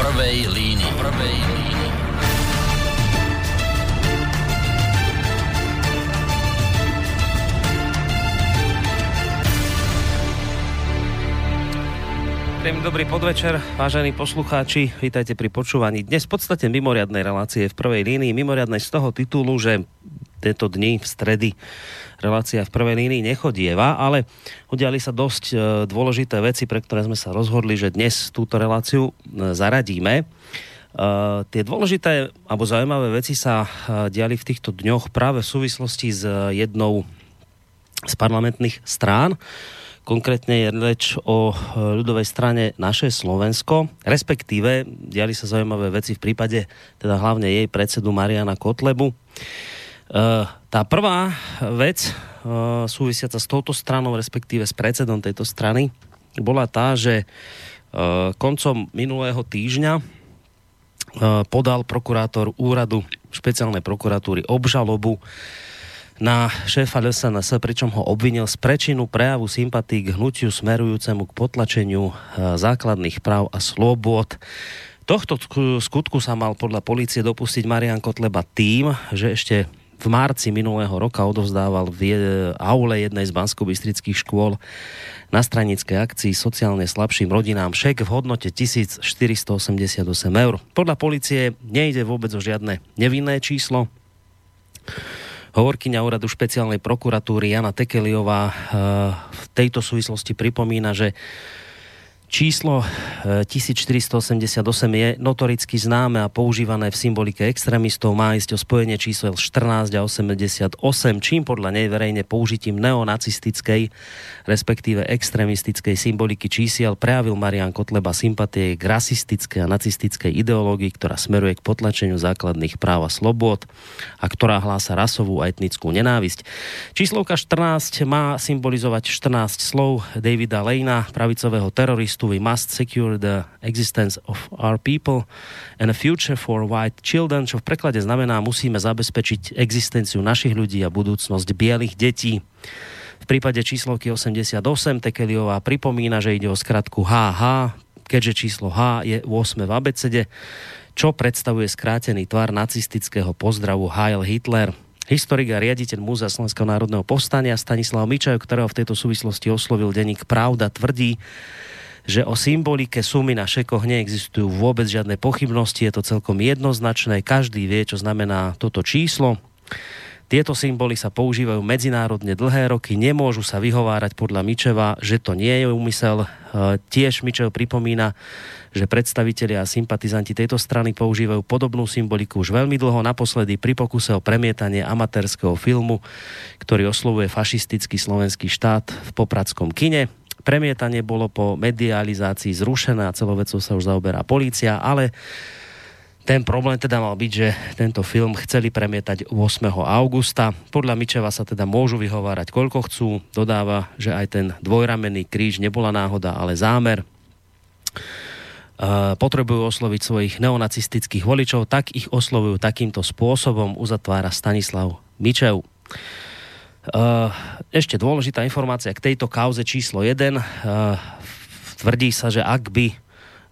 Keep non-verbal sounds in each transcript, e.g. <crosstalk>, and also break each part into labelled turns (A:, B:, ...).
A: prvej línii. Prvej línii.
B: Dobrý podvečer, vážení poslucháči, vítajte pri počúvaní. Dnes v podstate mimoriadnej relácie v prvej línii, mimoriadnej z toho titulu, že tieto dni v stredy relácia v prvej línii nechodieva, ale udiali sa dosť e, dôležité veci, pre ktoré sme sa rozhodli, že dnes túto reláciu e, zaradíme. Uh, tie dôležité alebo zaujímavé veci sa uh, diali v týchto dňoch práve v súvislosti s uh, jednou z parlamentných strán. Konkrétne je reč o ľudovej strane naše Slovensko, respektíve diali sa zaujímavé veci v prípade teda hlavne jej predsedu Mariana Kotlebu. Tá prvá vec súvisiaca s touto stranou, respektíve s predsedom tejto strany, bola tá, že koncom minulého týždňa podal prokurátor úradu špeciálnej prokuratúry obžalobu na šéfa LSNS, pričom ho obvinil z prečinu prejavu sympatí k hnutiu smerujúcemu k potlačeniu základných práv a slobôd. Tohto skutku sa mal podľa policie dopustiť Marian Kotleba tým, že ešte v marci minulého roka odovzdával v aule jednej z bansko škôl na stranickej akcii sociálne slabším rodinám šek v hodnote 1488 eur. Podľa policie nejde vôbec o žiadne nevinné číslo. Hovorkyňa úradu špeciálnej prokuratúry Jana Tekeliová eh, v tejto súvislosti pripomína, že Číslo 1488 e, je notoricky známe a používané v symbolike extrémistov. Má ísť o spojenie čísel 14 a 88, čím podľa nej verejne použitím neonacistickej, respektíve extrémistickej symboliky čísiel prejavil Marian Kotleba sympatie k rasistickej a nacistickej ideológii, ktorá smeruje k potlačeniu základných práv a slobôd a ktorá hlása rasovú a etnickú nenávisť. Číslovka 14 má symbolizovať 14 slov Davida Lejna, pravicového teroristu We must secure the existence of our people and a future for white children, čo v preklade znamená musíme zabezpečiť existenciu našich ľudí a budúcnosť bielých detí. Prípade číslovky 88 Tekeliová pripomína, že ide o skratku HH, keďže číslo H je 8 v abecede, čo predstavuje skrátený tvar nacistického pozdravu Heil Hitler. Historik a riaditeľ Múzea Slovenského národného povstania Stanislav Mičaj, ktorého v tejto súvislosti oslovil denník Pravda, tvrdí, že o symbolike sumy na šekoch neexistujú vôbec žiadne pochybnosti, je to celkom jednoznačné, každý vie, čo znamená toto číslo. Tieto symboly sa používajú medzinárodne dlhé roky, nemôžu sa vyhovárať podľa Mičeva, že to nie je úmysel. E, tiež Mičev pripomína, že predstavitelia a sympatizanti tejto strany používajú podobnú symboliku už veľmi dlho, naposledy pri pokuse o premietanie amatérskeho filmu, ktorý oslovuje fašistický slovenský štát v popradskom kine. Premietanie bolo po medializácii zrušené a celou vecou sa už zaoberá polícia, ale ten problém teda mal byť, že tento film chceli premietať 8. augusta. Podľa Mičeva sa teda môžu vyhovárať koľko chcú. Dodáva, že aj ten dvojramenný kríž nebola náhoda, ale zámer. Potrebujú osloviť svojich neonacistických voličov, tak ich oslovujú takýmto spôsobom, uzatvára Stanislav Mičev. Eh, ešte dôležitá informácia k tejto kauze číslo 1. Eh, tvrdí sa, že ak by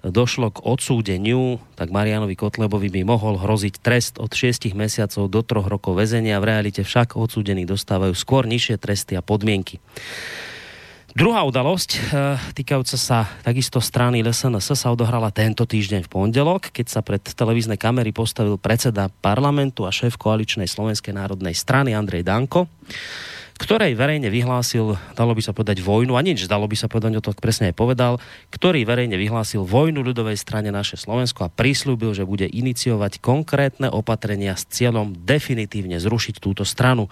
B: došlo k odsúdeniu, tak Marianovi Kotlebovi by mohol hroziť trest od 6 mesiacov do 3 rokov väzenia. V realite však odsúdení dostávajú skôr nižšie tresty a podmienky. Druhá udalosť, e, týkajúca sa takisto strany LSNS, sa odohrala tento týždeň v pondelok, keď sa pred televízne kamery postavil predseda parlamentu a šéf koaličnej Slovenskej národnej strany Andrej Danko ktorej verejne vyhlásil, dalo by sa povedať vojnu, a nič, dalo by sa povedať, o to presne aj povedal, ktorý verejne vyhlásil vojnu ľudovej strane naše Slovensko a prislúbil, že bude iniciovať konkrétne opatrenia s cieľom definitívne zrušiť túto stranu.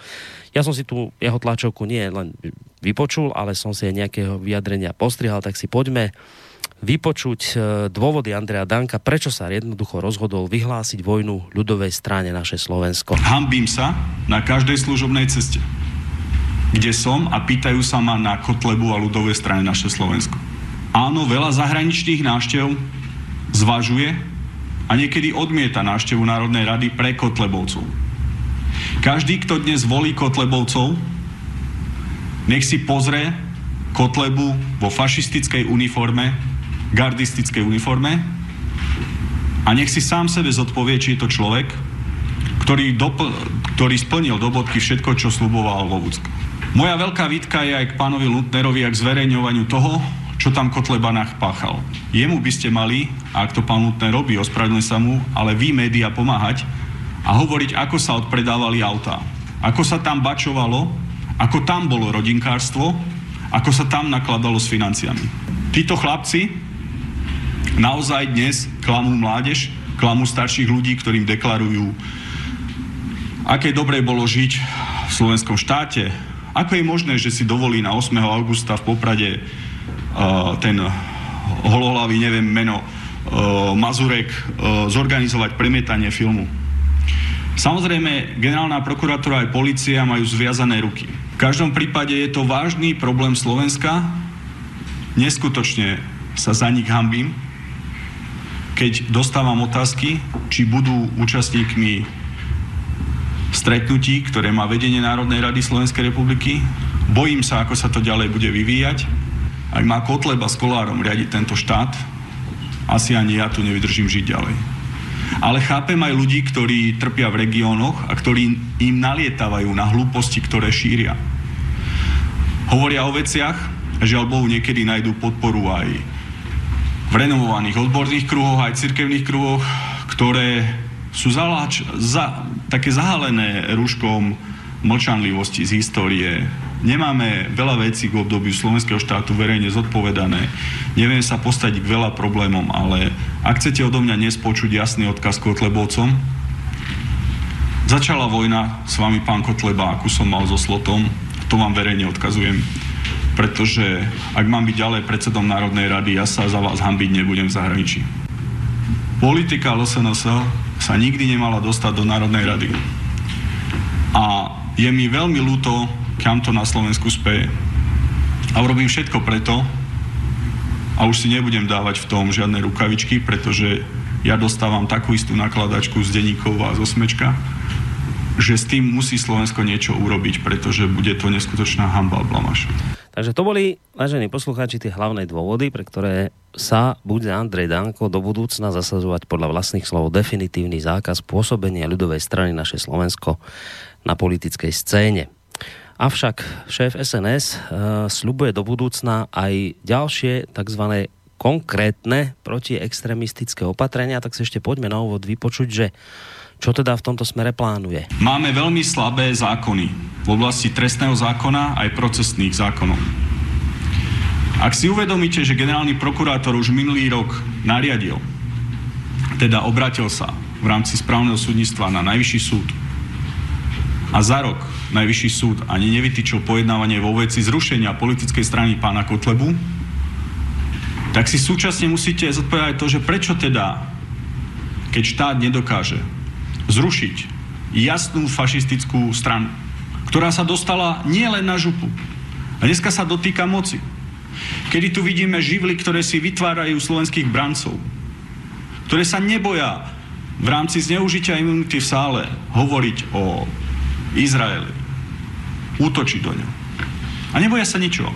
B: Ja som si tu jeho tlačovku nie len vypočul, ale som si aj nejakého vyjadrenia postrihal, tak si poďme vypočuť e, dôvody Andrea Danka, prečo sa jednoducho rozhodol vyhlásiť vojnu ľudovej strane naše Slovensko.
C: Hambím sa na každej služobnej ceste kde som a pýtajú sa ma na Kotlebu a ľudovej strane naše Slovensko. Áno, veľa zahraničných návštev zvažuje a niekedy odmieta návštevu Národnej rady pre Kotlebovcov. Každý, kto dnes volí Kotlebovcov, nech si pozrie Kotlebu vo fašistickej uniforme, gardistickej uniforme A nech si sám sebe zodpovie, či je to človek, ktorý, dopl- ktorý splnil do bodky všetko, čo sluboval vo Vúcku. Moja veľká výtka je aj k pánovi Lutnerovi a k zverejňovaniu toho, čo tam Kotleba nachpáchal. Jemu by ste mali, ak to pán Lutner robí, ospravedlňujem sa mu, ale vy média pomáhať a hovoriť, ako sa odpredávali autá. Ako sa tam bačovalo, ako tam bolo rodinkárstvo, ako sa tam nakladalo s financiami. Títo chlapci naozaj dnes klamú mládež, klamú starších ľudí, ktorým deklarujú, aké dobre bolo žiť v slovenskom štáte, ako je možné, že si dovolí na 8. augusta v Poprade uh, ten holohlavý, neviem meno, uh, Mazurek uh, zorganizovať premietanie filmu. Samozrejme, generálna prokuratúra aj policia majú zviazané ruky. V každom prípade je to vážny problém Slovenska. Neskutočne sa za nich hambím, keď dostávam otázky, či budú účastníkmi stretnutí, ktoré má vedenie Národnej rady Slovenskej republiky. Bojím sa, ako sa to ďalej bude vyvíjať. Ak má Kotleba s Kolárom riadiť tento štát, asi ani ja tu nevydržím žiť ďalej. Ale chápem aj ľudí, ktorí trpia v regiónoch a ktorí im nalietávajú na hlúposti, ktoré šíria. Hovoria o veciach, žiaľ Bohu niekedy nájdú podporu aj v renovovaných odborných kruhoch, aj cirkevných kruhoch, ktoré sú zaláč, za, také zahalené rúškom mlčanlivosti z histórie. Nemáme veľa vecí k obdobiu slovenského štátu verejne zodpovedané. Neviem sa postaviť k veľa problémom, ale ak chcete odo mňa dnes počuť jasný odkaz Kotlebovcom, začala vojna s vami, pán Kotleba, akú som mal so Slotom, to vám verejne odkazujem pretože ak mám byť ďalej predsedom Národnej rady, ja sa za vás hambiť nebudem v zahraničí. Politika LSNS sa nikdy nemala dostať do Národnej rady. A je mi veľmi ľúto, kam to na Slovensku speje. A urobím všetko preto, a už si nebudem dávať v tom žiadne rukavičky, pretože ja dostávam takú istú nakladačku z denníkov a z osmečka, že s tým musí Slovensko niečo urobiť, pretože bude to neskutočná hamba a blamaš.
B: Takže to boli, vážení poslucháči, tie hlavné dôvody, pre ktoré sa bude Andrej Danko do budúcna zasadzovať podľa vlastných slov definitívny zákaz pôsobenia ľudovej strany naše Slovensko na politickej scéne. Avšak šéf SNS uh, sľubuje do budúcna aj ďalšie tzv. konkrétne protiextremistické opatrenia, tak si ešte poďme na úvod vypočuť, že čo teda v tomto smere plánuje?
C: Máme veľmi slabé zákony v oblasti trestného zákona aj procesných zákonov. Ak si uvedomíte, že generálny prokurátor už minulý rok nariadil, teda obratil sa v rámci správneho súdnictva na najvyšší súd a za rok najvyšší súd ani nevytýčil pojednávanie vo veci zrušenia politickej strany pána Kotlebu, tak si súčasne musíte zodpovedať to, že prečo teda, keď štát nedokáže zrušiť jasnú fašistickú stranu, ktorá sa dostala nielen na župu. A dneska sa dotýka moci. Kedy tu vidíme živly, ktoré si vytvárajú slovenských brancov, ktoré sa neboja v rámci zneužitia imunity v sále hovoriť o Izraeli, útočiť do ňo. A neboja sa ničoho.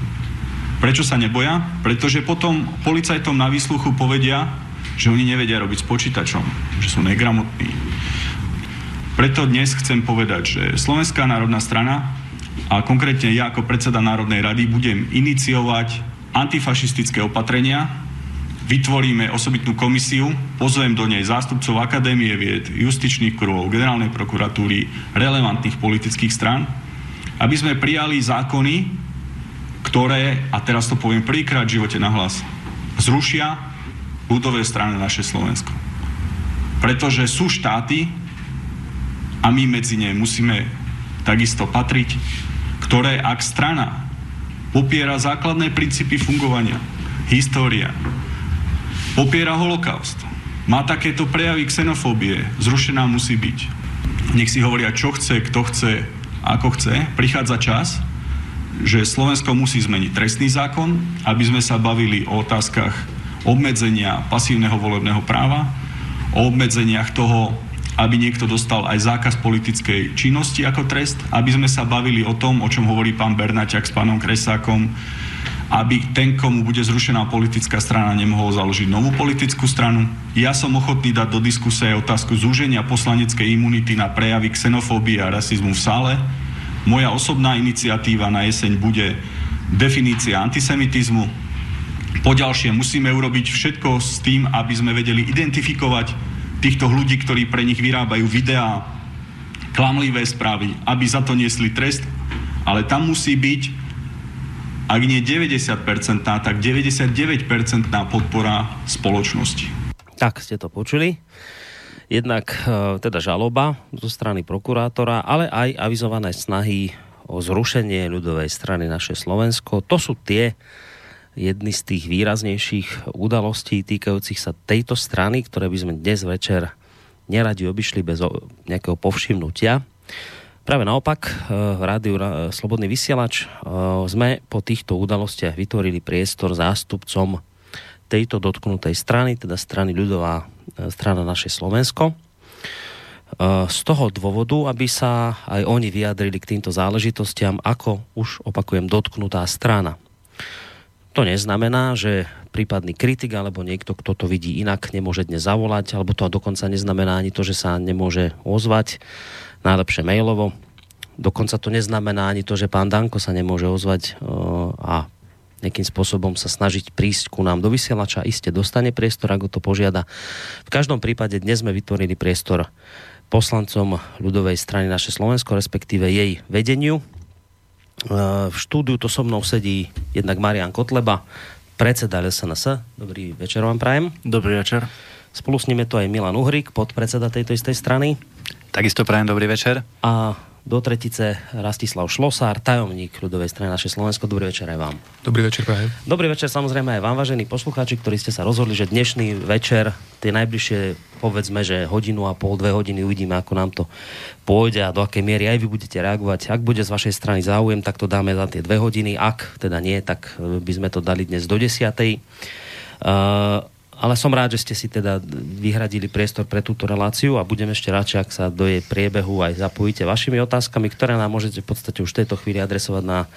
C: Prečo sa neboja? Pretože potom policajtom na výsluchu povedia, že oni nevedia robiť s počítačom, že sú negramotní, preto dnes chcem povedať, že Slovenská národná strana a konkrétne ja ako predseda Národnej rady budem iniciovať antifašistické opatrenia, vytvoríme osobitnú komisiu, pozvem do nej zástupcov Akadémie vied, justičných kruhov, generálnej prokuratúry, relevantných politických stran, aby sme prijali zákony, ktoré, a teraz to poviem prvýkrát v živote nahlas, zrušia ľudové strany naše Slovensko. Pretože sú štáty, a my medzi ne musíme takisto patriť, ktoré ak strana popiera základné princípy fungovania, história, popiera holokaust, má takéto prejavy xenofóbie, zrušená musí byť. Nech si hovoria, čo chce, kto chce, ako chce. Prichádza čas, že Slovensko musí zmeniť trestný zákon, aby sme sa bavili o otázkach obmedzenia pasívneho volebného práva, o obmedzeniach toho, aby niekto dostal aj zákaz politickej činnosti ako trest, aby sme sa bavili o tom, o čom hovorí pán Bernaťak s pánom Kresákom, aby ten, komu bude zrušená politická strana, nemohol založiť novú politickú stranu. Ja som ochotný dať do diskusie otázku zúženia poslaneckej imunity na prejavy xenofóbie a rasizmu v sále. Moja osobná iniciatíva na jeseň bude definícia antisemitizmu. Poďalšie musíme urobiť všetko s tým, aby sme vedeli identifikovať týchto ľudí, ktorí pre nich vyrábajú videá, klamlivé správy, aby za to niesli trest, ale tam musí byť ak nie 90%, tak 99% podpora spoločnosti.
B: Tak ste to počuli. Jednak e, teda žaloba zo strany prokurátora, ale aj avizované snahy o zrušenie ľudovej strany naše Slovensko. To sú tie jedny z tých výraznejších udalostí týkajúcich sa tejto strany, ktoré by sme dnes večer neradi obišli bez nejakého povšimnutia. Práve naopak, eh, v rádiu eh, Slobodný vysielač eh, sme po týchto udalostiach vytvorili priestor zástupcom tejto dotknutej strany, teda strany ľudová strana naše Slovensko. Z toho dôvodu, aby sa aj oni vyjadrili k týmto záležitostiam, ako už opakujem, dotknutá strana. To neznamená, že prípadný kritik alebo niekto, kto to vidí inak, nemôže dnes zavolať, alebo to dokonca neznamená ani to, že sa nemôže ozvať najlepšie mailovo. Dokonca to neznamená ani to, že pán Danko sa nemôže ozvať a nejakým spôsobom sa snažiť prísť ku nám do vysielača. Iste dostane priestor, ako to požiada. V každom prípade dnes sme vytvorili priestor poslancom ľudovej strany naše Slovensko, respektíve jej vedeniu. V štúdiu to so mnou sedí jednak Marian Kotleba, predseda LSNS. Dobrý večer vám prajem.
D: Dobrý večer.
B: Spolu s ním je to aj Milan Uhrik, podpredseda tejto istej strany.
D: Takisto prajem dobrý večer.
B: A do tretice Rastislav Šlosár, tajomník ľudovej strany naše Slovensko. Dobrý večer aj vám.
E: Dobrý večer prajem.
B: Dobrý večer samozrejme aj vám, vážení poslucháči, ktorí ste sa rozhodli, že dnešný večer, tie najbližšie, povedzme, že hodinu a pol, dve hodiny uvidíme, ako nám to pôjde a do akej miery aj vy budete reagovať. Ak bude z vašej strany záujem, tak to dáme za tie dve hodiny. Ak teda nie, tak by sme to dali dnes do desiatej. Uh, ale som rád, že ste si teda vyhradili priestor pre túto reláciu a budem ešte radšej, ak sa do jej priebehu aj zapojíte vašimi otázkami, ktoré nám môžete v podstate už v tejto chvíli adresovať na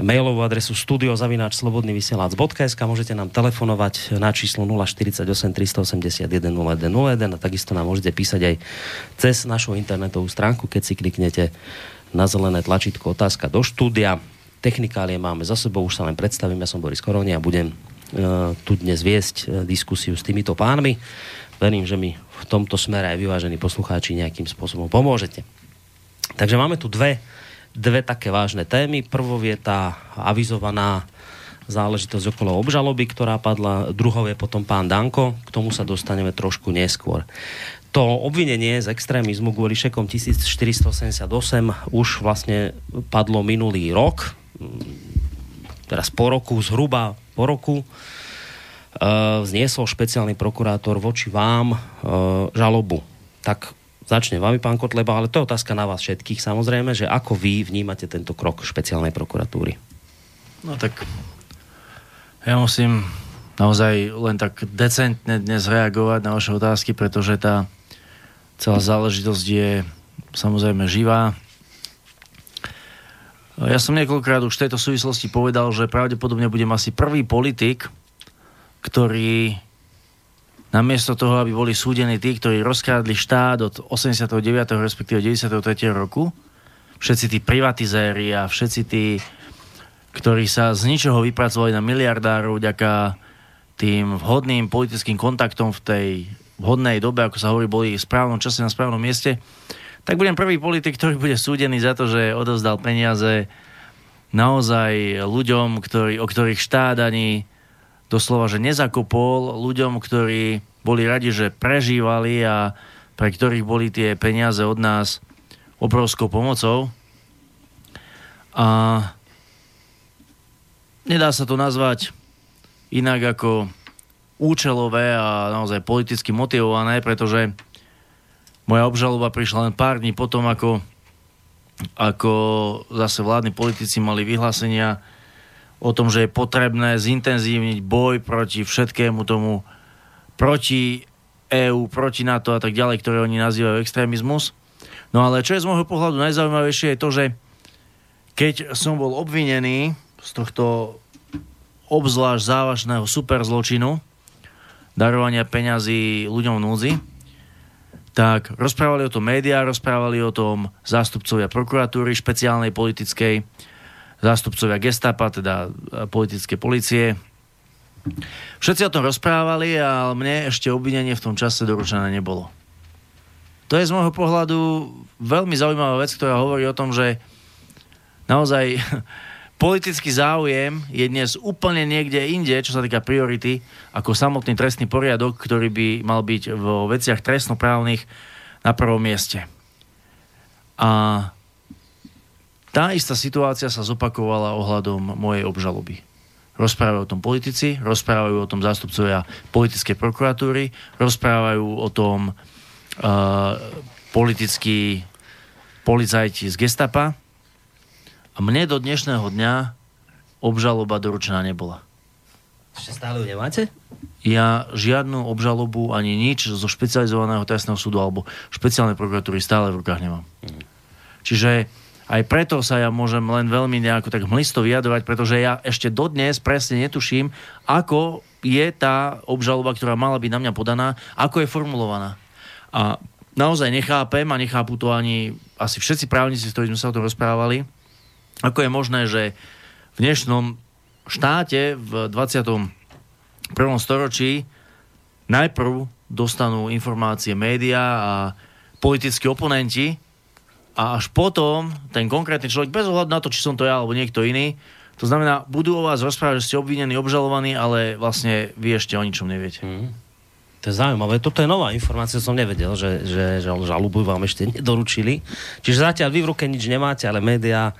B: mailovú adresu studiozavináčslobodnyvysielac.sk môžete nám telefonovať na číslo 048 381 0101 a takisto nám môžete písať aj cez našu internetovú stránku, keď si kliknete na zelené tlačítko otázka do štúdia. Technikálie máme za sebou, už sa len predstavím, ja som Boris Koroni a budem tu dnes viesť e, diskusiu s týmito pánmi. Verím, že mi v tomto smere aj vyvážení poslucháči nejakým spôsobom pomôžete. Takže máme tu dve, dve také vážne témy. Prvou je tá avizovaná záležitosť okolo obžaloby, ktorá padla. Druhou je potom pán Danko. K tomu sa dostaneme trošku neskôr. To obvinenie z extrémizmu kvôli šekom 1488 už vlastne padlo minulý rok. Teraz po roku, zhruba po roku uh, vzniesol špeciálny prokurátor voči vám uh, žalobu. Tak začne vami, pán Kotleba, ale to je otázka na vás všetkých samozrejme, že ako vy vnímate tento krok špeciálnej prokuratúry?
D: No tak ja musím naozaj len tak decentne dnes reagovať na vaše otázky, pretože tá celá záležitosť je samozrejme živá. Ja som niekoľkrát už v tejto súvislosti povedal, že pravdepodobne budem asi prvý politik, ktorý namiesto toho, aby boli súdení tí, ktorí rozkrádli štát od 89. respektíve 93. roku, všetci tí privatizéri a všetci tí, ktorí sa z ničoho vypracovali na miliardárov vďaka tým vhodným politickým kontaktom v tej vhodnej dobe, ako sa hovorí, boli v správnom čase na správnom mieste, tak budem prvý politik, ktorý bude súdený za to, že odovzdal peniaze naozaj ľuďom, ktorý, o ktorých štát ani doslova, že nezakopol, ľuďom, ktorí boli radi, že prežívali a pre ktorých boli tie peniaze od nás obrovskou pomocou. A nedá sa to nazvať inak ako účelové a naozaj politicky motivované, pretože moja obžaloba prišla len pár dní potom, ako, ako zase vládni politici mali vyhlásenia o tom, že je potrebné zintenzívniť boj proti všetkému tomu, proti EÚ, proti NATO a tak ďalej, ktoré oni nazývajú extrémizmus. No ale čo je z môjho pohľadu najzaujímavejšie je to, že keď som bol obvinený z tohto obzvlášť závažného superzločinu, darovania peňazí ľuďom v núdzi, tak rozprávali o tom médiá, rozprávali o tom zástupcovia prokuratúry špeciálnej politickej, zástupcovia gestapa, teda politické policie. Všetci o tom rozprávali, ale mne ešte obvinenie v tom čase doručené nebolo. To je z môjho pohľadu veľmi zaujímavá vec, ktorá hovorí o tom, že naozaj <laughs> politický záujem je dnes úplne niekde inde, čo sa týka priority, ako samotný trestný poriadok, ktorý by mal byť vo veciach trestnoprávnych na prvom mieste. A tá istá situácia sa zopakovala ohľadom mojej obžaloby. Rozprávajú o tom politici, rozprávajú o tom zástupcovia politickej prokuratúry, rozprávajú o tom uh, politickí policajti z gestapa a mne do dnešného dňa obžaloba doručená nebola.
B: Ešte stále ju nemáte?
D: Ja žiadnu obžalobu ani nič zo špecializovaného trestného súdu alebo špeciálnej prokuratúry stále v rukách nemám. Mm. Čiže aj preto sa ja môžem len veľmi nejako tak hmlisto vyjadrovať, pretože ja ešte dodnes presne netuším, ako je tá obžaloba, ktorá mala byť na mňa podaná, ako je formulovaná. A naozaj nechápem a nechápu to ani asi všetci právnici, s ktorými sme sa o tom rozprávali, ako je možné, že v dnešnom štáte v 21. storočí najprv dostanú informácie médiá a politickí oponenti a až potom ten konkrétny človek, bez ohľadu na to, či som to ja alebo niekto iný, to znamená, budú o vás rozprávať, že ste obvinení, obžalovaní, ale vlastne vy ešte o ničom neviete. Mm.
B: To je zaujímavé. Toto je nová informácia, som nevedel, že, že, že žalubu vám ešte nedoručili. Čiže zatiaľ vy v ruke nič nemáte, ale médiá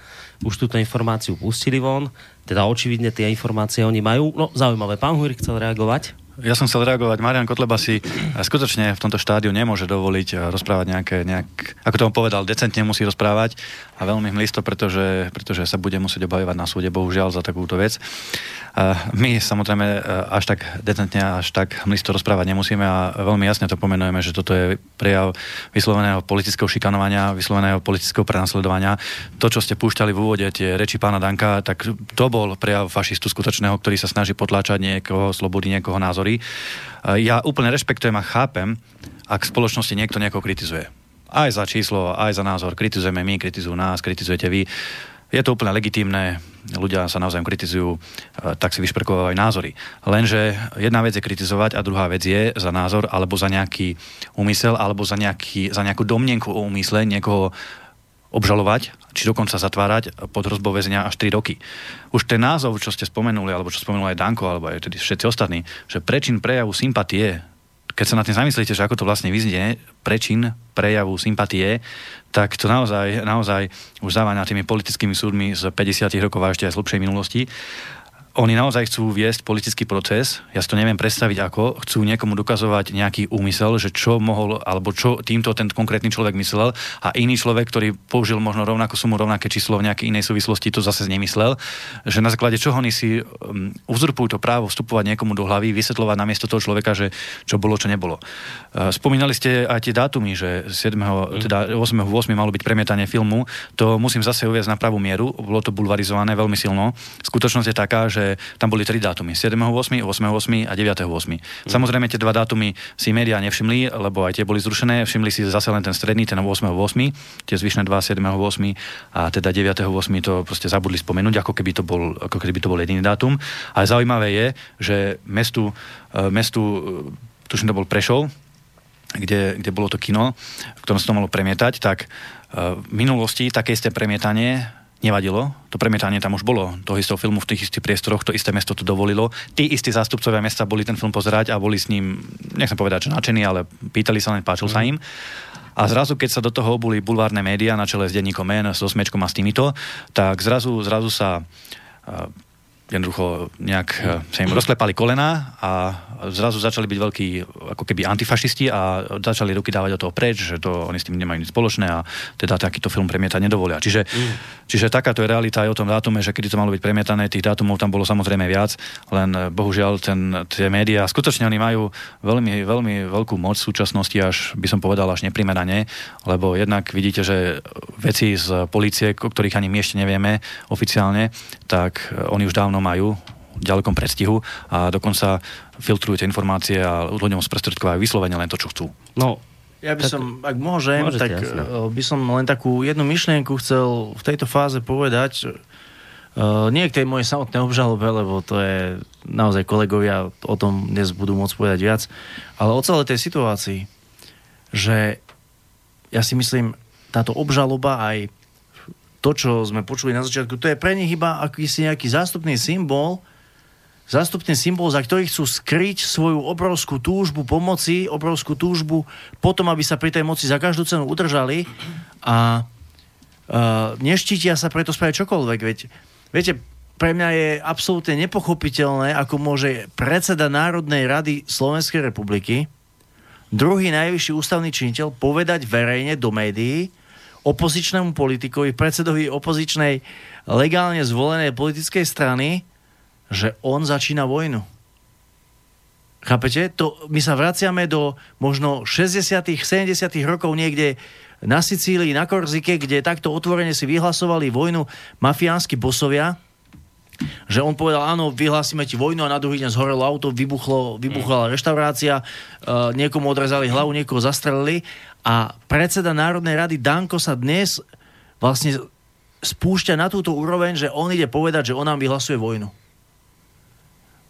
B: už túto informáciu pustili von. Teda očividne tie informácie oni majú. No, zaujímavé. Pán Hujr chcel reagovať?
E: Ja som chcel reagovať. Marian Kotleba si skutočne v tomto štádiu nemôže dovoliť eh, rozprávať nejaké, nejak, ako tomu povedal, decentne musí rozprávať a veľmi hmlisto, pretože, pretože sa bude musieť obhajovať na súde, bohužiaľ, za takúto vec. My samozrejme e, až tak decentne, až tak hmlisto rozprávať nemusíme a veľmi jasne to pomenujeme, že toto je prejav vysloveného politického šikanovania, vysloveného politického prenasledovania. To, čo ste púšťali v úvode, tie reči pána Danka, tak to bol prejav fašistu skutočného, ktorý sa snaží potláčať niekoho slobody, niekoho názory. Ja úplne rešpektujem a chápem, ak v spoločnosti niekto niekoho kritizuje aj za číslo, aj za názor. Kritizujeme my, kritizujú nás, kritizujete vy. Je to úplne legitímne, ľudia sa naozaj kritizujú, e, tak si vyšperkovajú názory. Lenže jedna vec je kritizovať a druhá vec je za názor alebo za nejaký úmysel alebo za, nejaký, za nejakú domnenku o úmysle niekoho obžalovať, či dokonca zatvárať pod hrozbou väzenia až 3 roky. Už ten názov, čo ste spomenuli, alebo čo spomenul aj Danko, alebo aj tedy všetci ostatní, že prečin prejavu sympatie keď sa na tým zamyslíte, že ako to vlastne vyznie, prečin prejavu sympatie, tak to naozaj, naozaj už závaňa tými politickými súdmi z 50 rokov a ešte aj z hlubšej minulosti oni naozaj chcú viesť politický proces, ja si to neviem predstaviť ako, chcú niekomu dokazovať nejaký úmysel, že čo mohol, alebo čo týmto ten konkrétny človek myslel a iný človek, ktorý použil možno rovnakú sumu, rovnaké číslo v nejakej inej súvislosti, to zase nemyslel, že na základe čoho oni si um, uzurpujú to právo vstupovať niekomu do hlavy, vysvetľovať namiesto toho človeka, že čo bolo, čo nebolo. Uh, spomínali ste aj tie dátumy, že 7. Mm. teda 8. 8. malo byť premietanie filmu, to musím zase uviezť na pravú mieru, bolo to bulvarizované veľmi silno. Skutočnosť je taká, že tam boli tri dátumy. 7.8., 8.8. a 9.8. Mm. Samozrejme tie dva dátumy si médiá nevšimli, lebo aj tie boli zrušené. Všimli si zase len ten stredný, ten 8.8. Tie zvyšné dva 7.8. a teda 9.8. to proste zabudli spomenúť, ako keby to bol, ako keby to bol jediný dátum. Ale zaujímavé je, že mestu, e, mestu e, tuším, to bol Prešov, kde, kde bolo to kino, v ktorom sa to malo premietať, tak e, v minulosti také isté premietanie nevadilo. To premietanie tam už bolo toho istého filmu v tých istých priestoroch, to isté mesto to dovolilo. Tí istí zástupcovia mesta boli ten film pozerať a boli s ním, nechcem povedať, že nadšení, ale pýtali sa len, páčil mm. sa mhm. im. A zrazu, keď sa do toho boli bulvárne médiá na čele s denníkom Men, s osmečkom a s týmito, tak zrazu, zrazu sa jednoducho nejak eh, sa im rozklepali kolena a zrazu začali byť veľkí ako keby antifašisti a začali ruky dávať o toho preč, že to oni s tým nemajú nič spoločné a teda takýto film premietať nedovolia. Čiže, mm. čiže takáto je realita aj o tom dátume, že kedy to malo byť premietané, tých dátumov tam bolo samozrejme viac, len eh, bohužiaľ ten, tie médiá, skutočne oni majú veľmi, veľmi veľkú moc v súčasnosti, až by som povedal až neprimerane, lebo jednak vidíte, že veci z policie, o ktorých ani my ešte nevieme oficiálne, tak eh, oni už dávno majú ďalekom predstihu a dokonca filtrujú tie informácie a ľuďom sprostredkovajú vyslovene len to, čo chcú.
B: No,
D: Ja by
B: Tak-
D: som, ak môžem,
B: Môžete,
D: tak
B: jasne.
D: eh, by som len takú jednu myšlienku chcel v tejto fáze povedať. Eh, Nie k tej mojej samotnej obžalobe, lebo to je naozaj kolegovia o tom dnes budú môcť povedať viac, ale o celej tej situácii, že ja si myslím, táto obžaloba aj to, čo sme počuli na začiatku, to je pre nich iba akýsi nejaký zástupný symbol, zástupný symbol, za ktorý chcú skryť svoju obrovskú túžbu pomoci, obrovskú túžbu potom, aby sa pri tej moci za každú cenu udržali a uh, neštítia sa preto spraviť čokoľvek. Veď, viete, pre mňa je absolútne nepochopiteľné, ako môže predseda Národnej rady Slovenskej republiky, druhý najvyšší ústavný činiteľ, povedať verejne do médií opozičnému politikovi, predsedovi opozičnej legálne zvolenej politickej strany, že on začína vojnu. Chápete? To, my sa vraciame do možno 60 70 rokov niekde na Sicílii, na Korzike, kde takto otvorene si vyhlasovali vojnu mafiánsky bosovia, že on povedal, áno, vyhlásime ti vojnu a na druhý deň zhorelo auto, vybuchlo, vybuchla reštaurácia, uh, niekomu odrezali hlavu, niekoho zastrelili a predseda Národnej rady Danko sa dnes vlastne spúšťa na túto úroveň, že on ide povedať, že on nám vyhlasuje vojnu.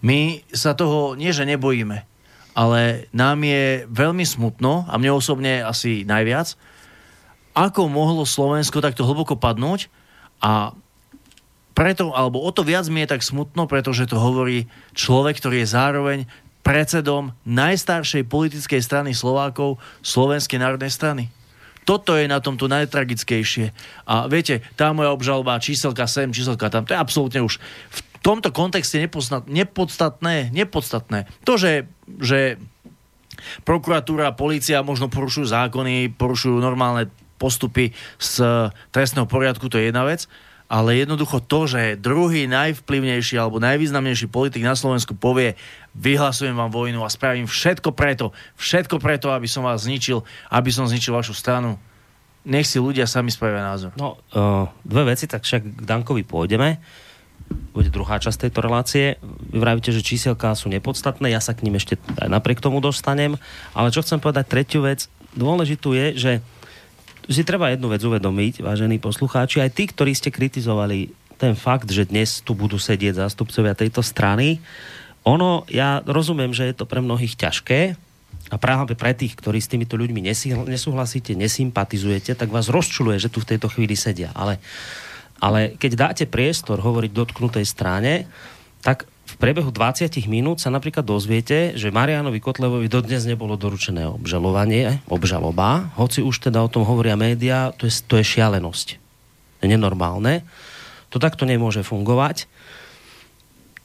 D: My sa toho nie, že nebojíme, ale nám je veľmi smutno, a mne osobne asi najviac, ako mohlo Slovensko takto hlboko padnúť a preto, alebo o to viac mi je tak smutno, pretože to hovorí človek, ktorý je zároveň predsedom najstaršej politickej strany Slovákov, Slovenskej národnej strany. Toto je na tomto najtragickejšie. A viete, tá moja obžaloba, číselka sem, číselka tam, to je absolútne už v tomto kontexte nepodstatné, nepodstatné. To, že, že prokuratúra, policia možno porušujú zákony, porušujú normálne postupy z trestného poriadku, to je jedna vec, ale jednoducho to, že druhý najvplyvnejší alebo najvýznamnejší politik na Slovensku povie, vyhlasujem vám vojnu a spravím všetko preto, všetko preto, aby som vás zničil, aby som zničil vašu stranu. Nech si ľudia sami spravia názor.
B: No, uh, dve veci, tak však k Dankovi pôjdeme. Bude druhá časť tejto relácie. Vy vravíte, že číselká sú nepodstatné, ja sa k ním ešte aj napriek tomu dostanem. Ale čo chcem povedať, tretiu vec, dôležitú je, že si treba jednu vec uvedomiť, vážení poslucháči, aj tí, ktorí ste kritizovali ten fakt, že dnes tu budú sedieť zástupcovia tejto strany, ono, ja rozumiem, že je to pre mnohých ťažké, a práve pre tých, ktorí s týmito ľuďmi nesúhlasíte, nesympatizujete, tak vás rozčuluje, že tu v tejto chvíli sedia. Ale, ale keď dáte priestor hovoriť dotknutej strane, tak v priebehu 20 minút sa napríklad dozviete, že Marianovi Kotlevovi dodnes nebolo doručené obžalovanie, obžaloba, hoci už teda o tom hovoria médiá, to je, to je šialenosť. To je nenormálne. To takto nemôže fungovať.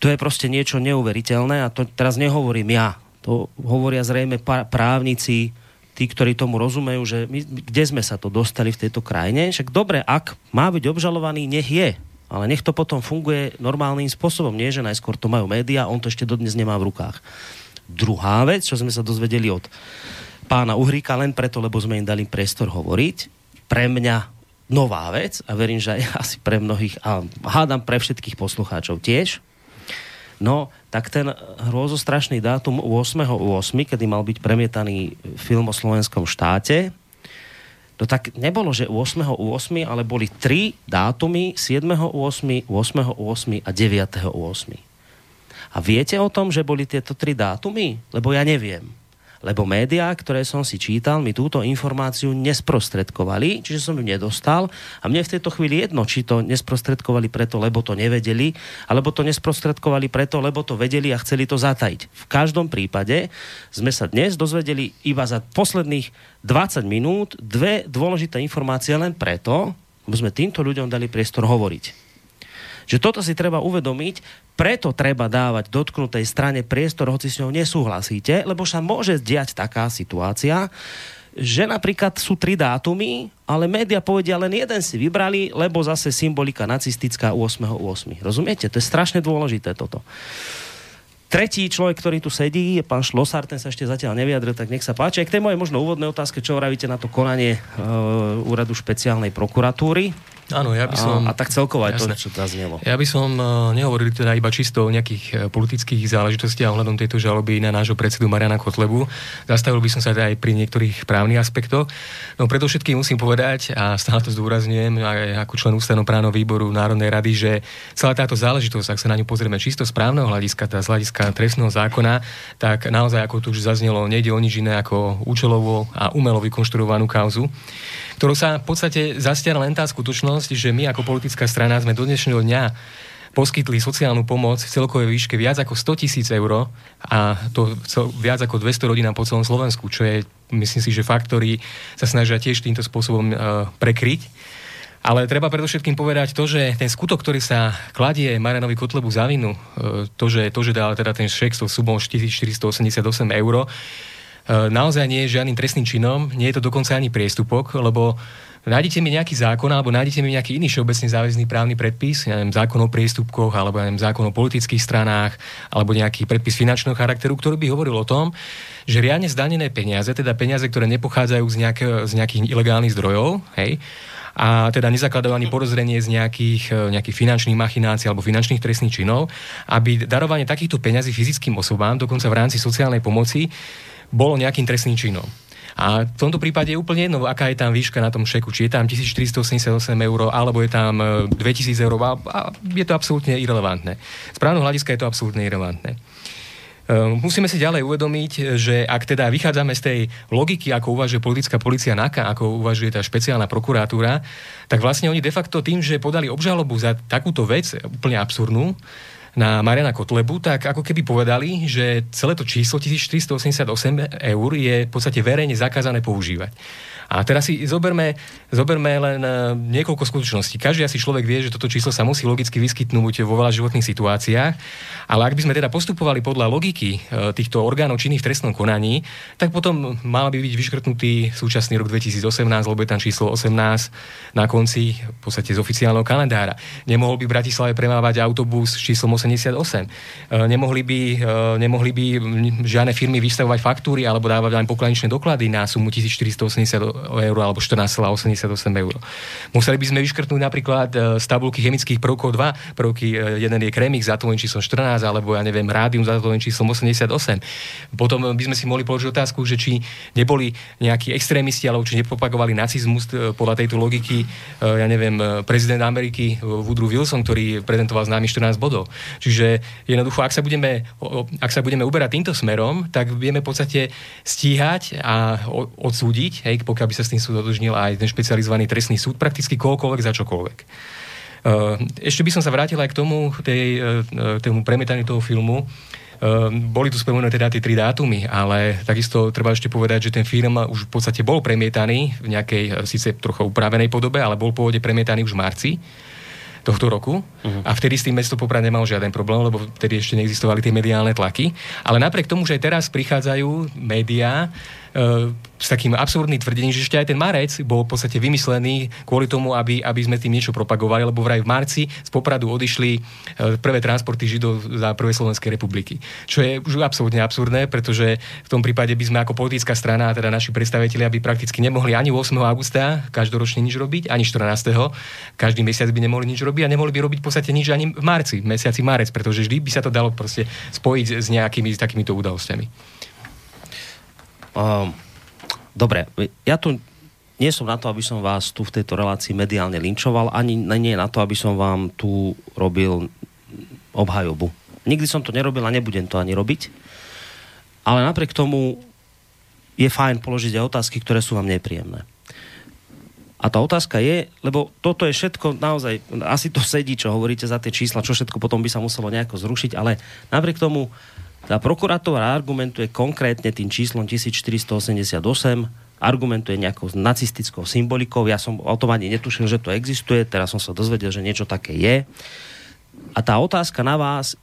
B: To je proste niečo neuveriteľné a to teraz nehovorím ja. To hovoria zrejme právnici, tí, ktorí tomu rozumejú, že my, kde sme sa to dostali v tejto krajine. Však dobre, ak má byť obžalovaný, nech je. Ale nech to potom funguje normálnym spôsobom. Nie, že najskôr to majú médiá, on to ešte dodnes nemá v rukách. Druhá vec, čo sme sa dozvedeli od pána Uhríka, len preto, lebo sme im dali priestor hovoriť, pre mňa nová vec a verím, že aj <laughs> asi pre mnohých, a hádam pre všetkých poslucháčov tiež, No, tak ten hrôzostrašný dátum 8.8., kedy mal byť premietaný film o slovenskom štáte, no tak nebolo, že 8.8., ale boli tri dátumy 7.8., 8.8. a 9.8. A viete o tom, že boli tieto tri dátumy? Lebo ja neviem. Lebo médiá, ktoré som si čítal, mi túto informáciu nesprostredkovali, čiže som ju nedostal. A mne v tejto chvíli jedno, či to nesprostredkovali preto, lebo to nevedeli, alebo to nesprostredkovali preto, lebo to vedeli a chceli to zatajiť. V každom prípade sme sa dnes dozvedeli iba za posledných 20 minút dve dôležité informácie len preto, lebo sme týmto ľuďom dali priestor hovoriť že toto si treba uvedomiť, preto treba dávať dotknutej strane priestor, hoci s ňou nesúhlasíte, lebo sa môže diať taká situácia, že napríklad sú tri dátumy, ale média povedia len jeden si vybrali, lebo zase symbolika nacistická 8.8. Rozumiete? To je strašne dôležité toto. Tretí človek, ktorý tu sedí, je pán Šlosár, ten sa ešte zatiaľ nevyjadril, tak nech sa páči. Aj k tej mojej možno úvodnej otázke, čo vravíte na to konanie e, úradu špeciálnej prokuratúry.
F: Áno, ja by som...
B: A, a tak celkovo aj
F: Jasné.
B: to, čo zaznelo.
F: Ja by som uh, nehovoril teda iba čisto o nejakých uh, politických záležitostiach ohľadom tejto žaloby na nášho predsedu Mariana Kotlebu. Zastavil by som sa teda aj pri niektorých právnych aspektoch. No predovšetkým musím povedať, a stále to zdôrazňujem aj ako člen ústavnoprávneho výboru Národnej rady, že celá táto záležitosť, ak sa na ňu pozrieme čisto z právneho hľadiska, teda z hľadiska trestného zákona, tak naozaj, ako tu už zaznelo, nejde o nič iné ako účelovo a umelo vykonštruovanú kauzu, ktorou sa v podstate zastiera len tá skutočnosť, že my ako politická strana sme do dnešného dňa poskytli sociálnu pomoc v celkovej výške viac ako 100 tisíc eur a to viac ako 200 rodinám po celom Slovensku, čo je, myslím si, že fakt, ktorý sa snažia tiež týmto spôsobom uh, prekryť. Ale treba predovšetkým povedať to, že ten skutok, ktorý sa kladie Marianovi Kotlebu za vinu, uh, to, že, to, že dal teda ten šek s subom 4488 eur, uh, naozaj nie je žiadnym trestným činom, nie je to dokonca ani priestupok, lebo nájdete mi nejaký zákon alebo nájdete mi nejaký iný všeobecne záväzný právny predpis, ja neviem, zákon o priestupkoch alebo ja neviem, zákon o politických stranách alebo nejaký predpis finančného charakteru, ktorý by hovoril o tom, že riadne zdanené peniaze, teda peniaze, ktoré nepochádzajú z, nejaké, z nejakých ilegálnych zdrojov, hej, a teda nezakladajú ani porozrenie z nejakých, nejakých finančných machinácií alebo finančných trestných činov, aby darovanie takýchto peňazí fyzickým osobám, dokonca v rámci sociálnej pomoci, bolo nejakým trestným činom. A v tomto prípade je úplne jedno, aká je tam výška na tom šeku. Či je tam 1488 eur, alebo je tam 2000 eur. A je to absolútne irrelevantné. Z právneho hľadiska je to absolútne irrelevantné. Musíme si ďalej uvedomiť, že ak teda vychádzame z tej logiky, ako uvažuje politická policia NAKA, ako uvažuje tá špeciálna prokuratúra, tak vlastne oni de facto tým, že podali obžalobu za takúto vec, úplne absurdnú, na Mariana Kotlebu, tak ako keby povedali, že celé to číslo 1488 eur je v podstate verejne zakázané používať. A teraz si zoberme, zoberme len niekoľko skutočností. Každý asi človek vie, že toto číslo sa musí logicky vyskytnúť vo veľa životných situáciách, ale ak by sme teda postupovali podľa logiky týchto orgánov činných v trestnom konaní, tak potom mal by byť vyškrtnutý súčasný rok 2018, lebo je tam číslo 18 na konci v podstate z oficiálneho kalendára. Nemohol by v Bratislave premávať autobus s číslom 88. Nemohli by, nemohli by žiadne firmy vystavovať faktúry alebo dávať len pokladničné doklady na sumu 1480 eur alebo 14,88 eur. Museli by sme vyškrtnúť napríklad z tabulky chemických prvkov 2 prvky. Jeden je krémik za to číslom 14, alebo ja neviem, rádium za to číslom 88. Potom by sme si mohli položiť otázku, že či neboli nejakí extrémisti, alebo či nepropagovali nacizmus podľa tejto logiky, ja neviem, prezident Ameriky Woodrow Wilson, ktorý prezentoval nami 14 bodov. Čiže jednoducho, ak sa budeme, ak sa budeme uberať týmto smerom, tak vieme v podstate stíhať a odsúdiť, hej, pokiaľ by sa s tým súd odužnil aj ten špecializovaný trestný súd, prakticky kohokoľvek za čokoľvek. Ešte by som sa vrátil aj k tomu, tej, tomu premietaniu toho filmu. Boli tu spomenuté teda tie tri dátumy, ale takisto treba ešte povedať, že ten film už v podstate bol premietaný v nejakej síce trochu upravenej podobe, ale bol pôvodne premietaný už v marci tohto roku uh-huh. a vtedy s tým mesto Poprad nemal žiaden problém, lebo vtedy ešte neexistovali tie mediálne tlaky. Ale napriek tomu, že aj teraz prichádzajú médiá s takým absurdným tvrdením, že ešte aj ten marec bol v podstate vymyslený kvôli tomu, aby, aby sme tým niečo propagovali, lebo vraj v marci z Popradu odišli prvé transporty Židov za prvé Slovenskej republiky. Čo je už absolútne absurdné, pretože v tom prípade by sme ako politická strana, teda naši predstavitelia by prakticky nemohli ani 8. augusta každoročne nič robiť, ani 14. Každý mesiac by nemohli nič robiť a nemohli by robiť v podstate nič ani v marci, v mesiaci marec, pretože vždy by sa to dalo proste spojiť s nejakými s takýmito udalosťami.
B: Um, dobre, ja tu nie som na to, aby som vás tu v tejto relácii mediálne linčoval, ani nie na to, aby som vám tu robil obhajobu. Nikdy som to nerobil a nebudem to ani robiť. Ale napriek tomu je fajn položiť aj otázky, ktoré sú vám nepríjemné. A tá otázka je, lebo toto je všetko naozaj, asi to sedí, čo hovoríte za tie čísla, čo všetko potom by sa muselo nejako zrušiť, ale napriek tomu tá prokurátora argumentuje konkrétne tým číslom 1488, argumentuje nejakou nacistickou symbolikou. Ja som o tom ani netušil, že to existuje, teraz som sa dozvedel, že niečo také je. A tá otázka na vás,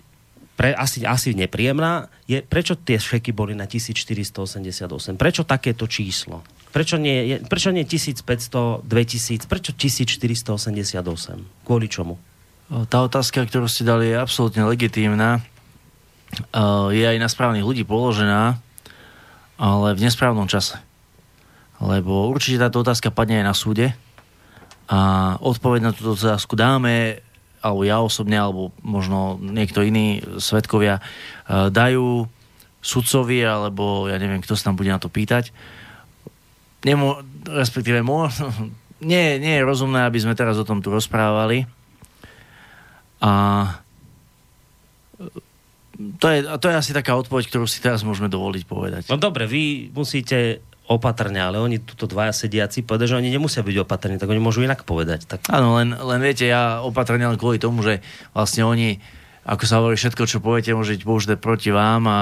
B: pre, asi, asi nepríjemná, je, prečo tie šeky boli na 1488? Prečo takéto číslo? Prečo nie, prečo nie 1500, 2000, prečo 1488? Kvôli čomu?
D: Tá otázka, ktorú ste dali, je absolútne legitímna je aj na správnych ľudí položená, ale v nesprávnom čase. Lebo určite táto otázka padne aj na súde A odpoveď na túto otázku dáme, alebo ja osobne, alebo možno niekto iný, svetkovia, e, dajú sudcovi, alebo ja neviem, kto sa tam bude na to pýtať. Nemo, respektíve, mo, <laughs> nie, nie je rozumné, aby sme teraz o tom tu rozprávali. A to je, to je asi taká odpoveď, ktorú si teraz môžeme dovoliť povedať.
B: No dobre, vy musíte opatrne, ale oni tuto dvaja sediaci povedať, že oni nemusia byť opatrní, tak oni môžu inak povedať. Tak...
D: Áno, len, len viete, ja opatrne len kvôli tomu, že vlastne oni, ako sa hovorí, všetko, čo poviete, môže byť použité proti vám a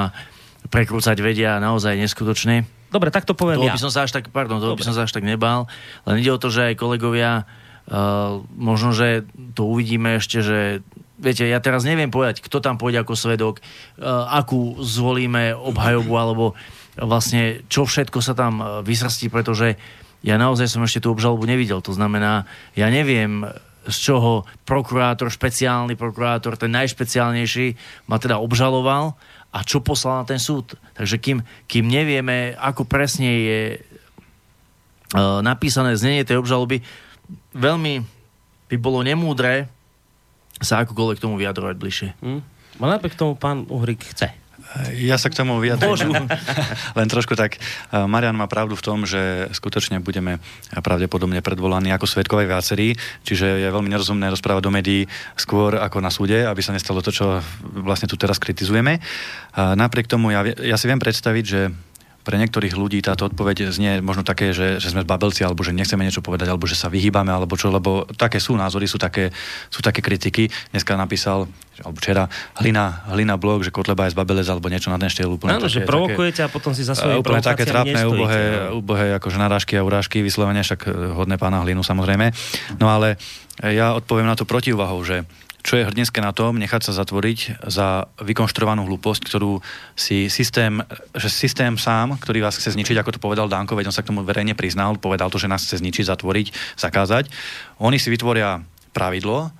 D: prekrúcať vedia naozaj neskutočne.
B: Dobre, tak to poviem
D: to
B: ja.
D: by som sa až tak, pardon, to by som sa až tak nebál, len ide o to, že aj kolegovia uh, možno, že to uvidíme ešte, že viete, ja teraz neviem povedať, kto tam pôjde ako svedok, uh, akú zvolíme obhajobu, alebo vlastne čo všetko sa tam uh, vysrstí, pretože ja naozaj som ešte tú obžalobu nevidel. To znamená, ja neviem, z čoho prokurátor, špeciálny prokurátor, ten najšpeciálnejší, ma teda obžaloval a čo poslal na ten súd. Takže kým, kým nevieme, ako presne je uh, napísané znenie tej obžaloby, veľmi by bolo nemúdre sa akokoľvek k tomu vyjadrovať bližšie.
B: Hm? Ale napriek tomu pán Uhrik chce.
E: Ja sa k tomu vyjadrím. <laughs> Len trošku tak. Marian má pravdu v tom, že skutočne budeme pravdepodobne predvolaní ako svetkovej viacerí, čiže je veľmi nerozumné rozprávať do médií skôr ako na súde, aby sa nestalo to, čo vlastne tu teraz kritizujeme. Napriek tomu ja, ja si viem predstaviť, že pre niektorých ľudí táto odpoveď znie možno také, že, že sme zbabelci, alebo že nechceme niečo povedať, alebo že sa vyhýbame, alebo čo, lebo také sú názory, sú také, sú také kritiky. Dneska napísal, alebo včera, Hlina, Hlina blog, že Kotleba je zbabelec, alebo niečo na ten štýl.
B: Úplne Áno, také, že provokujete také, a potom si za svoje
E: Úplne také trápne, ubohé, ubohé akože narážky a urážky, vyslovene, však hodné pána Hlinu samozrejme. No ale ja odpoviem na to protiúvahou, že čo je hrdinské na tom, nechať sa zatvoriť za vykonštruovanú hlúposť, ktorú si systém, že systém sám, ktorý vás chce zničiť, ako to povedal Danko, veď on sa k tomu verejne priznal, povedal to, že nás chce zničiť, zatvoriť, zakázať. Oni si vytvoria pravidlo,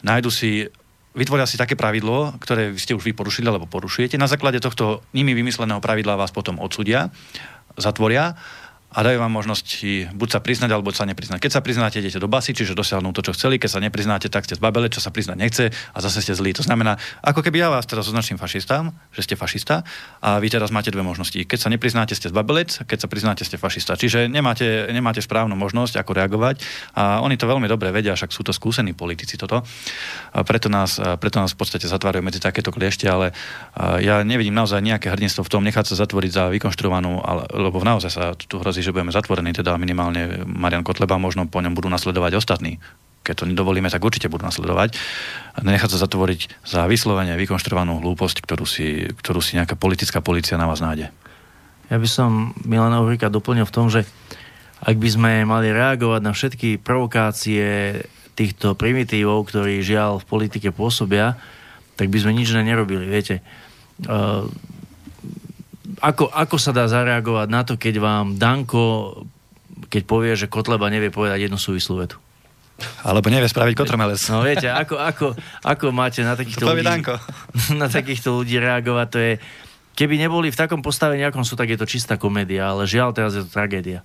E: nájdu si vytvoria si také pravidlo, ktoré ste už vy porušili alebo porušujete. Na základe tohto nimi vymysleného pravidla vás potom odsudia, zatvoria a dajú vám možnosť buď sa priznať, alebo sa nepriznať. Keď sa priznáte, idete do basy, čiže dosiahnu to, čo chceli, keď sa nepriznáte, tak ste zbabele, čo sa priznať nechce a zase ste zlí. To znamená, ako keby ja vás teraz označím fašistám, že ste fašista a vy teraz máte dve možnosti. Keď sa nepriznáte, ste zbabelec, keď sa priznáte, ste fašista. Čiže nemáte, nemáte správnu možnosť, ako reagovať a oni to veľmi dobre vedia, však sú to skúsení politici toto. A preto nás, preto nás v podstate zatvárajú medzi takéto kliešte, ale ja nevidím naozaj nejaké hrdinstvo v tom nechať sa zatvoriť za vykonštruovanú, lebo naozaj sa tu hrozí, že budeme zatvorení, teda minimálne Marian Kotleba, možno po ňom budú nasledovať ostatní. Keď to nedovolíme, tak určite budú nasledovať. Nechať sa zatvoriť za vyslovene vykonštruovanú hlúposť, ktorú si, ktorú si nejaká politická policia na vás nájde.
D: Ja by som Milana Uhrika doplnil v tom, že ak by sme mali reagovať na všetky provokácie týchto primitívov, ktorí žiaľ v politike pôsobia, tak by sme nič nerobili. Viete, uh, ako, ako sa dá zareagovať na to, keď vám Danko, keď povie, že Kotleba nevie povedať jednu súvislú vetu?
E: Alebo nevie spraviť kotromelec.
D: No viete, ako, ako, ako máte na takýchto, ľudí,
E: Danko. <laughs>
D: na takýchto ľudí reagovať, to je, keby neboli v takom postavení, akom sú, tak je to čistá komédia, ale žiaľ, teraz je to tragédia.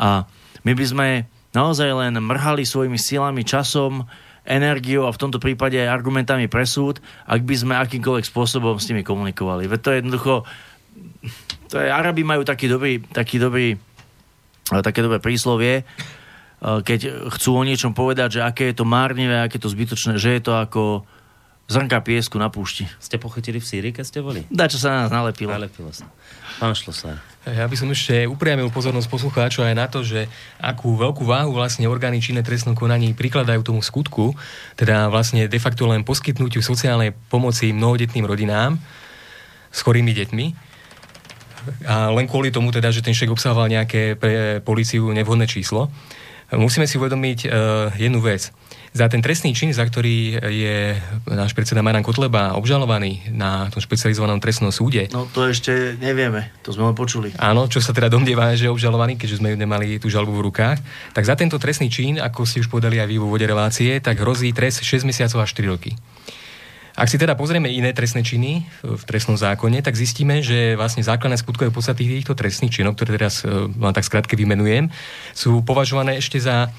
D: A my by sme naozaj len mrhali svojimi silami, časom, energiou a v tomto prípade aj argumentami pre súd, ak by sme akýmkoľvek spôsobom s nimi komunikovali. Veď to je jednoducho to je, Arabi majú taký dobrý, taký dobrý, eh, také dobré príslovie, eh, keď chcú o niečom povedať, že aké je to márnivé, aké je to zbytočné, že je to ako zrnka piesku na púšti.
B: Ste pochytili v Sýrii, keď ste boli?
D: Dá, čo sa na nás nalepilo.
B: Nalepilo sa. Pán Šlosár.
F: Ja by som ešte upriamil pozornosť poslucháčov aj na to, že akú veľkú váhu vlastne orgány činné trestnom konaní prikladajú tomu skutku, teda vlastne de facto len poskytnutiu sociálnej pomoci mnohodetným rodinám s chorými deťmi a len kvôli tomu teda, že ten šek obsahoval nejaké pre policiu nevhodné číslo. Musíme si uvedomiť uh, jednu vec. Za ten trestný čin, za ktorý je náš predseda Marian Kotleba obžalovaný na tom špecializovanom trestnom súde.
D: No to ešte nevieme, to sme len počuli.
F: Áno, čo sa teda domnieva, že je obžalovaný, keďže sme nemali tú žalbu v rukách. Tak za tento trestný čin, ako si už povedali aj vy vo vode relácie, tak hrozí trest 6 mesiacov až 4 roky. Ak si teda pozrieme iné trestné činy v trestnom zákone, tak zistíme, že vlastne základné skutkové podstaty týchto trestných činov, ktoré teraz e, len tak skrátke vymenujem, sú považované ešte za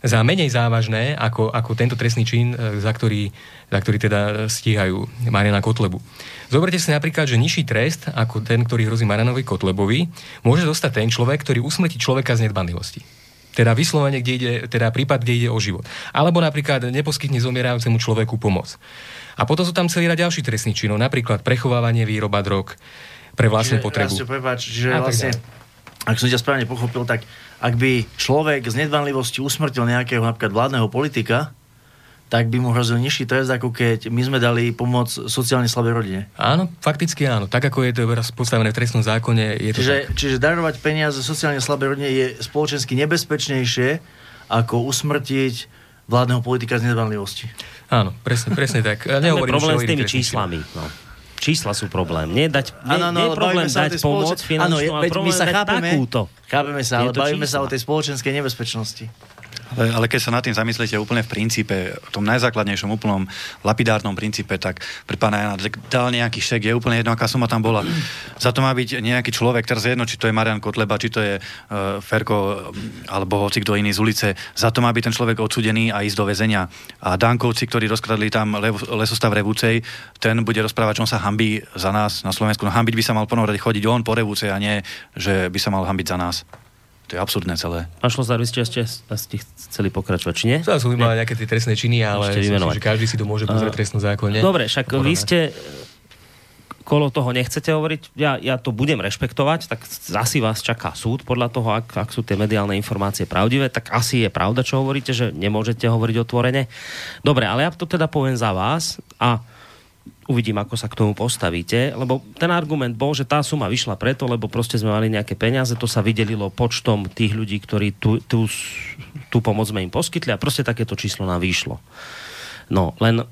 F: za menej závažné ako, ako tento trestný čin, e, za ktorý, za ktorý teda stíhajú Mariana Kotlebu. Zoberte si napríklad, že nižší trest ako ten, ktorý hrozí Marianovi Kotlebovi, môže dostať ten človek, ktorý usmrtí človeka z nedbanlivosti. Teda vyslovene, kde ide, teda prípad, kde ide o život. Alebo napríklad neposkytne zomierajúcemu človeku pomoc. A potom sú tam celý rad ďalších trestných činov, napríklad prechovávanie výroba drog pre vlastnú
D: čiže,
F: potrebu.
D: Čiže, prepáč, čiže
F: A
D: vlastne, ak som ťa správne pochopil, tak ak by človek z nedbanlivosti usmrtil nejakého napríklad vládneho politika, tak by mu hrozil nižší trest, ako keď my sme dali pomoc sociálne slabej rodine.
F: Áno, fakticky áno. Tak ako je to postavené v trestnom zákone, je to
D: Čiže,
F: tak.
D: čiže darovať peniaze sociálne slabej rodine je spoločensky nebezpečnejšie, ako usmrtiť vládneho politika z nedbanlivosti.
F: Áno, presne, presne tak. Nehovorím,
B: problém s tými číslami. No. Čísla sú problém. Nie, dať, nie,
D: Áno,
B: nie je problém
D: sa
B: dať pomoc finančnú,
D: Áno, je-
B: ale
D: my sa
B: dať
D: chápeme.
B: takúto.
D: Chápeme sa, ale bavíme sa
B: čísla.
D: o tej spoločenskej nebezpečnosti.
E: Ale, keď sa nad tým zamyslíte úplne v princípe, v tom najzákladnejšom, úplnom lapidárnom princípe, tak pre pána Jana dal nejaký šek, je úplne jedno, aká suma tam bola. Za to má byť nejaký človek, teraz je jedno, či to je Marian Kotleba, či to je uh, Ferko, alebo hoci kto iný z ulice, za to má byť ten človek odsudený a ísť do väzenia. A Dankovci, ktorí rozkradli tam lev, lesostav Revúcej, ten bude rozprávať, čo sa hambí za nás na Slovensku. No hambiť by sa mal ponorať chodiť on po Revúcej a nie, že by sa mal hambiť za nás. To je absurdné celé.
B: Pán Šlozár, vy ste ešte ste chceli pokračovať, či nie?
F: Sa sú vymenovať nejaké tie trestné činy, ale myslím, že každý si to môže pozrieť v trestnom zákone.
B: Dobre, však
F: Porovnať.
B: vy ste kolo toho nechcete hovoriť, ja, ja to budem rešpektovať, tak asi vás čaká súd podľa toho, ak, ak sú tie mediálne informácie pravdivé, tak asi je pravda, čo hovoríte, že nemôžete hovoriť otvorene. Dobre, ale ja to teda poviem za vás a uvidím, ako sa k tomu postavíte, lebo ten argument bol, že tá suma vyšla preto, lebo proste sme mali nejaké peniaze, to sa vydelilo počtom tých ľudí, ktorí tú, tú, tú pomoc sme im poskytli a proste takéto číslo nám vyšlo. No, len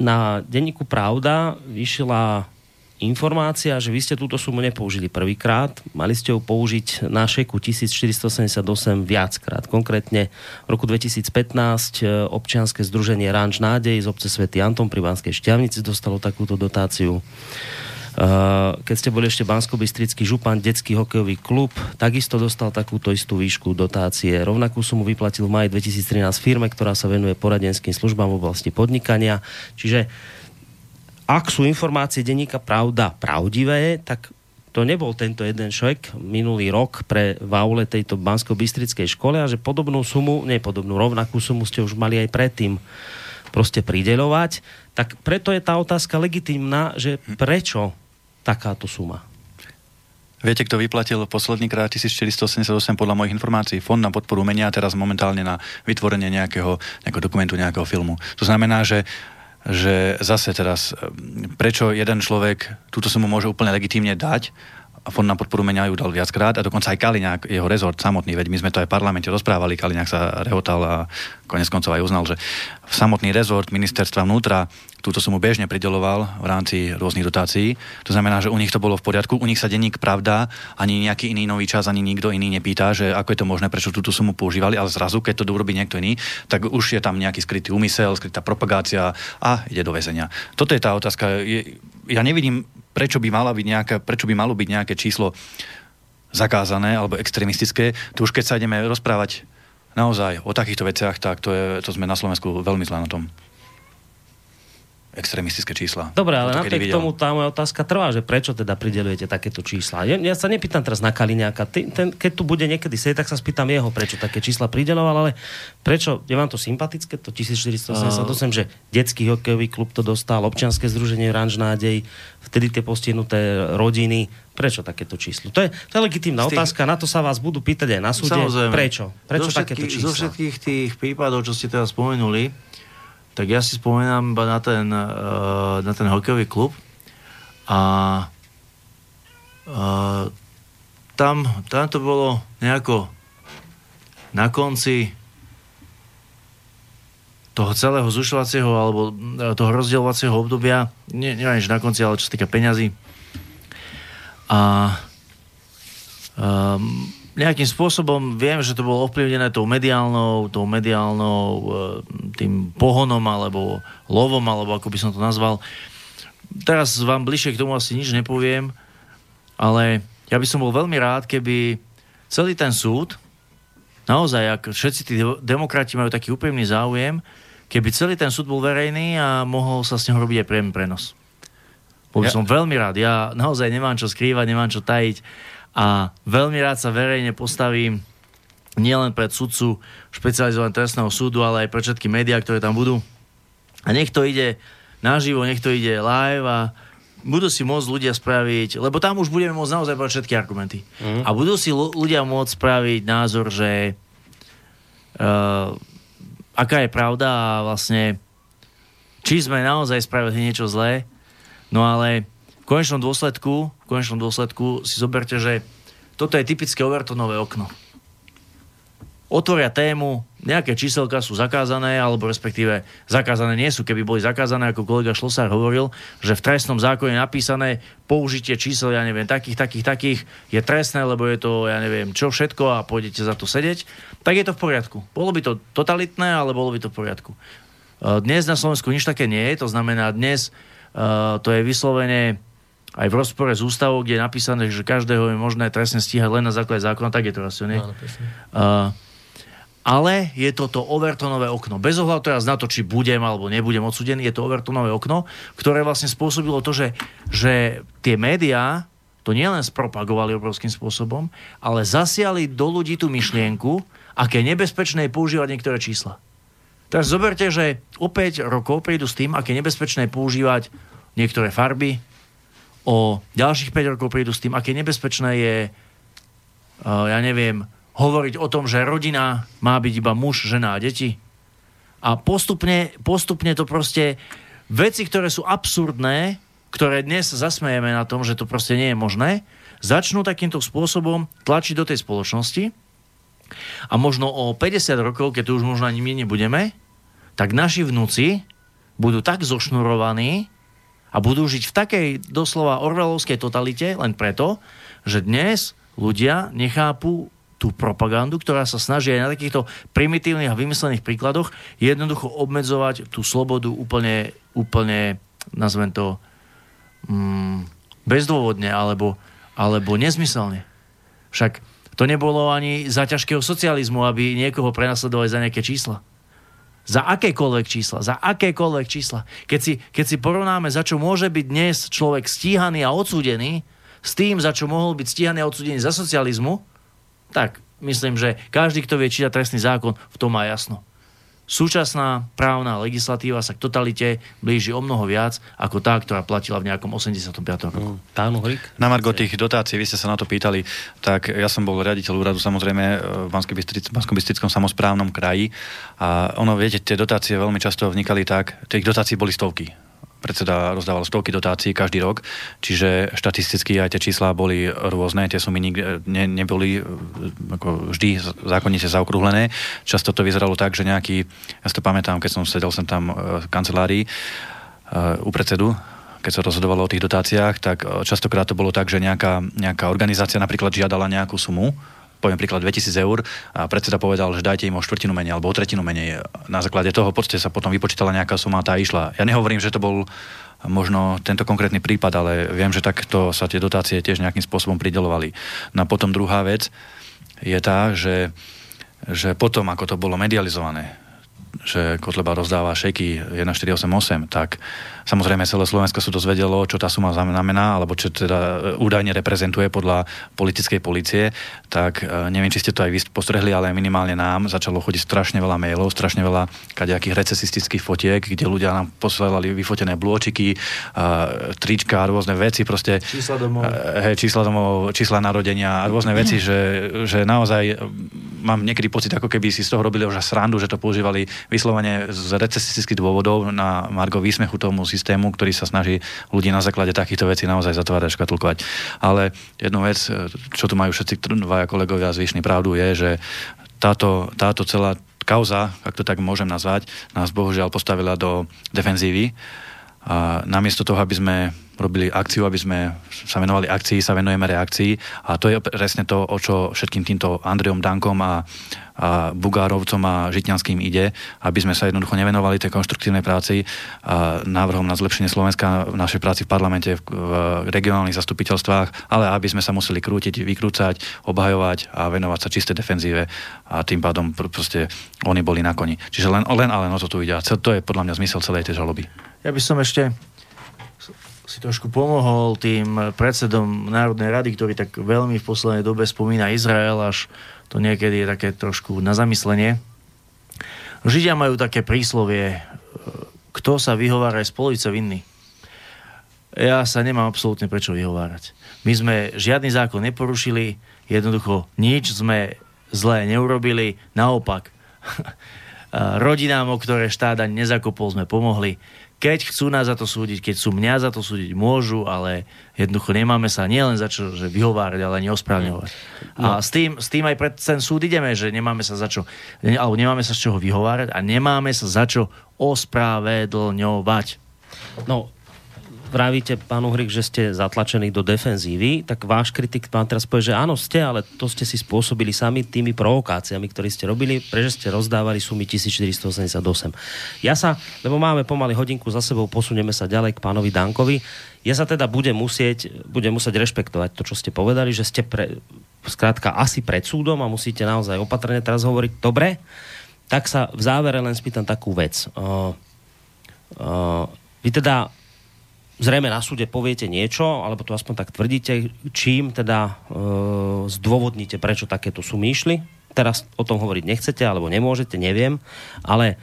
B: na denníku Pravda vyšla informácia, že vy ste túto sumu nepoužili prvýkrát, mali ste ju použiť na šeku 1488 viackrát. Konkrétne v roku 2015 e, občianske združenie Ranč Nádej z obce Svetý Anton pri Banskej Šťavnici dostalo takúto dotáciu. E, Keď ste boli ešte bansko župan, detský hokejový klub, takisto dostal takúto istú výšku dotácie. Rovnakú sumu vyplatil v maji 2013 firme, ktorá sa venuje poradenským službám v oblasti podnikania. Čiže ak sú informácie denníka Pravda pravdivé, tak to nebol tento jeden šek minulý rok pre v aule tejto bansko-bystrickej škole a že podobnú sumu, nie podobnú, rovnakú sumu ste už mali aj predtým proste prideľovať. Tak preto je tá otázka legitimná, že prečo takáto suma?
E: Viete, kto vyplatil posledný krát 1488 podľa mojich informácií? Fond na podporu umenia teraz momentálne na vytvorenie nejakého, nejakého dokumentu, nejakého filmu. To znamená, že že zase teraz, prečo jeden človek túto sumu môže úplne legitímne dať Fond na podporu menia ju dal viackrát a dokonca aj Kaliňák, jeho rezort samotný, veď my sme to aj v parlamente rozprávali, Kaliňák sa rehotal a konec koncov aj uznal, že samotný rezort ministerstva vnútra túto sumu bežne prideloval v rámci rôznych dotácií. To znamená, že u nich to bolo v poriadku, u nich sa denník pravda, ani nejaký iný nový čas, ani nikto iný nepýta, že ako je to možné, prečo túto sumu používali, ale zrazu, keď to urobí niekto iný, tak už je tam nejaký skrytý úmysel, skrytá propagácia a ide do väzenia. Toto je tá otázka. Je, ja nevidím, prečo by, mala byť nejaká, prečo by malo byť nejaké číslo zakázané alebo extremistické. Tu už keď sa ideme rozprávať naozaj o takýchto veciach, tak to, je, to sme na Slovensku veľmi zle na tom extremistické čísla.
B: Dobre, ale
E: To
B: napriek
E: videl.
B: tomu tá moja otázka trvá, že prečo teda pridelujete takéto čísla. Ja, ja sa nepýtam teraz na Kaliňáka. Ty, ten, keď tu bude niekedy sedieť, tak sa spýtam jeho, prečo také čísla prideloval, ale prečo, je vám to sympatické, to 1488, že detský hokejový klub to dostal, občianske združenie Ranž nádej, vtedy tie postihnuté rodiny, prečo takéto číslo? To je, to je legitímna
D: tých-
B: otázka, na to sa vás budú pýtať aj na súde.
D: Samozrejme.
B: Prečo? Prečo
D: zo
B: takéto
D: všetkých, Zo všetkých tých prípadov, čo ste teraz spomenuli, tak ja si spomínam iba na ten, uh, na ten hokejový klub a uh, tam, tam to bolo nejako na konci toho celého zrušovacieho alebo e, toho rozdielovacieho obdobia, nie, neviem, že na konci, ale čo sa týka peňazí. A um, nejakým spôsobom viem, že to bolo ovplyvnené tou mediálnou, tou mediálnou e, tým pohonom alebo lovom, alebo ako by som to nazval. Teraz vám bližšie k tomu asi nič nepoviem, ale ja by som bol veľmi rád, keby celý ten súd naozaj, ak všetci tí de- demokrati majú taký úprimný záujem, keby celý ten súd bol verejný a mohol sa s neho robiť aj priamy prenos. Bol by
E: Ja-
D: som veľmi rád. Ja naozaj nemám čo skrývať, nemám čo tajiť a veľmi rád sa verejne postavím nielen pred sudcu špecializovaného trestného súdu, ale aj pre všetky médiá, ktoré tam budú. A nech to ide naživo, nech to ide live a budú si môcť ľudia spraviť, lebo tam už budeme môcť naozaj brať všetky argumenty. Mm. A budú si ľudia môcť spraviť názor, že uh, aká je pravda a vlastne či sme naozaj spravili niečo zlé, no ale v konečnom dôsledku, v konečnom dôsledku si zoberte, že toto je typické Overtonové okno otvoria tému, nejaké číselka sú zakázané, alebo respektíve zakázané nie sú. Keby boli zakázané, ako kolega Šlosár hovoril, že v trestnom zákone je napísané použitie čísel, ja neviem, takých, takých, takých je trestné, lebo je to, ja neviem, čo všetko a pôjdete za to sedieť, tak je to v poriadku. Bolo by to totalitné, ale bolo by to v poriadku. E, Dnes na Slovensku nič také nie je, to znamená dnes e, to je vyslovene aj v rozpore s ústavou, kde je napísané, že každého je možné trestne stíhať len na základe zákona, tak je to asi, nie?
F: Áno.
D: Uh, ale je toto Overtonové okno. Bez ohľadu teraz na to, či budem alebo nebudem odsudený, je to Overtonové okno, ktoré vlastne spôsobilo to, že, že tie médiá to nielen spropagovali obrovským spôsobom, ale zasiali do ľudí tú myšlienku, aké nebezpečné je používať niektoré čísla. Teraz zoberte, že o 5 rokov prídu s tým, aké nebezpečné je používať niektoré farby, o ďalších 5 rokov prídu s tým, aké nebezpečné je, ja neviem, hovoriť o tom, že rodina má byť iba muž, žena a deti. A postupne, postupne to proste veci, ktoré sú absurdné, ktoré dnes zasmejeme na tom, že to proste nie je možné, začnú takýmto spôsobom tlačiť do tej spoločnosti a možno o 50 rokov, keď tu už možno ani my nebudeme, tak naši vnúci budú tak zošnurovaní a budú žiť v takej doslova orvelovskej totalite len preto, že dnes ľudia nechápu tú propagandu, ktorá sa snaží aj na takýchto primitívnych a vymyslených príkladoch jednoducho obmedzovať tú slobodu úplne, úplne nazvem to, mm, bezdôvodne alebo, alebo nezmyselne. Však to nebolo ani za ťažkého socializmu, aby niekoho prenasledovali za nejaké čísla. Za akékoľvek čísla, za akékoľvek čísla. Keď si, keď si porovnáme, za čo môže byť dnes človek stíhaný a odsúdený, s tým, za čo mohol byť stíhaný a odsúdený za socializmu, tak myslím, že každý, kto vie čítať trestný zákon, v tom má jasno. Súčasná právna legislatíva sa k totalite blíži o mnoho viac ako tá, ktorá platila v nejakom 85. roku.
B: Pán Uhrik?
E: Na Margo tých dotácií, vy ste sa na to pýtali, tak ja som bol riaditeľ úradu samozrejme v Bansko-Bystickom samozprávnom kraji a ono, viete, tie dotácie veľmi často vnikali tak, tých dotácií boli stovky predseda rozdával stovky dotácií každý rok, čiže štatisticky aj tie čísla boli rôzne, tie sumy nikde, ne, neboli e, ako vždy zákonite zaokrúhlené. Často to vyzeralo tak, že nejaký, ja si to pamätám, keď som sedel sem tam v kancelárii uh, u predsedu, keď sa rozhodovalo o tých dotáciách, tak e, častokrát to bolo tak, že nejaká, nejaká organizácia napríklad žiadala nejakú sumu, poviem príklad 2000 eur a predseda povedal, že dajte im o štvrtinu menej alebo o tretinu menej. Na základe toho podstate sa potom vypočítala nejaká suma a tá išla. Ja nehovorím, že to bol možno tento konkrétny prípad, ale viem, že takto sa tie dotácie tiež nejakým spôsobom pridelovali. No a potom druhá vec je tá, že, že potom, ako to bolo medializované, že Kotleba rozdáva šeky 1488, tak samozrejme celé Slovensko sa dozvedelo, čo tá suma znamená, alebo čo teda údajne reprezentuje podľa politickej policie, tak neviem, či ste to aj vy postrehli, ale minimálne nám začalo chodiť strašne veľa mailov, strašne veľa kadejakých recesistických fotiek, kde ľudia nám posielali vyfotené blôčiky, trička, rôzne veci, proste
D: čísla domov,
E: hej, čísla domov, čísla narodenia a rôzne veci, že, že naozaj mám niekedy pocit, ako keby si z toho robili už srandu, že to používali vyslovene z recesistických dôvodov na Margo výsmechu tomu systému, ktorý sa snaží ľudí na základe takýchto vecí naozaj zatvárať škatulkovať. Ale jednu vec, čo tu majú všetci dvaja kolegovia zvyšný pravdu, je, že táto, táto celá kauza, ak to tak môžem nazvať, nás bohužiaľ postavila do defenzívy. A namiesto toho, aby sme robili akciu, aby sme sa venovali akcii, sa venujeme reakcii a to je presne to, o čo všetkým týmto Andrejom Dankom a, a Bugárovcom a Žitňanským ide, aby sme sa jednoducho nevenovali tej konštruktívnej práci a návrhom na zlepšenie Slovenska v našej práci v parlamente, v, v regionálnych zastupiteľstvách, ale aby sme sa museli krútiť, vykrúcať, obhajovať a venovať sa čisté defenzíve a tým pádom pr- proste oni boli na koni. Čiže len, len ale no to tu ide. A to je podľa mňa zmysel celej tej žaloby.
D: Ja by som ešte si trošku pomohol tým predsedom Národnej rady, ktorý tak veľmi v poslednej dobe spomína Izrael, až to niekedy je také trošku na zamyslenie. Židia majú také príslovie, kto sa vyhovára je z vinný. Ja sa nemám absolútne prečo vyhovárať. My sme žiadny zákon neporušili, jednoducho nič sme zlé neurobili, naopak <laughs> rodinám, o ktoré štát nezakopol, sme pomohli keď chcú nás za to súdiť, keď sú mňa za to súdiť, môžu, ale jednoducho nemáme sa nielen za čo že vyhovárať, ale ani ospravňovať. No. A s tým, s tým aj pred ten súd ideme, že nemáme sa za čo, alebo nemáme sa z čoho vyhovárať a nemáme sa za čo ospravedlňovať.
B: No, vravíte, pán Uhrik, že ste zatlačení do defenzívy, tak váš kritik vám teraz povie, že áno, ste, ale to ste si spôsobili sami tými provokáciami, ktoré ste robili, pretože ste rozdávali sumy 1488. Ja sa, lebo máme pomaly hodinku za sebou, posunieme sa ďalej k pánovi Dankovi. Ja sa teda budem musieť, budem musieť rešpektovať to, čo ste povedali, že ste pre, skrátka asi pred súdom a musíte naozaj opatrne teraz hovoriť. Dobre, tak sa v závere len spýtam takú vec. Uh, uh, vy teda zrejme na súde poviete niečo, alebo to aspoň tak tvrdíte, čím teda e, zdôvodníte, prečo takéto sumy išli. Teraz o tom hovoriť nechcete, alebo nemôžete, neviem, ale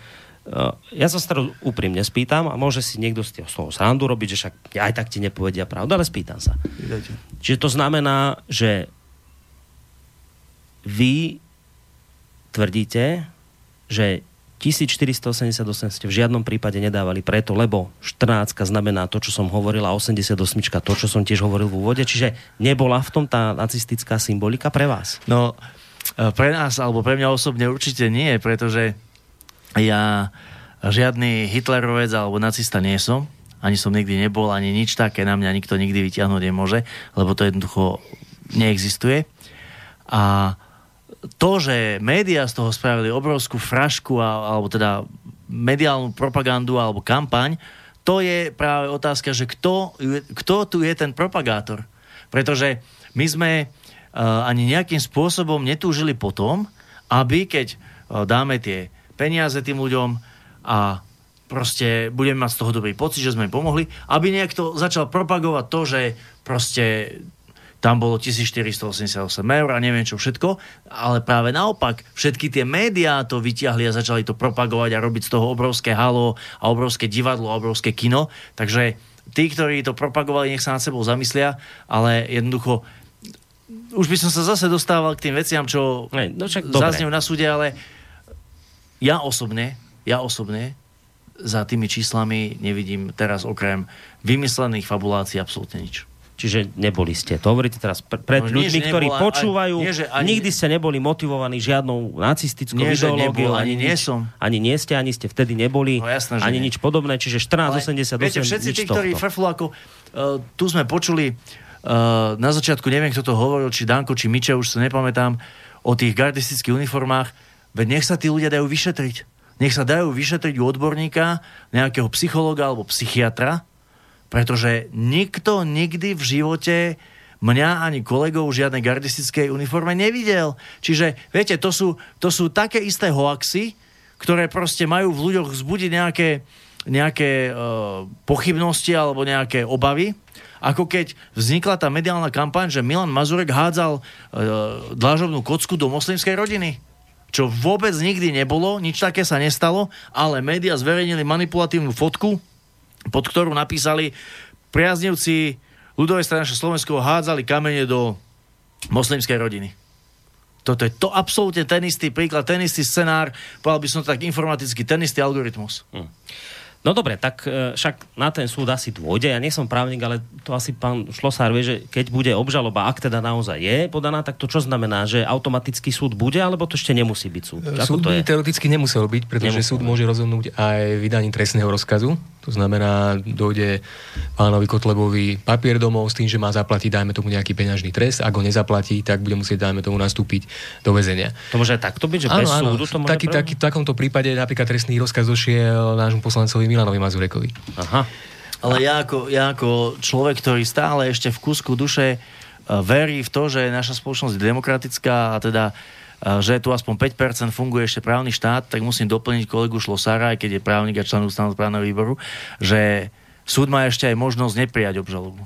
B: e, ja sa stále úprimne spýtam a môže si niekto z toho srandu robiť, že však aj tak ti nepovedia pravdu, ale spýtam sa. Vydajte. Čiže to znamená, že vy tvrdíte, že 1488 ste v žiadnom prípade nedávali preto, lebo 14 znamená to, čo som hovoril a 88 to, čo som tiež hovoril v úvode. Čiže nebola v tom tá nacistická symbolika pre vás?
D: No, e, pre nás, alebo pre mňa osobne určite nie, pretože ja žiadny Hitlerovec alebo nacista nie som. Ani som nikdy nebol, ani nič také na mňa nikto nikdy vyťahnuť nemôže, lebo to jednoducho neexistuje. A to, že médiá z toho spravili obrovskú frašku, alebo teda mediálnu propagandu alebo kampaň, to je práve otázka, že kto, kto tu je ten propagátor. Pretože my sme uh, ani nejakým spôsobom netúžili potom, aby keď uh, dáme tie peniaze tým ľuďom a proste budeme mať z toho dobrý pocit, že sme im pomohli, aby niekto začal propagovať to, že proste tam bolo 1488 eur a neviem čo všetko, ale práve naopak, všetky tie médiá to vyťahli a začali to propagovať a robiť z toho obrovské halo a obrovské divadlo a obrovské kino, takže tí, ktorí to propagovali, nech sa nad sebou zamyslia, ale jednoducho už by som sa zase dostával k tým veciam, čo no zaznejú na súde, ale ja osobne, ja osobne za tými číslami nevidím teraz okrem vymyslených fabulácií absolútne nič.
B: Čiže neboli ste. To hovoríte teraz pred no, ľuďmi, nie, ktorí nebola, počúvajú. Ani, nie, že ani, nikdy ste neboli motivovaní žiadnou nacistickou nie, ideológiou.
D: Ani, ani nie som.
B: Ani nie ste, ani ste vtedy neboli.
D: No, jasné,
B: ani
D: nie.
B: nič podobné. Čiže 1488
D: Viete, všetci tí, ktorí frflu ako... Uh, tu sme počuli uh, na začiatku, neviem, kto to hovoril, či Danko, či Miče, už sa nepamätám, o tých gardistických uniformách. Veď nech sa tí ľudia dajú vyšetriť. Nech sa dajú vyšetriť u odborníka, nejakého psychologa alebo psychiatra, pretože nikto nikdy v živote mňa ani kolegov v žiadnej gardistickej uniforme nevidel. Čiže, viete, to sú, to sú také isté hoaxy, ktoré proste majú v ľuďoch vzbudiť nejaké, nejaké uh, pochybnosti alebo nejaké obavy, ako keď vznikla tá mediálna kampaň, že Milan Mazurek hádzal uh, dlážobnú kocku do moslimskej rodiny čo vôbec nikdy nebolo, nič také sa nestalo, ale média zverejnili manipulatívnu fotku, pod ktorú napísali priaznivci ľudovej strany Slovenského hádzali kamene do moslimskej rodiny. Toto je to absolútne ten istý príklad, ten istý scenár, povedal by som to tak informaticky, ten istý algoritmus. Hmm.
B: No dobre, tak e, však na ten súd asi dôjde. Ja nie som právnik, ale to asi pán Šlosár vie, že keď bude obžaloba, ak teda naozaj je podaná, tak to čo znamená, že automaticky súd bude, alebo to ešte nemusí byť súd?
F: Ako súd to by je? teoreticky nemusel byť, pretože nemusel súd môže rozhodnúť aj vydaním trestného rozkazu To znamená, dojde pánovi Kotlebovi papier domov s tým, že má zaplatiť, dajme tomu nejaký peňažný trest. Ak ho nezaplatí, tak bude musieť, dajme tomu, nastúpiť do väzenia.
B: To môže aj takto byť, že bez
F: Áno, áno.
B: súdu to môže
F: taký, taký, v takomto prípade napríklad trestný rozkaz došiel nášmu poslancovi Milanovi Mazurekovi.
B: Aha.
D: Ale ja ako, ja ako človek, ktorý stále ešte v kúsku duše uh, verí v to, že naša spoločnosť je demokratická a teda uh, že tu aspoň 5% funguje ešte právny štát, tak musím doplniť kolegu Šlosára, aj keď je právnik a člen ústavnoprávneho výboru, že súd má ešte aj možnosť neprijať obžalobu.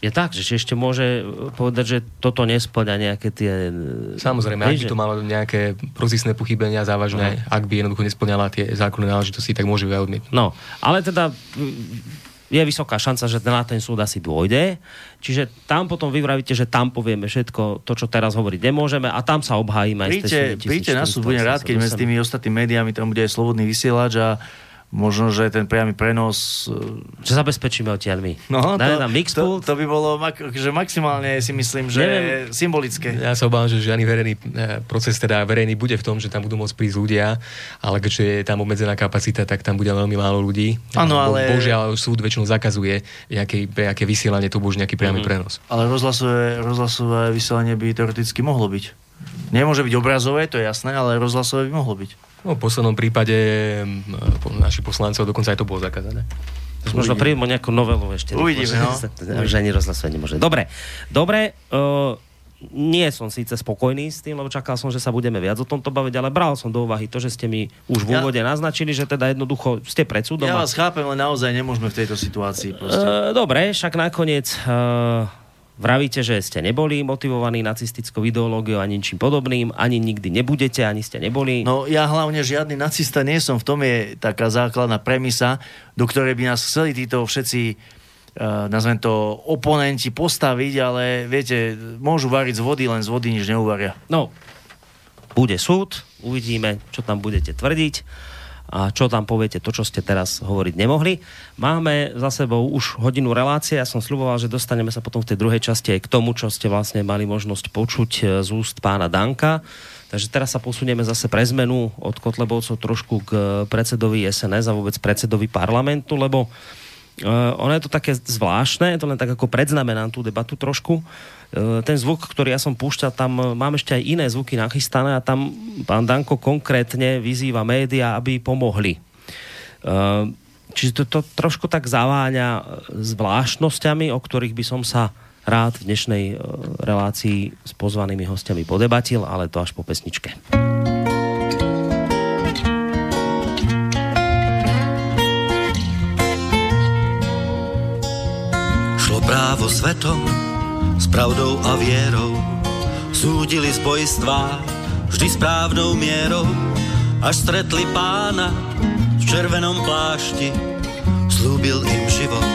B: Je tak, že ešte môže povedať, že toto nesplňa nejaké tie...
F: Samozrejme,
B: Hej,
F: ak by to malo nejaké procesné pochybenia závažné, ak by jednoducho nesplňala tie zákonné náležitosti, tak môže ju aj odmietnúť.
B: No, ale teda mm, je vysoká šanca, že na ten súd asi dôjde. Čiže tam potom vy vravíte, že tam povieme všetko to, čo teraz hovoriť nemôžeme a tam sa obhájime
D: Príďte, príďte na súd, budem rád, keď medzi
B: 1488.
D: tými ostatnými médiami tam bude aj slobodný vysielač a možno, že ten priamy prenos... e,
B: Že zabezpečíme odtiaľ my.
D: No,
B: Dáme
D: to,
B: tam
D: to, to by bolo mak- že maximálne si myslím, že
B: Neviem.
D: symbolické.
F: Ja sa obávam, že žiadny verejný eh, proces, teda verejný bude v tom, že tam budú môcť prísť ľudia, ale keďže je tam obmedzená kapacita, tak tam bude veľmi málo ľudí.
D: Áno, ale-
F: Bohužiaľ, súd väčšinou zakazuje nejaké, nejaké vysielanie, to už nejaký priamy
B: Mhm.
F: prenos.
D: Ale rozhlasové, rozhlasové vysielanie by teoreticky mohlo byť. Nemôže byť obrazové, to je jasné, ale rozhlasové by mohlo byť.
F: No, v poslednom prípade našich poslancov dokonca aj to bolo zakázané.
B: Možno príjmu nejakú novelu ešte.
D: Uvidíme, no.
B: Že ani rozhlasovať nemôže. Dobre, dobre. Uh, nie som síce spokojný s tým, lebo čakal som, že sa budeme viac o tomto baviť, ale bral som do úvahy to, že ste mi už v
D: Ja-
B: úvode naznačili, že teda jednoducho ste pred súdom.
D: Ja vás chápem, ale naozaj nemôžeme v tejto situácii. Proste.
B: E, dobre, však nakoniec e, vravíte, že ste neboli motivovaní nacistickou ideológiou ani ničím podobným, ani nikdy nebudete, ani ste neboli.
D: No ja hlavne žiadny nacista nie som, v tom je taká základná premisa, do ktorej by nás chceli títo všetci uh, nazvem to oponenti postaviť, ale viete, môžu variť z vody, len z vody nič neuvaria.
B: No, bude súd, uvidíme, čo tam budete tvrdiť a čo tam poviete, to, čo ste teraz hovoriť nemohli. Máme za sebou už hodinu relácie, ja som sľuboval, že dostaneme sa potom v tej druhej časti aj k tomu, čo ste vlastne mali možnosť počuť e, z úst pána Danka. Takže teraz sa posunieme zase pre zmenu od Kotlebovcov trošku k predsedovi SNS a vôbec predsedovi parlamentu, lebo Uh, ono je to také zvláštne, to len tak ako predznamenám tú debatu trošku. Uh, ten zvuk, ktorý ja som púšťal, tam uh, mám ešte aj iné zvuky nachystané a tam pán Danko konkrétne vyzýva médiá, aby pomohli. Uh, čiže to, to trošku tak zaváňa zvláštnosťami, o ktorých by som sa rád v dnešnej relácii s pozvanými hostiami podebatil, ale to až po pesničke.
G: Právo svetom s pravdou a vierou. Súdili z bojstvá vždy správnou mierou. Až stretli pána v červenom plášti. Slúbil im život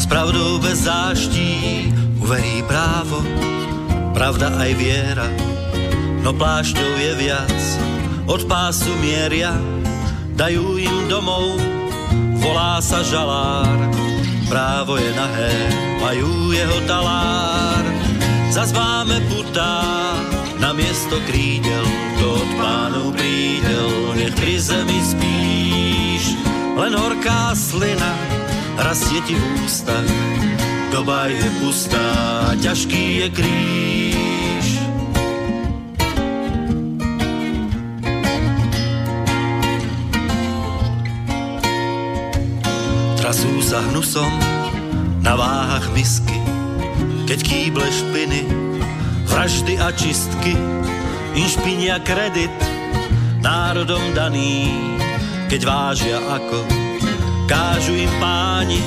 G: s pravdou bez záští. Uverí právo, pravda aj viera. No plášťou je viac, od pásu mieria. Dajú im domov, volá sa žalár. Právo je nahé, majú jeho talár. Zas máme putá na miesto krídel, to od pánov prídel, nech pri zemi spíš. Len horká slina rastie ti v ústach, doba je pustá, ťažký je kríž. Trasú sa hnusom na váhach misky, keď kýble špiny, vraždy a čistky, inšpinia kredit národom daný, keď vážia ako kážu im páni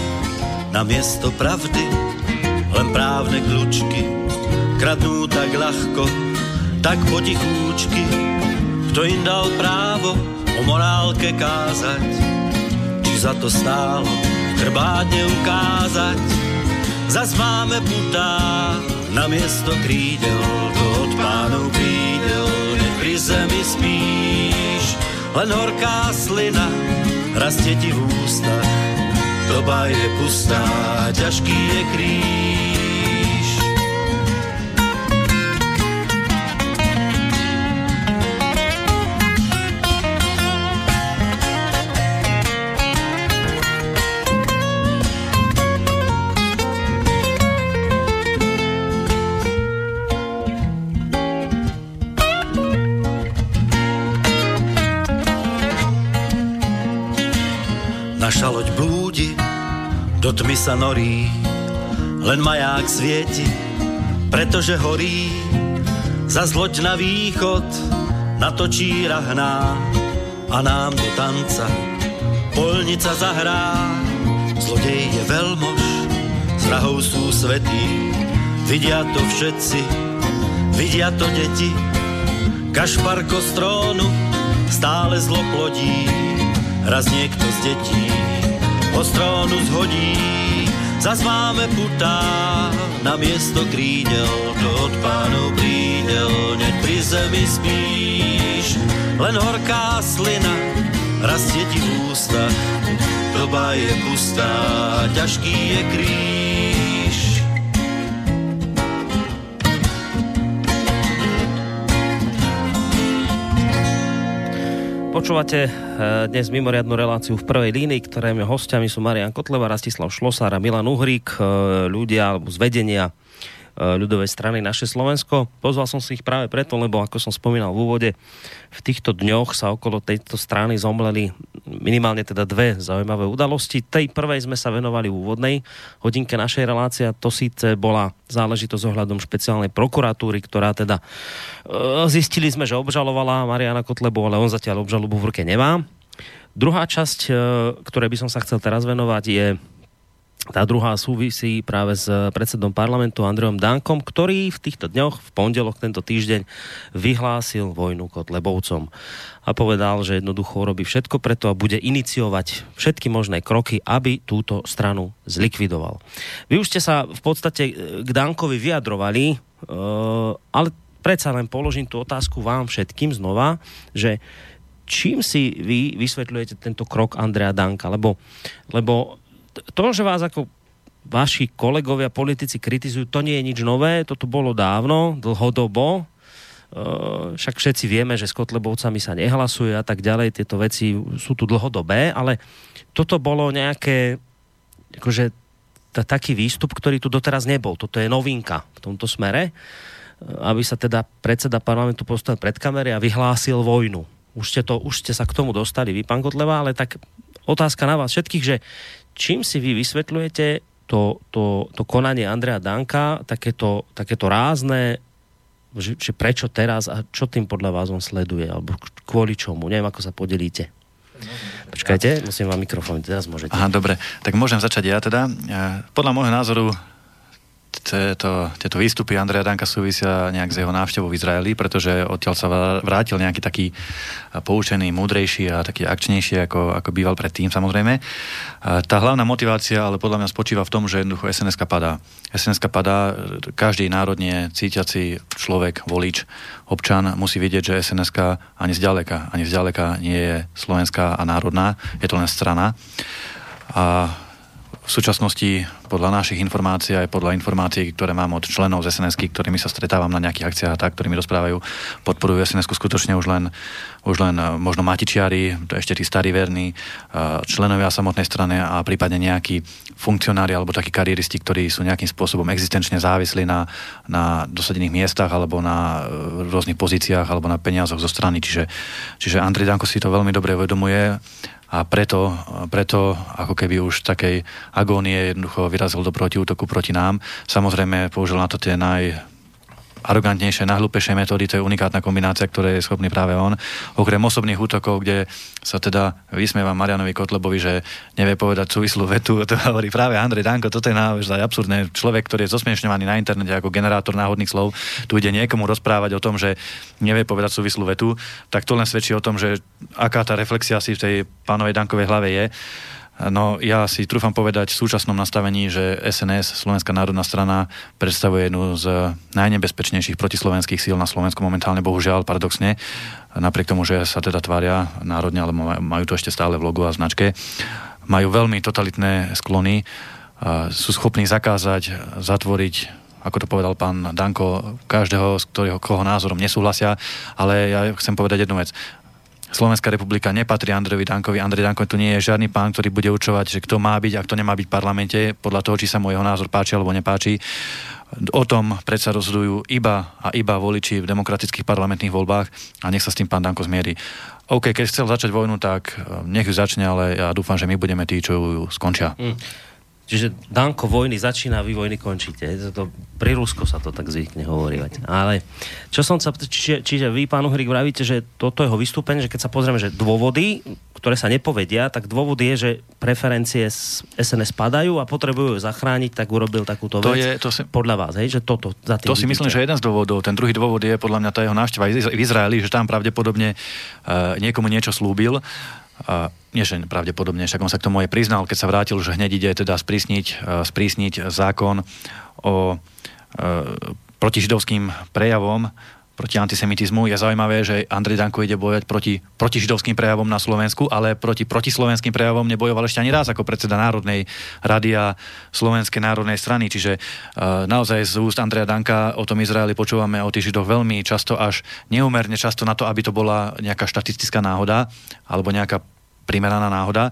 G: na miesto pravdy, len právne kľúčky, kradnú tak ľahko, tak potichúčky, kto im dal právo o morálke kázať, či za to stálo chrbát neukázať. Zas máme putá na miesto krídel, to od pánov krídel, nech pri zemi spíš. Len horká slina rastie ti v ústach, doba je pustá, ťažký je kríž. Do tmy sa norí, len maják svieti, pretože horí. Za zloď na východ natočí rahná a nám do tanca polnica zahrá. Zlodej je veľmož, s rahou sú svetí, vidia to všetci, vidia to deti. Kašparko z trónu stále zlo plodí, raz niekto z detí o strónu zhodí. Zas máme putá na miesto krídel, to od pánov prídel, neď pri zemi spíš. Len horká slina rastie ti v ústach, doba je pustá, ťažký je kríž.
B: Počúvate eh, dnes mimoriadnu reláciu v prvej línii, ktoré hostiami sú Marian Kotleva, Rastislav Šlosár a Milan Uhrík, eh, ľudia alebo z vedenia E, ľudovej strany Naše Slovensko. Pozval som si ich práve preto, lebo ako som spomínal v úvode, v týchto dňoch sa okolo tejto strany zomleli minimálne teda dve zaujímavé udalosti. Tej prvej sme sa venovali v úvodnej hodinke našej relácie a to síce bola záležitosť ohľadom špeciálnej prokuratúry, ktorá teda e, zistili sme, že obžalovala Mariana Kotlebu, ale on zatiaľ obžalobu v ruke nemá. Druhá časť, e, ktorej by som sa chcel teraz venovať, je tá druhá súvisí práve s predsedom parlamentu Andrejom Dankom, ktorý v týchto dňoch, v pondelok tento týždeň, vyhlásil vojnu Kotlebovcom a povedal, že jednoducho robí všetko preto a bude iniciovať všetky možné kroky, aby túto stranu zlikvidoval. Vy už ste sa v podstate k Dankovi vyjadrovali, e, ale predsa len položím tú otázku vám všetkým znova, že čím si vy vysvetľujete tento krok Andrea Danka? Lebo, lebo to, že vás ako vaši kolegovia politici kritizujú, to nie je nič nové, toto bolo dávno, dlhodobo, Uh, však všetci vieme, že s Kotlebovcami sa nehlasuje a tak ďalej, tieto veci sú tu dlhodobé, ale toto bolo nejaké, akože t- taký výstup, ktorý tu doteraz nebol. Toto je novinka v tomto smere, aby sa teda predseda parlamentu postavil pred kamery a vyhlásil vojnu. Už ste, to, už ste sa k tomu dostali vy, pán Kotleva, ale tak otázka na vás všetkých, že čím si vy vysvetľujete to, to, to konanie Andrea Danka, takéto, takéto rázne, že, že prečo teraz a čo tým podľa vás on sleduje, alebo kvôli čomu, neviem, ako sa podelíte. Počkajte, musím vám mikrofón, teraz môžete.
E: Aha, dobre, tak môžem začať ja teda. Podľa môjho názoru tieto, tieto výstupy Andreja Danka súvisia nejak s jeho návštevou v Izraeli, pretože odtiaľ sa vrátil nejaký taký poučený, múdrejší a taký akčnejší, ako, ako býval predtým samozrejme. Tá hlavná motivácia ale podľa mňa spočíva v tom, že jednoducho sns padá. sns padá, každý národne cítiaci človek, volič, občan musí vidieť, že sns ani zďaleka, ani zďaleka nie je slovenská a národná, je to len strana. A v súčasnosti podľa našich informácií aj podľa informácií, ktoré mám od členov z sns ktorými sa stretávam na nejakých akciách a tak, ktorí rozprávajú, podporujú sns skutočne už len, už len e, možno matičiari, to ešte tí starí verní, e, členovia samotnej strany a prípadne nejakí funkcionári alebo takí kariéristi, ktorí sú nejakým spôsobom existenčne závislí na, na dosadených miestach alebo na e, rôznych pozíciách alebo na peniazoch zo strany. Čiže, čiže Andrej Danko si to veľmi dobre uvedomuje a preto, preto ako keby už takej agónie jednoducho vyrazil do protiútoku proti nám. Samozrejme použil na to tie naj, arogantnejšie, najhlúpejšie metódy, to je unikátna kombinácia, ktoré je schopný práve on. Okrem osobných útokov, kde sa teda vysmieva Marianovi Kotlebovi, že nevie povedať súvislú vetu, <laughs> to hovorí práve Andrej Danko, toto je naozaj absurdné. Človek, ktorý je zosmiešňovaný na internete ako generátor náhodných slov, tu ide niekomu rozprávať o tom, že nevie povedať súvislú vetu, tak to len svedčí o tom, že aká tá reflexia si v tej pánovej Dankovej hlave je. No ja si trúfam povedať v súčasnom nastavení, že SNS, Slovenská národná strana, predstavuje jednu z najnebezpečnejších protislovenských síl na Slovensku momentálne, bohužiaľ, paradoxne, napriek tomu, že sa teda tvária národne, ale majú to ešte stále v logu a značke. Majú veľmi totalitné sklony, sú schopní zakázať, zatvoriť ako to povedal pán Danko, každého, s ktorého koho názorom nesúhlasia, ale ja chcem povedať jednu vec Slovenská republika nepatrí Andrejovi Dankovi. Andrej Danko tu nie je žiadny pán, ktorý bude určovať, že kto má byť a kto nemá byť v parlamente, podľa toho, či sa mu jeho názor páči alebo nepáči. O tom predsa rozhodujú iba a iba voliči v demokratických parlamentných voľbách a nech sa s tým pán Danko zmierí. OK, keď chcel začať vojnu, tak eh, nech ju začne, ale ja dúfam, že my budeme tí, čo ju skončia. Mm.
B: Čiže Danko vojny začína, vy vojny končíte. To, pri Rusko sa to tak zvykne hovoriť. Ale čo som sa... Čiže, čiže vy, pán Uhrik, vravíte, že toto jeho vystúpenie, že keď sa pozrieme, že dôvody, ktoré sa nepovedia, tak dôvod je, že preferencie z SNS padajú a potrebujú zachrániť, tak urobil takúto
E: to
B: vec.
E: Je, to si,
B: podľa vás, hej, že toto za
E: tým To si myslím, že jeden z dôvodov. Ten druhý dôvod je podľa mňa tá jeho návšteva v Izraeli, že tam pravdepodobne uh, niekomu niečo slúbil a nie, že pravdepodobne, však on sa k tomu aj priznal, keď sa vrátil, že hneď ide teda sprísniť, e, sprísniť zákon o e, protižidovským prejavom, proti antisemitizmu. Je zaujímavé, že Andrej Danko ide bojovať proti protižidovským prejavom na Slovensku, ale proti protislovenským prejavom nebojoval ešte ani raz ako predseda Národnej rady a Slovenskej národnej strany. Čiže uh, naozaj z úst Andreja Danka o tom Izraeli počúvame o tých židoch veľmi často až neumerne často na to, aby to bola nejaká štatistická náhoda alebo nejaká primeraná náhoda.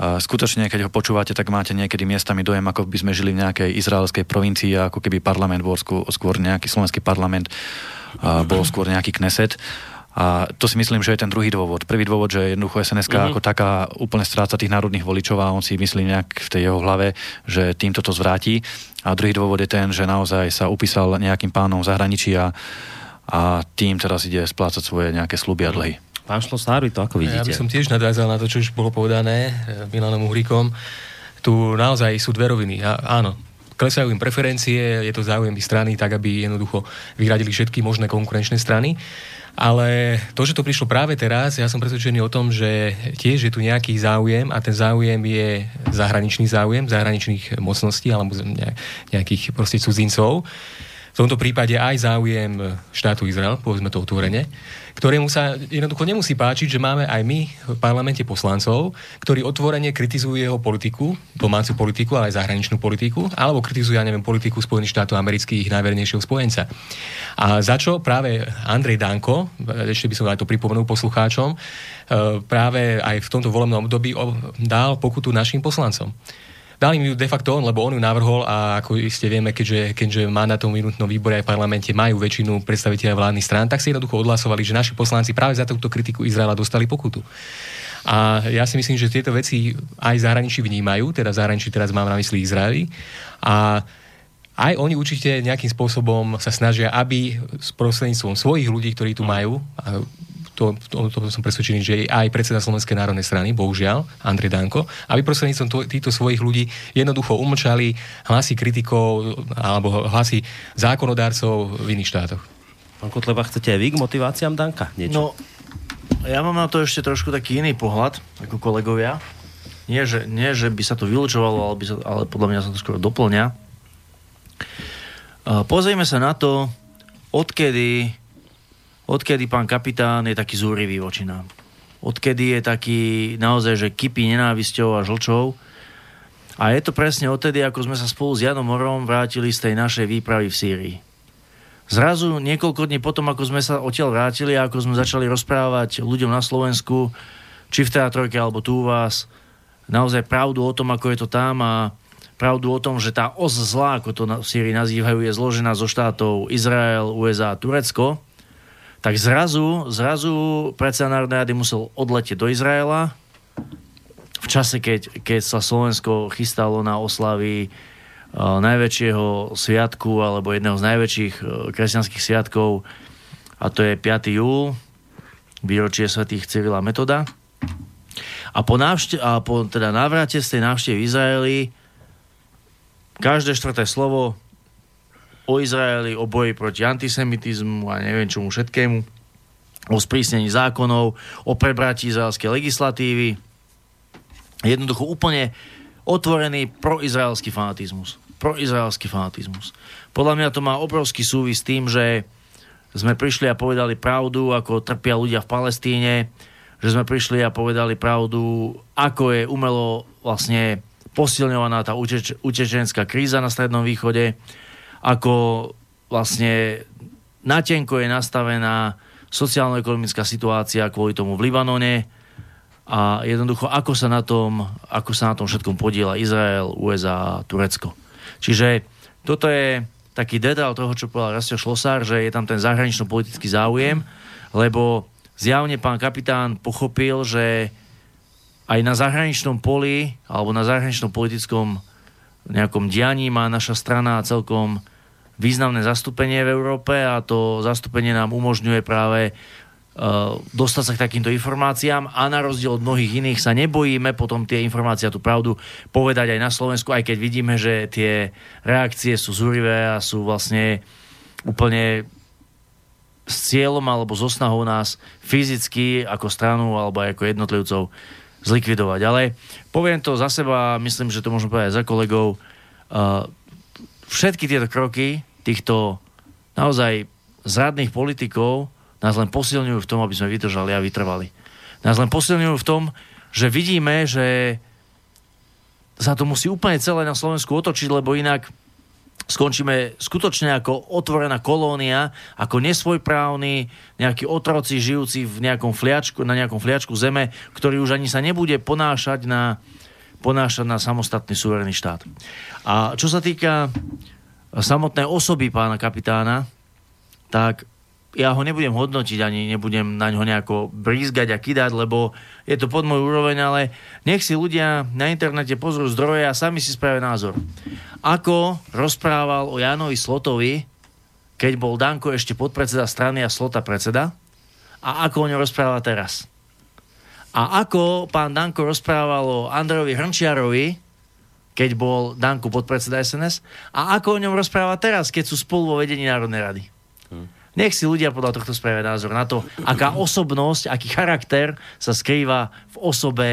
E: Skutočne, keď ho počúvate, tak máte niekedy miestami dojem, ako by sme žili v nejakej izraelskej provincii, ako keby parlament bol skôr nejaký slovenský parlament, bol skôr nejaký kneset. A to si myslím, že je ten druhý dôvod. Prvý dôvod, že jednoducho SNSK mm-hmm. ako taká úplne stráca tých národných voličov a on si myslí nejak v tej jeho hlave, že týmto to zvráti. A druhý dôvod je ten, že naozaj sa upísal nejakým pánom v zahraničí a, a tým teraz ide splácať svoje nejaké sluby a dlhy.
B: Pán Šlosár, to ako vidíte?
F: Ja by som tiež nadviazal na to, čo už bolo povedané eh, Milanom Uhrikom. Tu naozaj sú dve roviny. A, áno, klesajú im preferencie, je to záujem strany tak, aby jednoducho vyradili všetky možné konkurenčné strany. Ale to, že to prišlo práve teraz, ja som presvedčený o tom, že tiež je tu nejaký záujem a ten záujem je zahraničný záujem, zahraničných mocností alebo nejakých proste cudzincov. V tomto prípade aj záujem štátu Izrael, povedzme to otvorene, ktorému sa jednoducho nemusí páčiť, že máme aj my v parlamente poslancov, ktorí otvorene kritizujú jeho politiku, domácu politiku, ale aj zahraničnú politiku, alebo kritizujú, ja neviem, politiku Spojených štátov amerických, najvernejšieho spojenca. A za čo práve Andrej Danko, ešte by som aj to pripomenul poslucháčom, e, práve aj v tomto volebnom období dal pokutu našim poslancom. Dali mi ju de facto on, lebo on ju navrhol a ako iste vieme, keďže, keďže mandátom minútnom výbore aj v parlamente majú väčšinu predstaviteľov vládnych strán, tak si jednoducho odhlasovali, že naši poslanci práve za túto kritiku Izraela dostali pokutu. A ja si myslím, že tieto veci aj zahraničí vnímajú, teda zahraničí teraz mám na mysli Izraeli. A aj oni určite nejakým spôsobom sa snažia, aby s prostredníctvom svojich ľudí, ktorí tu majú, to, to, to som presvedčený, že aj predseda Slovenskej národnej strany, bohužiaľ, Andrej Danko, aby prostredníctvom týchto svojich ľudí jednoducho umlčali hlasy kritikov alebo hlasy zákonodárcov v iných štátoch.
B: Pán Kotleba, chcete aj vy k motiváciám Danka niečo?
D: No, ja mám na to ešte trošku taký iný pohľad, ako kolegovia. Nie, že, nie, že by sa to vylúčovalo, ale, by sa, ale podľa mňa sa to skoro doplňa. Pozrieme sa na to, odkedy odkedy pán kapitán je taký zúrivý voči nám. Odkedy je taký naozaj, že kypí nenávisťou a žlčou. A je to presne odtedy, ako sme sa spolu s Janom Morom vrátili z tej našej výpravy v Sýrii. Zrazu niekoľko dní potom, ako sme sa odtiaľ vrátili a ako sme začali rozprávať ľuďom na Slovensku, či v teatrojke alebo tu u vás, naozaj pravdu o tom, ako je to tam a pravdu o tom, že tá os zla, ako to v Sýrii nazývajú, je zložená zo štátov Izrael, USA a Turecko, tak zrazu, zrazu predseda Národnej rady musel odletieť do Izraela v čase, keď, keď sa Slovensko chystalo na oslavy uh, najväčšieho sviatku alebo jedného z najväčších uh, kresťanských sviatkov a to je 5. júl, výročie svätých Cyrila Metoda. A po, návšte- a po teda návrate z tej návštevy v Izraeli každé štvrté slovo o Izraeli, o boji proti antisemitizmu a neviem čomu všetkému, o sprísnení zákonov, o prebratí izraelskej legislatívy. Jednoducho úplne otvorený proizraelský fanatizmus. Proizraelský fanatizmus. Podľa mňa to má obrovský súvis s tým, že sme prišli a povedali pravdu, ako trpia ľudia v Palestíne, že sme prišli a povedali pravdu, ako je umelo vlastne posilňovaná tá uteč- utečenská kríza na Strednom východe, ako vlastne natenko je nastavená sociálno-ekonomická situácia kvôli tomu v Libanone a jednoducho ako sa na tom, ako sa na tom všetkom podiela Izrael, USA Turecko. Čiže toto je taký detail toho, čo povedal Rastio Šlosár, že je tam ten zahranično-politický záujem, lebo zjavne pán kapitán pochopil, že aj na zahraničnom poli alebo na zahraničnom politickom nejakom dianí má naša strana celkom významné zastúpenie v Európe a to zastúpenie nám umožňuje práve uh, dostať sa k takýmto informáciám a na rozdiel od mnohých iných sa nebojíme potom tie informácie a tú pravdu povedať aj na Slovensku, aj keď vidíme, že tie reakcie sú zúrivé a sú vlastne úplne s cieľom alebo so snahou nás fyzicky ako stranu alebo aj ako jednotlivcov zlikvidovať. Ale poviem to za seba, myslím, že to môžem povedať za kolegov. Uh, všetky tieto kroky týchto naozaj zradných politikov nás len posilňujú v tom, aby sme vydržali a vytrvali. Nás len posilňujú v tom, že vidíme, že sa to musí úplne celé na Slovensku otočiť, lebo inak skončíme skutočne ako otvorená kolónia, ako nesvojprávny, nejakí otroci žijúci v nejakom fliačku, na nejakom fliačku zeme, ktorý už ani sa nebude ponášať na, ponášať na samostatný suverený štát. A čo sa týka samotné osoby pána kapitána, tak ja ho nebudem hodnotiť, ani nebudem na ňo nejako brízgať a kidať, lebo je to pod môj úroveň, ale nech si ľudia na internete pozrú zdroje a sami si spravia názor. Ako rozprával o Janovi Slotovi, keď bol Danko ešte podpredseda strany a Slota predseda, a ako o ňom rozpráva teraz. A ako pán Danko rozprával o Androvi Hrnčiarovi, keď bol Danku podpredseda SNS a ako o ňom rozpráva teraz, keď sú spolu vo vedení Národnej rady. Hm. Nech si ľudia podľa tohto spravia názor na to, aká osobnosť, aký charakter sa skrýva v osobe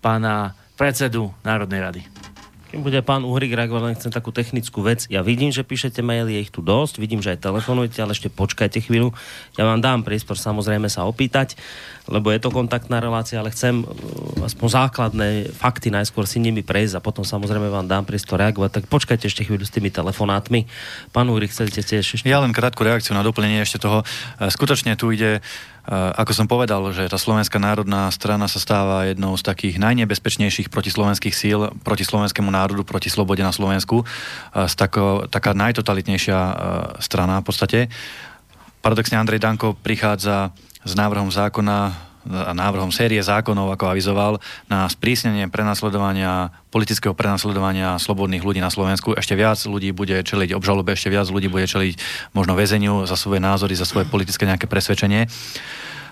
D: pána predsedu Národnej rady.
B: Kým bude pán Uhrik reagovať, len chcem takú technickú vec. Ja vidím, že píšete maily, je ich tu dosť, vidím, že aj telefonujete, ale ešte počkajte chvíľu. Ja vám dám priestor samozrejme sa opýtať, lebo je to kontaktná relácia, ale chcem uh, aspoň základné fakty najskôr si nimi prejsť a potom samozrejme vám dám priestor reagovať. Tak počkajte ešte chvíľu s tými telefonátmi. Pán Uhrik, chcete tiež ešte?
E: Ja len krátku reakciu na doplnenie ešte toho. E, skutočne tu ide ako som povedal, že tá Slovenská národná strana sa stáva jednou z takých najnebezpečnejších protislovenských síl proti slovenskému národu, proti slobode na Slovensku. Z tako, taká najtotalitnejšia strana v podstate. Paradoxne Andrej Danko prichádza s návrhom zákona návrhom série zákonov, ako avizoval, na sprísnenie prenasledovania, politického prenasledovania slobodných ľudí na Slovensku. Ešte viac ľudí bude čeliť obžalobe, ešte viac ľudí bude čeliť možno väzeniu za svoje názory, za svoje politické nejaké presvedčenie.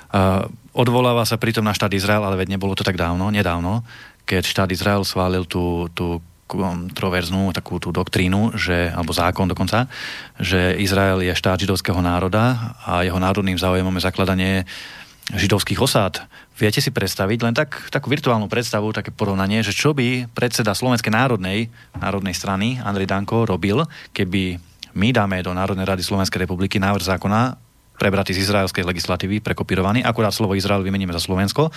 E: Uh, odvoláva sa pritom na štát Izrael, ale veď nebolo to tak dávno, nedávno, keď štát Izrael schválil tú, tú kontroverznú takú tú doktrínu, že, alebo zákon dokonca, že Izrael je štát židovského národa a jeho národným záujemom je zakladanie židovských osád. Viete si predstaviť len tak, takú virtuálnu predstavu, také porovnanie, že čo by predseda Slovenskej národnej, národnej strany Andrej Danko robil, keby my dáme do Národnej rady Slovenskej republiky návrh zákona prebratý z izraelskej legislatívy, prekopírovaný, akurát slovo Izrael vymeníme za Slovensko,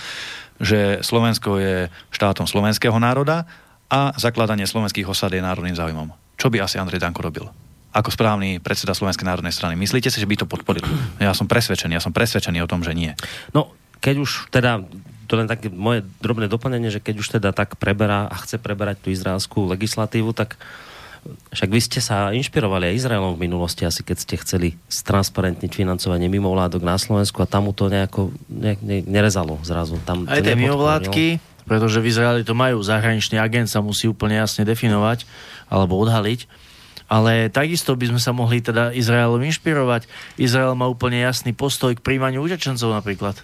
E: že Slovensko je štátom slovenského národa a zakladanie slovenských osad je národným záujmom. Čo by asi Andrej Danko robil? ako správny predseda Slovenskej národnej strany. Myslíte si, že by to podporil? Ja som presvedčený, ja som presvedčený o tom, že nie.
B: No, keď už teda to len také moje drobné doplnenie, že keď už teda tak preberá a chce preberať tú izraelskú legislatívu, tak však vy ste sa inšpirovali aj Izraelom v minulosti, asi keď ste chceli stransparentniť financovanie mimovládok na Slovensku a tam mu to nejako ne, ne, nerezalo zrazu. Tam
D: aj tie mimovládky, pretože v Izraeli to majú zahraničný agent, sa musí úplne jasne definovať alebo odhaliť ale takisto by sme sa mohli teda Izraelom inšpirovať. Izrael má úplne jasný postoj k príjmaniu utečencov napríklad.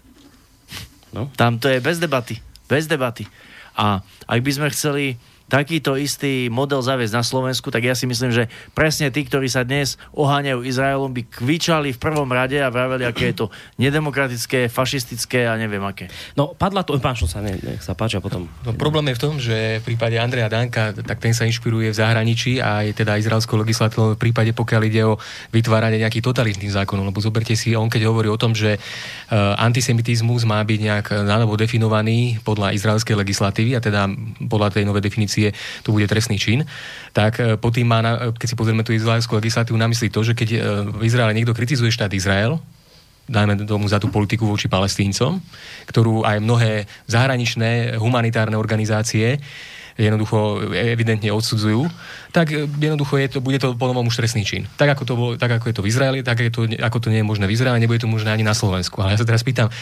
D: No. Tam to je bez debaty. Bez debaty. A ak by sme chceli takýto istý model zaviesť na Slovensku, tak ja si myslím, že presne tí, ktorí sa dnes oháňajú Izraelom, by kvičali v prvom rade a vraveli, aké je to nedemokratické, fašistické a neviem aké.
B: No, padla to, pán sa ne, nech sa páči a potom...
F: No, problém je v tom, že v prípade Andreja Danka, tak ten sa inšpiruje v zahraničí a je teda izraelskou legislatívou v prípade, pokiaľ ide o vytváranie nejakých totalitných zákonov. Lebo zoberte si, on keď hovorí o tom, že uh, antisemitizmus má byť nejak nanovo definovaný podľa izraelskej legislatívy a teda podľa tej novej definície korupcie, to bude trestný čin, tak e, po tým má, keď si pozrieme tú izraelskú legislatívu, na mysli to, že keď e, v Izraele niekto kritizuje štát Izrael, dajme tomu za tú politiku voči palestíncom, ktorú aj mnohé zahraničné humanitárne organizácie jednoducho evidentne odsudzujú, tak jednoducho je to, bude to potom už trestný čin. Tak ako, to bolo, tak ako je to v Izraeli, tak je to, ako to nie je možné v Izraeli, nebude to možné ani na Slovensku. Ale ja sa teraz pýtam,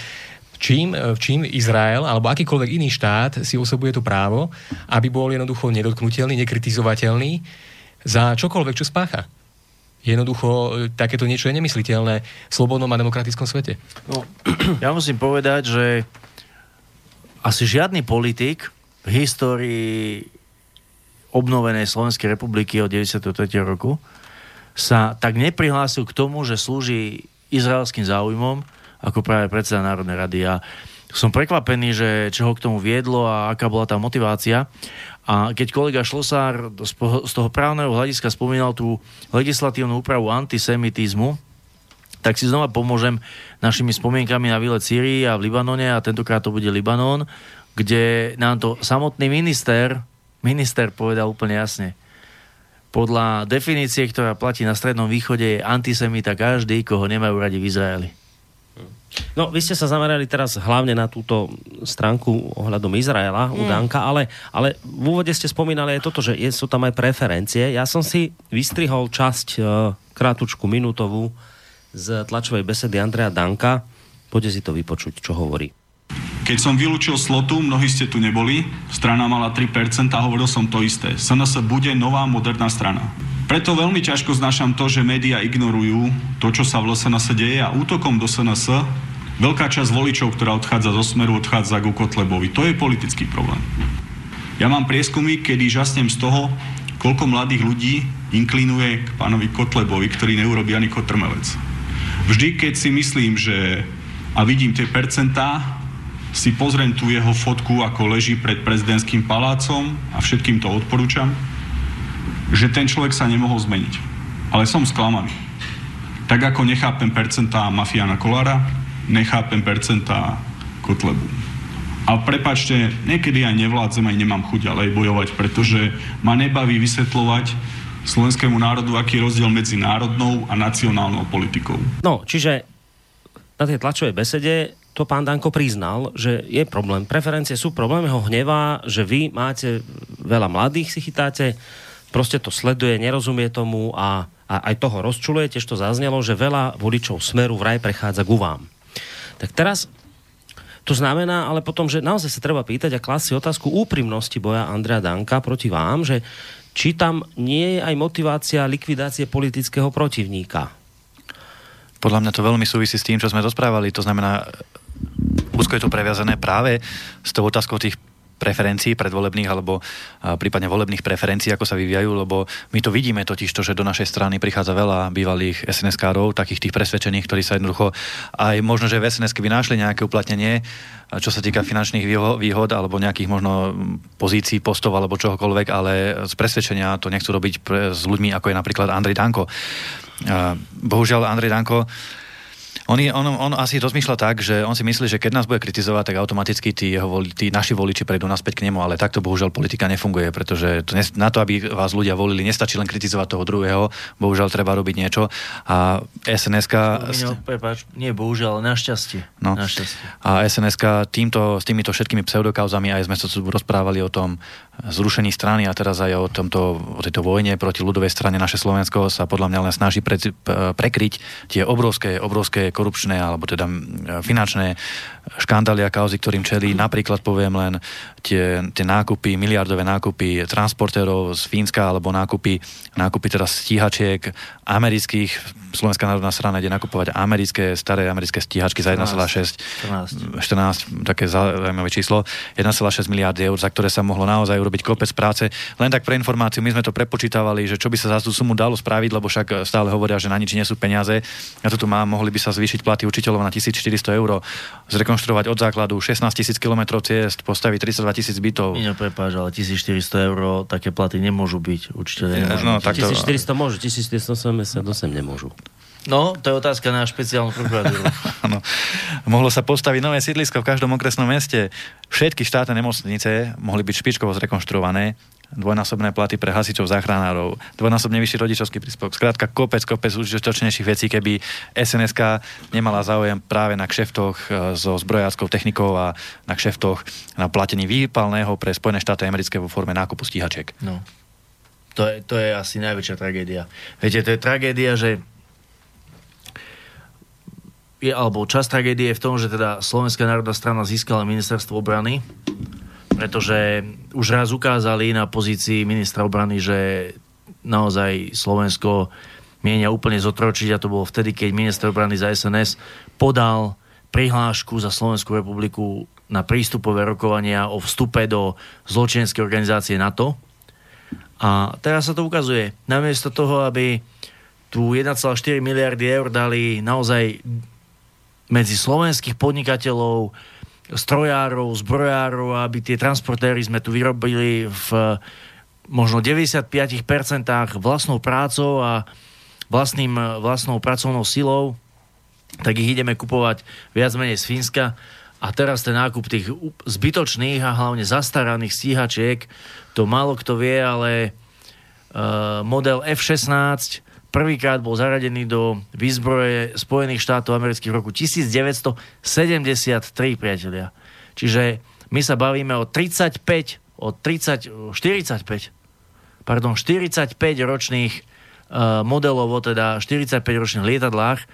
F: čím, čím Izrael alebo akýkoľvek iný štát si osobuje to právo, aby bol jednoducho nedotknutelný, nekritizovateľný za čokoľvek, čo spácha. Jednoducho e, takéto niečo je nemysliteľné v slobodnom a demokratickom svete.
D: No, <clears throat> ja musím povedať, že asi žiadny politik v histórii obnovenej Slovenskej republiky od 93. roku sa tak neprihlásil k tomu, že slúži izraelským záujmom, ako práve predseda Národnej rady. Ja som prekvapený, že čo ho k tomu viedlo a aká bola tá motivácia. A keď kolega Šlosár z toho právneho hľadiska spomínal tú legislatívnu úpravu antisemitizmu, tak si znova pomôžem našimi spomienkami na výlet Syrii a v Libanone a tentokrát to bude Libanon, kde nám to samotný minister, minister povedal úplne jasne. Podľa definície, ktorá platí na Strednom východe, je antisemita každý, koho nemajú radi v Izraeli.
B: No, vy ste sa zamerali teraz hlavne na túto stránku ohľadom Izraela mm. u Danka, ale, ale v úvode ste spomínali aj toto, že je, sú tam aj preferencie. Ja som si vystrihol časť, e, krátučku, minútovú z tlačovej besedy Andreja Danka. Poďte si to vypočuť, čo hovorí.
C: Keď som vylúčil slotu, mnohí ste tu neboli, strana mala 3% a hovoril som to isté. SNS bude nová moderná strana. Preto veľmi ťažko znášam to, že médiá ignorujú to, čo sa v SNS deje a útokom do SNS veľká časť voličov, ktorá odchádza zo Smeru, odchádza ku Kotlebovi. To je politický problém. Ja mám prieskumy, kedy žasnem z toho, koľko mladých ľudí inklinuje k pánovi Kotlebovi, ktorý neurobí ani kotrmelec. Vždy, keď si myslím, že a vidím tie percentá, si pozriem tu jeho fotku, ako leží pred prezidentským palácom a všetkým to odporúčam, že ten človek sa nemohol zmeniť. Ale som sklamaný. Tak ako nechápem percentá Mafiana Kolára, nechápem percentá Kotlebu. A prepačte, niekedy aj nevládzem, aj nemám chuť ďalej bojovať, pretože ma nebaví vysvetľovať slovenskému národu, aký je rozdiel medzi národnou a nacionálnou politikou.
B: No, čiže na tej tlačovej besede to pán Danko priznal, že je problém. Preferencie sú problém, ho hnevá, že vy máte veľa mladých, si chytáte, proste to sleduje, nerozumie tomu a, a aj toho rozčuluje, tiež to zaznelo, že veľa voličov smeru vraj prechádza ku vám. Tak teraz to znamená ale potom, že naozaj sa treba pýtať a klásť otázku úprimnosti boja Andrea Danka proti vám, že či tam nie je aj motivácia likvidácie politického protivníka.
E: Podľa mňa to veľmi súvisí s tým, čo sme rozprávali. To znamená, úzko je to previazané práve s tou otázkou tých preferencií predvolebných alebo prípadne volebných preferencií, ako sa vyvíjajú, lebo my to vidíme totiž to, že do našej strany prichádza veľa bývalých SNS-károv, takých tých presvedčených, ktorí sa jednoducho aj možno, že v sns by našli nejaké uplatnenie, čo sa týka finančných výhod alebo nejakých možno pozícií, postov alebo čohokoľvek, ale z presvedčenia to nechcú robiť s ľuďmi, ako je napríklad Andrej Danko. Bohužiaľ, Andrej Danko on, je, on, on asi rozmýšľa tak, že on si myslí, že keď nás bude kritizovať, tak automaticky tí, jeho voli, tí naši voliči prejdú naspäť k nemu, ale takto bohužiaľ politika nefunguje, pretože to, na to, aby vás ľudia volili, nestačí len kritizovať toho druhého, bohužiaľ treba robiť niečo. A sns
D: no, prepáč, nie bohužiaľ, našťastie.
E: No.
D: našťastie.
E: A sns týmto, s týmito všetkými pseudokauzami, aj sme sa tu rozprávali o tom zrušení strany a teraz aj o, tomto, o tejto vojne proti ľudovej strane naše Slovensko sa podľa mňa len snaží pre, prekryť tie obrovské, obrovské korupčné alebo teda finančné škandály a kauzy, ktorým čelí. Napríklad poviem len tie, tie nákupy, miliardové nákupy transportérov z Fínska alebo nákupy, nákupy teda stíhačiek amerických. Slovenská národná strana ide nakupovať americké, staré americké stíhačky za 1,6 14. 14, také zaujímavé číslo, 1,6 miliardy eur, za ktoré sa mohlo naozaj urobiť kopec práce. Len tak pre informáciu, my sme to prepočítavali, že čo by sa za tú sumu dalo spraviť, lebo však stále hovoria, že na nič nie sú peniaze. A tu má, mohli by sa zvýšiť platy učiteľov na 1400 eur, zrekonštruovať od základu 16 000 km ciest, postaviť 32 tisíc bytov.
D: Nie, prepáč, ale 1400 eur také platy nemôžu byť. Určite nemôžu
B: no, byť. Tak to... 1400 môžu, 1488 nemôžu.
D: No, to je otázka na špeciálnu prokuratúru. <laughs>
E: no. Mohlo sa postaviť nové sídlisko v každom okresnom meste. Všetky štátne nemocnice mohli byť špičkovo zrekonštruované dvojnásobné platy pre hasičov, záchranárov, dvojnásobne vyšší rodičovský príspevok. Skrátka, kopec, kopec užitočnejších vecí, keby SNSK nemala záujem práve na kšeftoch e, so zbrojáckou technikou a na kšeftoch na platení výpalného pre Spojené štáty americké vo forme nákupu stíhačiek.
D: No. To je, to je asi najväčšia tragédia. Viete, to je tragédia, že je, alebo časť tragédie je v tom, že teda Slovenská národná strana získala ministerstvo obrany, pretože už raz ukázali na pozícii ministra obrany, že naozaj Slovensko mienia úplne zotročiť a to bolo vtedy, keď minister obrany za SNS podal prihlášku za Slovenskú republiku na prístupové rokovania o vstupe do zločineckej organizácie NATO. A teraz sa to ukazuje. Namiesto toho, aby tu 1,4 miliardy eur dali naozaj medzi slovenských podnikateľov, strojárov, zbrojárov, aby tie transportéry sme tu vyrobili v možno 95% vlastnou prácou a vlastným, vlastnou pracovnou silou, tak ich ideme kupovať viac menej z Fínska. A teraz ten nákup tých zbytočných a hlavne zastaraných stíhačiek, to málo kto vie, ale uh, model F-16 prvýkrát bol zaradený do výzbroje Spojených štátov amerických v roku 1973, priatelia. Čiže my sa bavíme o 35, o 30, 45, pardon, 45 ročných uh, modelov, teda 45 ročných lietadlách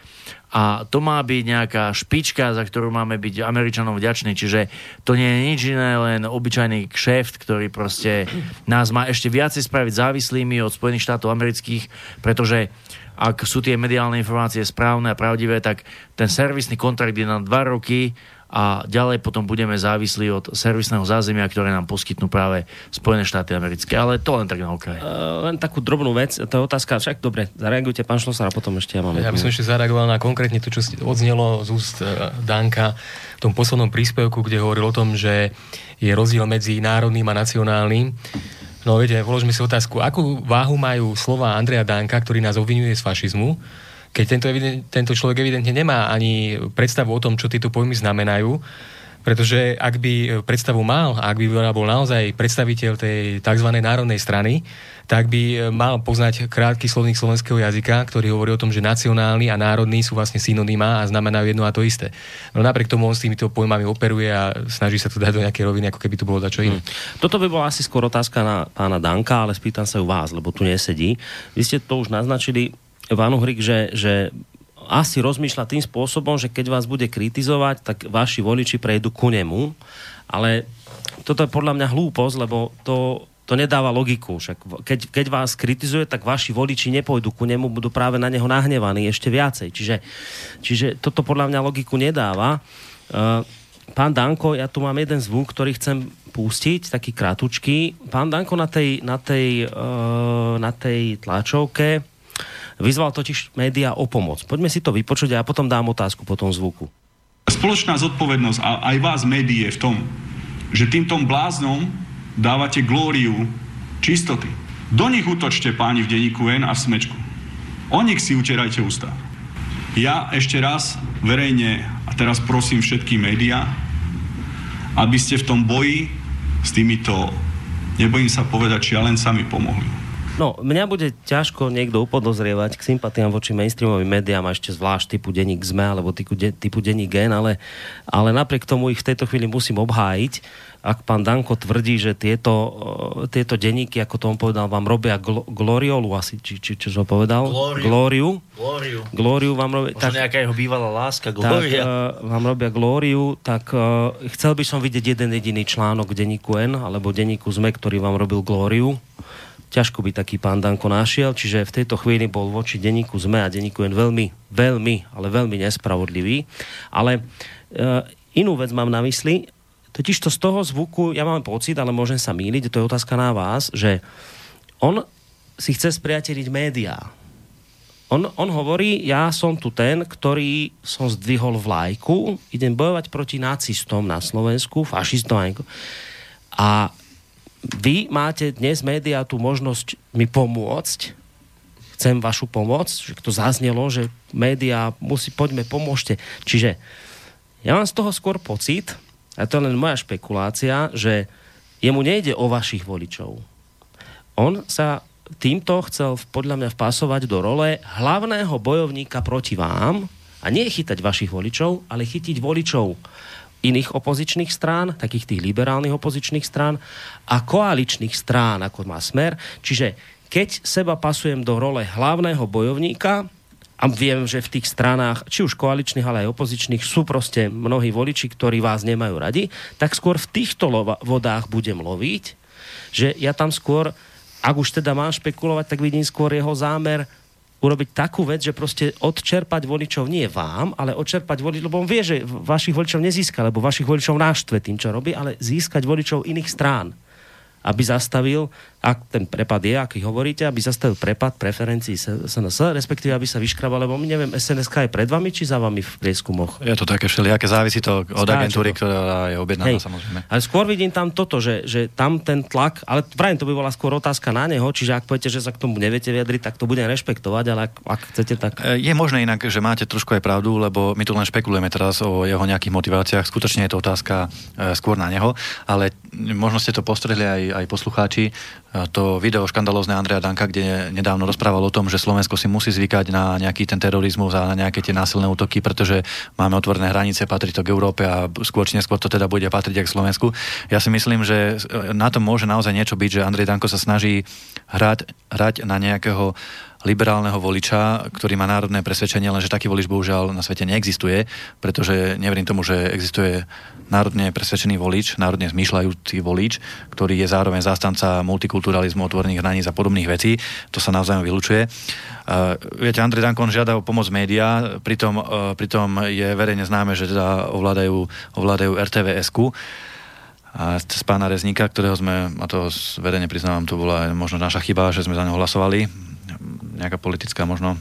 D: a to má byť nejaká špička, za ktorú máme byť Američanom vďační. Čiže to nie je nič iné, len obyčajný kšeft, ktorý proste nás má ešte viacej spraviť závislými od Spojených štátov amerických, pretože ak sú tie mediálne informácie správne a pravdivé, tak ten servisný kontrakt je na dva roky a ďalej potom budeme závislí od servisného zázemia, ktoré nám poskytnú práve Spojené štáty americké. Ale to len tak na okraj.
B: Uh, len takú drobnú vec, tá otázka, však dobre, zareagujte pán Šlosar a potom ešte ja mám.
F: Ja by som ešte zareagoval na konkrétne to, čo odznelo z úst uh, Danka v tom poslednom príspevku, kde hovoril o tom, že je rozdiel medzi národným a nacionálnym. No viete, položme si otázku, akú váhu majú slova Andreja Danka, ktorý nás obvinuje z fašizmu, keď tento, tento človek evidentne nemá ani predstavu o tom, čo tieto pojmy znamenajú, pretože ak by predstavu mal, ak by bol naozaj predstaviteľ tej tzv. národnej strany, tak by mal poznať krátky slovník slovenského jazyka, ktorý hovorí o tom, že nacionálny a národný sú vlastne synonymá a znamenajú jedno a to isté. No napriek tomu on s týmito pojmami operuje a snaží sa to dať do nejakej roviny, ako keby to bolo dačo iné.
B: Hmm. Toto by bola asi skôr otázka na pána Danka, ale spýtam sa ju vás, lebo tu nesedí. Vy ste to už naznačili, Pán Uhrik, že, že asi rozmýšľa tým spôsobom, že keď vás bude kritizovať, tak vaši voliči prejdú ku nemu, ale toto je podľa mňa hlúposť, lebo to, to nedáva logiku. Však keď, keď vás kritizuje, tak vaši voliči nepôjdu ku nemu, budú práve na neho nahnevaní ešte viacej. Čiže, čiže toto podľa mňa logiku nedáva. Uh, pán Danko, ja tu mám jeden zvuk, ktorý chcem pustiť, taký kratučký. Pán Danko na tej, na tej, uh, na tej tlačovke Vyzval totiž média o pomoc. Poďme si to vypočuť a ja potom dám otázku po tom zvuku.
C: Spoločná zodpovednosť a aj vás médií je v tom, že týmto bláznom dávate glóriu čistoty. Do nich útočte páni v denníku N a v smečku. O nich si utierajte ústa. Ja ešte raz verejne a teraz prosím všetky médiá, aby ste v tom boji s týmito, nebojím sa povedať, šialencami pomohli.
B: No, mňa bude ťažko niekto upodozrievať k sympatiám voči mainstreamovým médiám a ešte zvlášť typu denník ZME alebo typu, de, typu denník GEN, ale, ale napriek tomu ich v tejto chvíli musím obhájiť. Ak pán Danko tvrdí, že tieto, uh, tieto denníky, ako to on povedal, vám robia gl- gloriolu asi, či, či, čo povedal?
D: Glóriu.
B: Glóriu.
D: Glóriu.
B: Glóriu vám robia...
D: Možno tak, nejaká jeho bývalá láska, glória.
B: Tak, uh, vám robia glóriu, tak uh, chcel by som vidieť jeden jediný článok denníku N alebo denníku ZME, ktorý vám robil glóriu ťažko by taký pán Danko našiel, čiže v tejto chvíli bol voči denníku ZME a denníku jen veľmi, veľmi, ale veľmi nespravodlivý. Ale e, inú vec mám na mysli, totiž to z toho zvuku, ja mám pocit, ale môžem sa míliť, to je otázka na vás, že on si chce spriateliť médiá. On, on hovorí, ja som tu ten, ktorý som zdvihol vlajku, idem bojovať proti nacistom na Slovensku, fašistom a vy máte dnes médiá tú možnosť mi pomôcť, chcem vašu pomoc, že to zaznelo, že médiá musí, poďme, pomôžte. Čiže ja mám z toho skôr pocit, a to je len moja špekulácia, že jemu nejde o vašich voličov. on sa týmto chcel podľa mňa vpasovať do role hlavného bojovníka proti vám a nie chytať vašich voličov, ale chytiť voličov iných opozičných strán, takých tých liberálnych opozičných strán a koaličných strán, ako má smer. Čiže keď seba pasujem do role hlavného bojovníka, a viem, že v tých stranách, či už koaličných, ale aj opozičných, sú proste mnohí voliči, ktorí vás nemajú radi, tak skôr v týchto vodách budem loviť, že ja tam skôr, ak už teda mám špekulovať, tak vidím skôr jeho zámer urobiť takú vec, že proste odčerpať voličov nie vám, ale odčerpať voličov, lebo on vie, že vašich voličov nezíska, lebo vašich voličov náštve tým, čo robí, ale získať voličov iných strán aby zastavil, ak ten prepad je, aký hovoríte, aby zastavil prepad preferencií SNS, respektíve aby sa vyškrabal, lebo my neviem, SNSK je pred vami či za vami v prieskumoch?
E: Je to také všelijaké, závisí to od Skáče agentúry, to. ktorá je objednaná Hej. samozrejme.
B: Ale skôr vidím tam toto, že, že tam ten tlak, ale pravím, to by bola skôr otázka na neho, čiže ak poviete, že sa k tomu neviete vyjadriť, tak to budem rešpektovať, ale ak, ak chcete, tak...
E: E, je možné inak, že máte trošku aj pravdu, lebo my tu len špekulujeme teraz o jeho nejakých motiváciách, skutočne je to otázka e, skôr na neho, ale možno ste to postrehli aj, aj poslucháči, to video škandalózne Andreja Danka, kde nedávno rozprával o tom, že Slovensko si musí zvykať na nejaký ten terorizmus a na nejaké tie násilné útoky, pretože máme otvorené hranice, patrí to k Európe a skôr či neskôr to teda bude patriť aj k Slovensku. Ja si myslím, že na tom môže naozaj niečo byť, že Andrej Danko sa snaží hrať, hrať na nejakého liberálneho voliča, ktorý má národné presvedčenie, lenže taký volič bohužiaľ na svete neexistuje, pretože neverím tomu, že existuje národne presvedčený volič, národne zmýšľajúci volič, ktorý je zároveň zástanca multikulturalizmu, otvorených hraníc a podobných vecí. To sa navzájom vylučuje. Uh, viete, Andrej Dankon žiada o pomoc médiá, pritom, uh, pritom je verejne známe, že teda ovládajú, ovládajú RTVS-ku a z pána Rezníka, ktorého sme, a to verejne priznávam, to bola možno naša chyba, že sme za neho hlasovali, nejaká politická možno.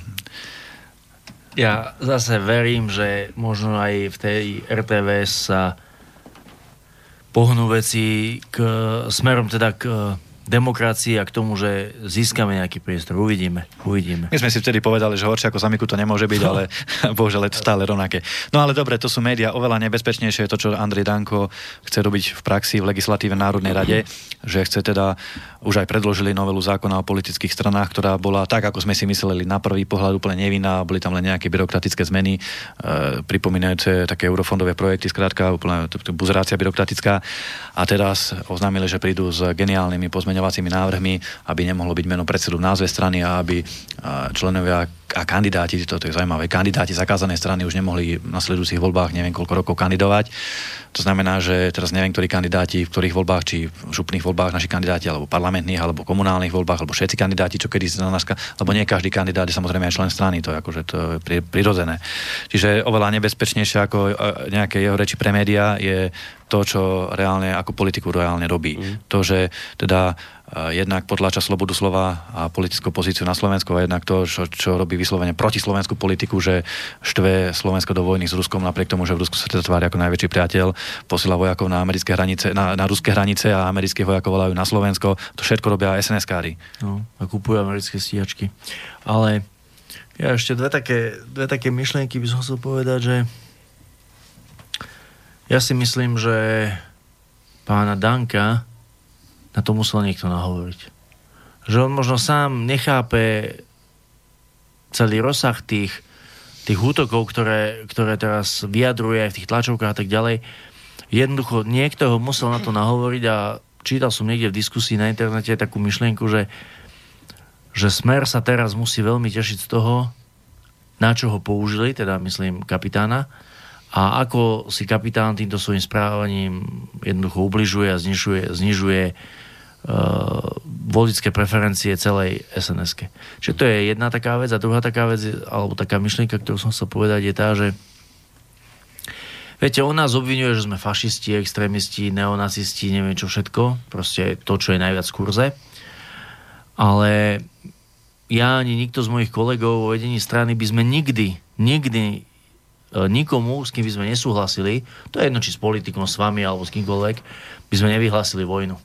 D: Ja zase verím, že možno aj v tej RTVS sa pohnú veci k, smerom teda k demokracii a k tomu, že získame nejaký priestor. Uvidíme, uvidíme.
E: My sme si vtedy povedali, že horšie ako Samiku to nemôže byť, ale <laughs> <laughs> bohužiaľ je to stále rovnaké. No ale dobre, to sú médiá oveľa nebezpečnejšie, to, čo Andrej Danko chce robiť v praxi v legislatíve Národnej rade, že chce teda, už aj predložili novelu zákona o politických stranách, ktorá bola tak, ako sme si mysleli na prvý pohľad úplne nevinná, boli tam len nejaké byrokratické zmeny, e, pripomínajúce také eurofondové projekty, skrátka úplne buzerácia byrokratická. A teraz oznámili, že prídu s geniálnymi pozmeňovaniami pozmeňovacími návrhmi, aby nemohlo byť meno predsedu v názve strany a aby členovia a kandidáti, toto je zaujímavé, kandidáti zakázanej strany už nemohli na sledujúcich voľbách neviem koľko rokov kandidovať. To znamená, že teraz neviem, ktorí kandidáti, v ktorých voľbách, či v župných voľbách naši kandidáti, alebo parlamentných, alebo komunálnych voľbách, alebo všetci kandidáti, čo kedy sa nás, lebo nie každý kandidát je samozrejme aj člen strany, to je akože to je prirodzené. Čiže oveľa nebezpečnejšie ako e, nejaké jeho reči pre médiá je to, čo reálne ako politiku reálne robí. Mm. To, že teda jednak potláča slobodu slova a politickú pozíciu na Slovensku a jednak to, čo, čo robí vyslovene proti slovenskú politiku, že štve Slovensko do vojny s Ruskom napriek tomu, že v Rusku sa teda tvári ako najväčší priateľ, posiela vojakov na americké hranice, na, na ruské hranice a amerických vojakov volajú na Slovensko. To všetko robia SNS-kári.
D: No, a kupujú americké stíhačky. Ale ja ešte dve také, dve také myšlienky by som chcel povedať, že ja si myslím, že pána Danka na to musel niekto nahovoriť. Že on možno sám nechápe celý rozsah tých, tých útokov, ktoré, ktoré teraz vyjadruje aj v tých tlačovkách a tak ďalej. Jednoducho niekto ho musel na to nahovoriť a čítal som niekde v diskusii na internete takú myšlienku, že, že Smer sa teraz musí veľmi tešiť z toho, na čo ho použili, teda myslím kapitána, a ako si kapitán týmto svojim správaním jednoducho ubližuje a znižuje, znižuje uh, volické preferencie celej sns Čiže to je jedna taká vec a druhá taká vec, alebo taká myšlienka, ktorú som chcel povedať, je tá, že Viete, on nás obvinuje, že sme fašisti, extrémisti, neonacisti, neviem čo všetko. Proste to, čo je najviac v kurze. Ale ja ani nikto z mojich kolegov vo vedení strany by sme nikdy, nikdy E, nikomu, s kým by sme nesúhlasili, to je jedno, či s politikom, s vami alebo s kýmkoľvek, by sme nevyhlásili vojnu.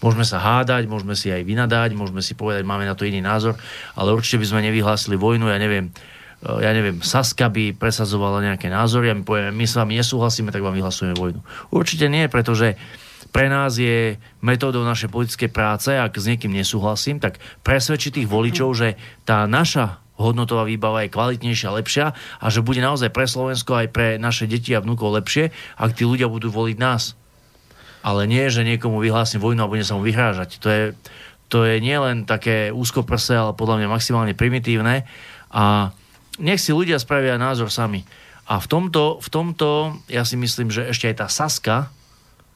D: Môžeme sa hádať, môžeme si aj vynadať, môžeme si povedať, máme na to iný názor, ale určite by sme nevyhlásili vojnu, ja neviem, ja neviem, Saska by presadzovala nejaké názory a my povieme, my s vami nesúhlasíme, tak vám vyhlasujeme vojnu. Určite nie, pretože pre nás je metódou našej politickej práce, ak s niekým nesúhlasím, tak presvedčiť tých voličov, že tá naša hodnotová výbava je kvalitnejšia, lepšia a že bude naozaj pre Slovensko aj pre naše deti a vnúkov lepšie, ak tí ľudia budú voliť nás. Ale nie, že niekomu vyhlásim vojnu a bude sa mu vyhrážať. To je, to je nielen také úzkoprse, ale podľa mňa maximálne primitívne a nech si ľudia spravia názor sami. A v tomto, v tomto ja si myslím, že ešte aj tá Saska,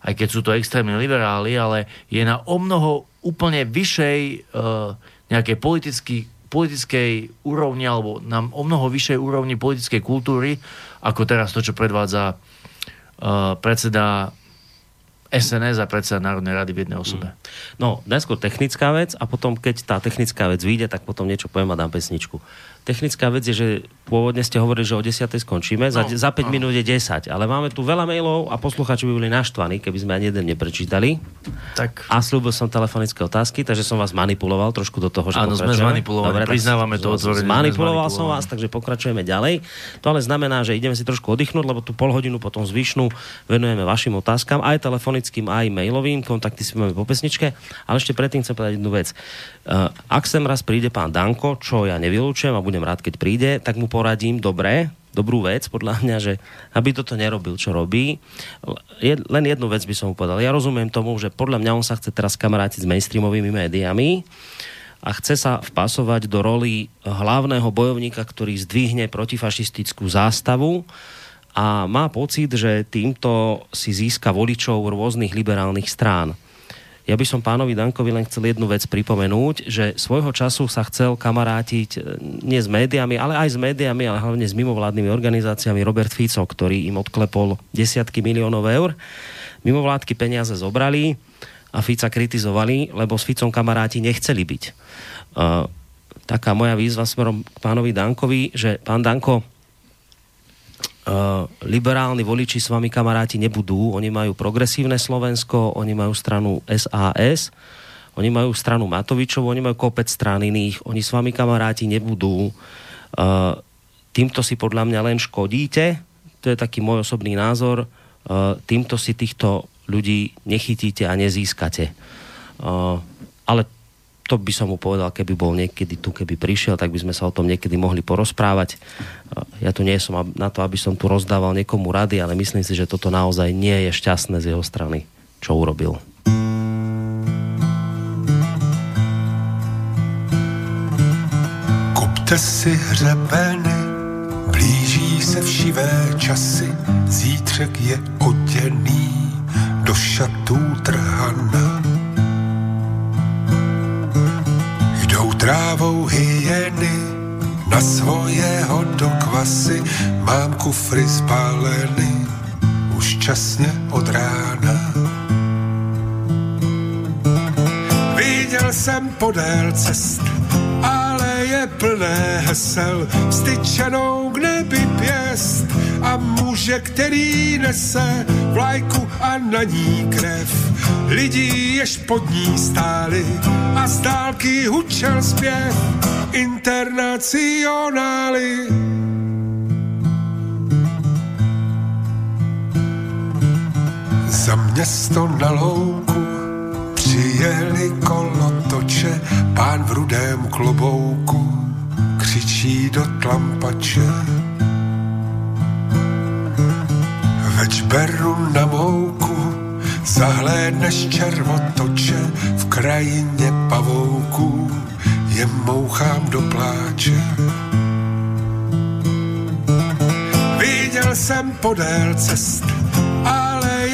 D: aj keď sú to extrémni liberáli, ale je na o mnoho úplne vyššej uh, nejakej politický, politickej úrovni alebo na o mnoho vyššej úrovni politickej kultúry, ako teraz to, čo predvádza uh, predseda SNS a predseda Národnej rady v jednej osobe.
B: No, najskôr technická vec a potom, keď tá technická vec vyjde, tak potom niečo poviem a dám pesničku. Technická vec je, že pôvodne ste hovorili, že o 10. skončíme, za,
D: No,
B: za 5
D: áno.
B: minút je 10, ale máme tu veľa mailov a posluchači by boli naštvaní, keby sme ani jeden neprečítali.
D: Tak
B: A slúbil som telefonické otázky, takže som vás manipuloval trošku do toho, že
D: Áno, sme
B: pokračujeme.
D: zmanipulovali,
B: tak
D: priznávame to otvorene, sme
B: Zmanipuloval som vás, takže pokračujeme ďalej. To ale znamená, že ideme si trošku oddychnúť, lebo tu pol hodinu potom zvyšnú venujeme vašim otázkam, aj telefonickým, aj mailovým. Kontakty si máme po pesničke. Ale ešte predtým chcem povedať jednu vec. Uh, ak sem raz príde pán Danko, čo ja nevylúčujem a budem rád, keď príde, tak mu poradím dobre, dobrú vec, podľa <laughs> mňa, že aby toto nerobil, čo robí. Len jednu vec by som mu povedal. Ja rozumiem tomu, že podľa mňa on sa chce teraz kamarátiť s mainstreamovými médiami a chce sa vpasovať do roli hlavného bojovníka, ktorý zdvihne protifašistickú zástavu a má pocit, že týmto si získa voličov rôznych liberálnych strán. Ja by som pánovi Dankovi len chcel jednu vec pripomenúť, že svojho času sa chcel kamarátiť e, nie s médiami, ale aj s médiami, ale hlavne s mimovládnymi organizáciami Robert Fico, ktorý im odklepol desiatky miliónov eur. Mimovládky peniaze zobrali a Fica kritizovali, lebo s Ficom kamaráti nechceli byť. Uh, taká moja výzva smerom k pánovi Dankovi, že pán Danko, liberálni voliči s vami kamaráti nebudú. Oni majú progresívne Slovensko, oni majú stranu SAS, oni majú stranu Matovičovu, oni majú kopec strán iných. Oni s vami kamaráti nebudú. Uh, týmto si podľa mňa len škodíte. To je taký môj osobný názor. Uh, týmto si týchto ľudí nechytíte a nezískate. Uh, ale to by som mu povedal, keby bol niekedy tu, keby prišiel, tak by sme sa o tom niekedy mohli porozprávať. Ja tu nie som na to, aby som tu rozdával niekomu rady, ale myslím si, že toto naozaj nie je šťastné z jeho strany, čo urobil.
H: Kupte si hřebeny, blíží se všivé časy, zítřek je oděný do šatů trhana. Trávou hyeny na svojeho do kvasy, mám kufry spáleny, už časně od rána. Viděl jsem podél cest, ale je plné hesel, styčenou k nebi pěst a muže, který nese vlajku a na ní krev. Lidí, jež pod ní stáli a z dálky hučel zpěv internacionály. Za město na louku přijeli kolotoče, pán v rudém klobouku křičí do tlampače. Več beru na mouku, zahlédneš červotoče, v krajině pavouků je mouchám do pláče. Viděl jsem podél cest, ale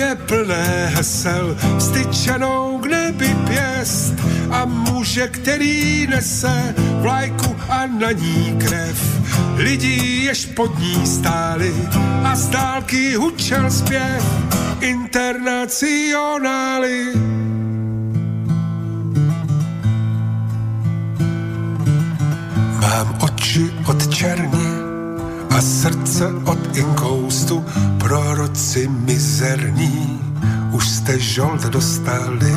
H: je plné hesel, styčenou k nebi pěst a muže, který nese vlajku a na ní krev. Lidí, jež pod ní stáli a z dálky hučel zpěv internacionály. Mám oči od černě a srdce od inkoustu, proroci mizerní, už jste žolt dostali.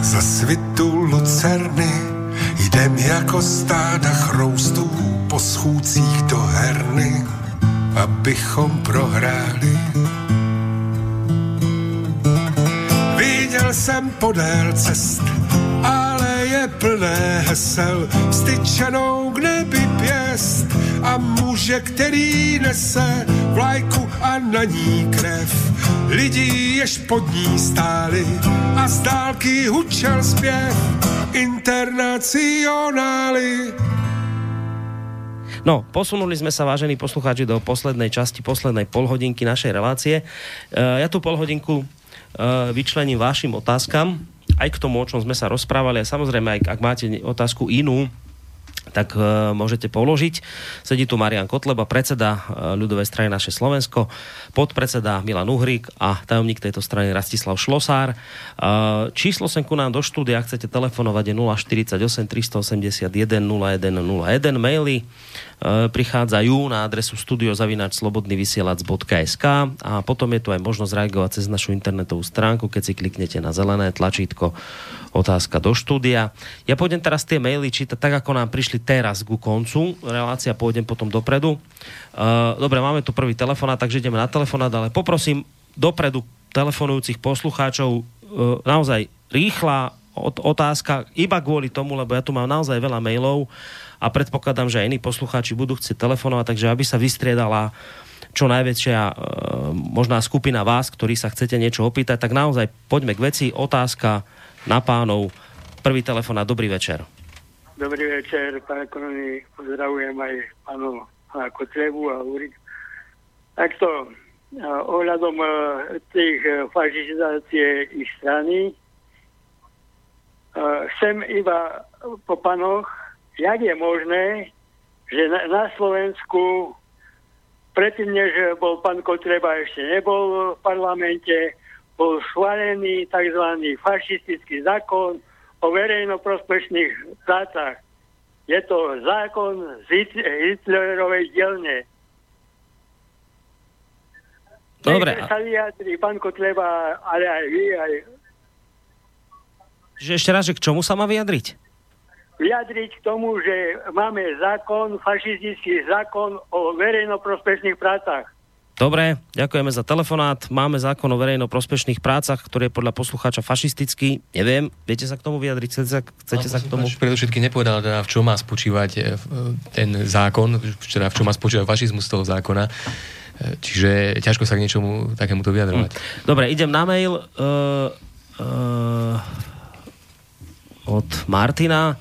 H: Za svitu lucerny Jdem jako stáda chroustů po schůdcích do herny, abychom prohráli. Viděl jsem podél cest, ale je plné hesel, styčenou k nebi pěst a muže, který nese vlajku a na ní krev. Lidí, jež pod ní stáli a z dálky hučel zpěv internacionály.
B: No, posunuli sme sa, vážení poslucháči, do poslednej časti, poslednej polhodinky našej relácie. E, ja tú polhodinku e, vyčlením vašim otázkam, aj k tomu, o čom sme sa rozprávali a samozrejme, aj ak máte otázku inú, tak uh, môžete položiť. Sedí tu Marian Kotleba, predseda uh, ľudovej strany naše Slovensko, podpredseda Milan Uhrík a tajomník tejto strany Rastislav Šlosár. Uh, číslo sem ku nám do štúdia, ak chcete telefonovať je 048 381 0101 maily prichádzajú na adresu studiozavinačslobodnyvysielac.sk a potom je tu aj možnosť reagovať cez našu internetovú stránku, keď si kliknete na zelené tlačítko otázka do štúdia. Ja pôjdem teraz tie maily čítať tak, ako nám prišli teraz ku koncu. Relácia pôjdem potom dopredu. Uh, dobre, máme tu prvý telefonát, takže ideme na telefonát, ale poprosím dopredu telefonujúcich poslucháčov uh, naozaj rýchla otázka iba kvôli tomu, lebo ja tu mám naozaj veľa mailov a predpokladám, že aj iní poslucháči budú chcieť telefonovať, takže aby sa vystriedala čo najväčšia e, možná skupina vás, ktorí sa chcete niečo opýtať, tak naozaj poďme k veci. Otázka na pánov. Prvý telefon a dobrý večer.
I: Dobrý večer, pán Korony, pozdravujem aj pánu Kotrebu a Urik. Takto, ohľadom e, tých e, fašizácie ich strany, e, chcem iba po panoch, jak je možné, že na, Slovensku predtým, než bol pán Kotreba, ešte nebol v parlamente, bol schválený tzv. fašistický zákon o verejnoprospešných prácach. Je to zákon z Hitlerovej dielne.
B: Dobre.
I: sa vyjadri pán Kotleba, ale aj vy, aj...
B: Že ešte raz, že k čomu sa má vyjadriť?
I: Vyjadriť k tomu, že máme zákon, fašistický zákon o verejnoprospešných prácach.
B: Dobre, ďakujeme za telefonát. Máme zákon o verejno-prospešných prácach, ktorý je podľa poslucháča fašistický. Neviem, viete sa k tomu vyjadriť? Chcete sa, chcete sa k tomu?
F: Predovšetky nepovedal, teda, v čom má spočívať e, ten zákon, teda v čom má spočívať fašizmus toho zákona. E, čiže ťažko sa k niečomu takému to vyjadrovať.
B: Hm. Dobre, idem na mail uh, uh, od Martina.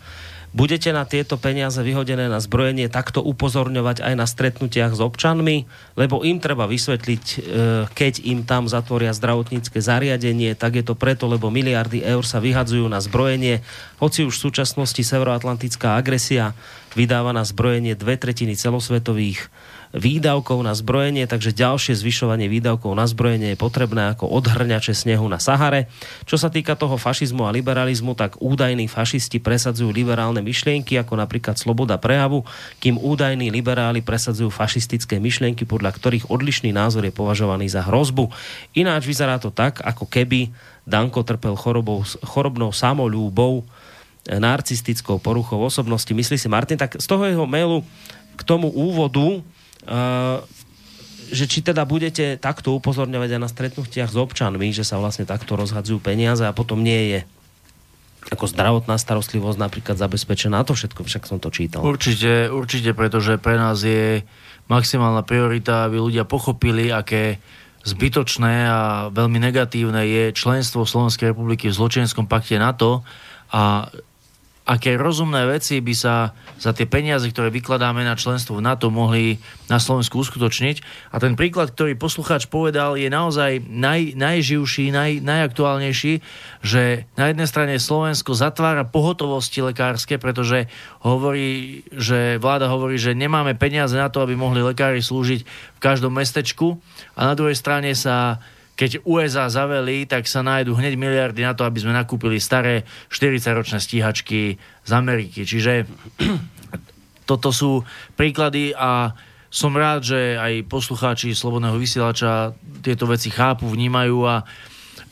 B: Budete na tieto peniaze vyhodené na zbrojenie takto upozorňovať aj na stretnutiach s občanmi, lebo im treba vysvetliť, e, keď im tam zatvoria zdravotnícke zariadenie, tak je to preto, lebo miliardy eur sa vyhadzujú na zbrojenie, hoci už v súčasnosti severoatlantická agresia vydáva na zbrojenie dve tretiny celosvetových výdavkov na zbrojenie, takže ďalšie zvyšovanie výdavkov na zbrojenie je potrebné ako odhrňače snehu na Sahare. Čo sa týka toho fašizmu a liberalizmu, tak údajní fašisti presadzujú liberálne myšlienky, ako napríklad sloboda prejavu, kým údajní liberáli presadzujú fašistické myšlienky, podľa ktorých odlišný názor je považovaný za hrozbu. Ináč vyzerá to tak, ako keby Danko trpel chorobou, chorobnou samolúbou, narcistickou poruchou osobnosti. Myslí si Martin, tak z toho jeho mailu k tomu úvodu že či teda budete takto upozorňovať aj na stretnutiach s občanmi, že sa vlastne takto rozhadzujú peniaze a potom nie je ako zdravotná starostlivosť napríklad zabezpečená. To všetko však som to čítal.
D: Určite, určite, pretože pre nás je maximálna priorita, aby ľudia pochopili, aké zbytočné a veľmi negatívne je členstvo Slovenskej republiky v zločenskom pakte NATO a aké rozumné veci by sa za tie peniaze, ktoré vykladáme na členstvo v NATO, mohli na Slovensku uskutočniť. A ten príklad, ktorý poslucháč povedal, je naozaj naj, najživší, naj, najaktuálnejší, že na jednej strane Slovensko zatvára pohotovosti lekárske, pretože hovorí, že vláda hovorí, že nemáme peniaze na to, aby mohli lekári slúžiť v každom mestečku. A na druhej strane sa keď USA zaveli, tak sa nájdu hneď miliardy na to, aby sme nakúpili staré 40-ročné stíhačky z Ameriky. Čiže <clears throat> toto sú príklady a som rád, že aj poslucháči Slobodného vysielača tieto veci chápu, vnímajú a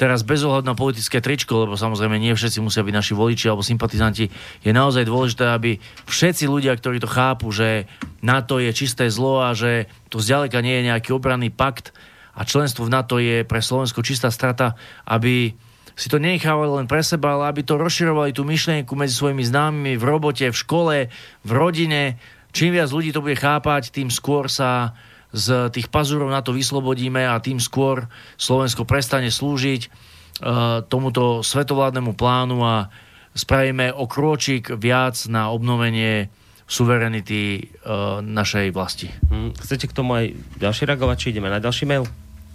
D: teraz bez ohľadu na politické tričko, lebo samozrejme nie všetci musia byť naši voliči alebo sympatizanti, je naozaj dôležité, aby všetci ľudia, ktorí to chápu, že NATO je čisté zlo a že to zďaleka nie je nejaký obranný pakt a členstvo v NATO je pre Slovensko čistá strata, aby si to nenechávali len pre seba, ale aby to rozširovali tú myšlienku medzi svojimi známymi v robote, v škole, v rodine. Čím viac ľudí to bude chápať, tým skôr sa z tých pazúrov na to vyslobodíme a tým skôr Slovensko prestane slúžiť uh, tomuto svetovládnemu plánu a spravíme o krôčik viac na obnovenie suverenity uh, našej vlasti.
B: Hm, chcete k tomu aj ďalší reagovať, či ideme na ďalší mail?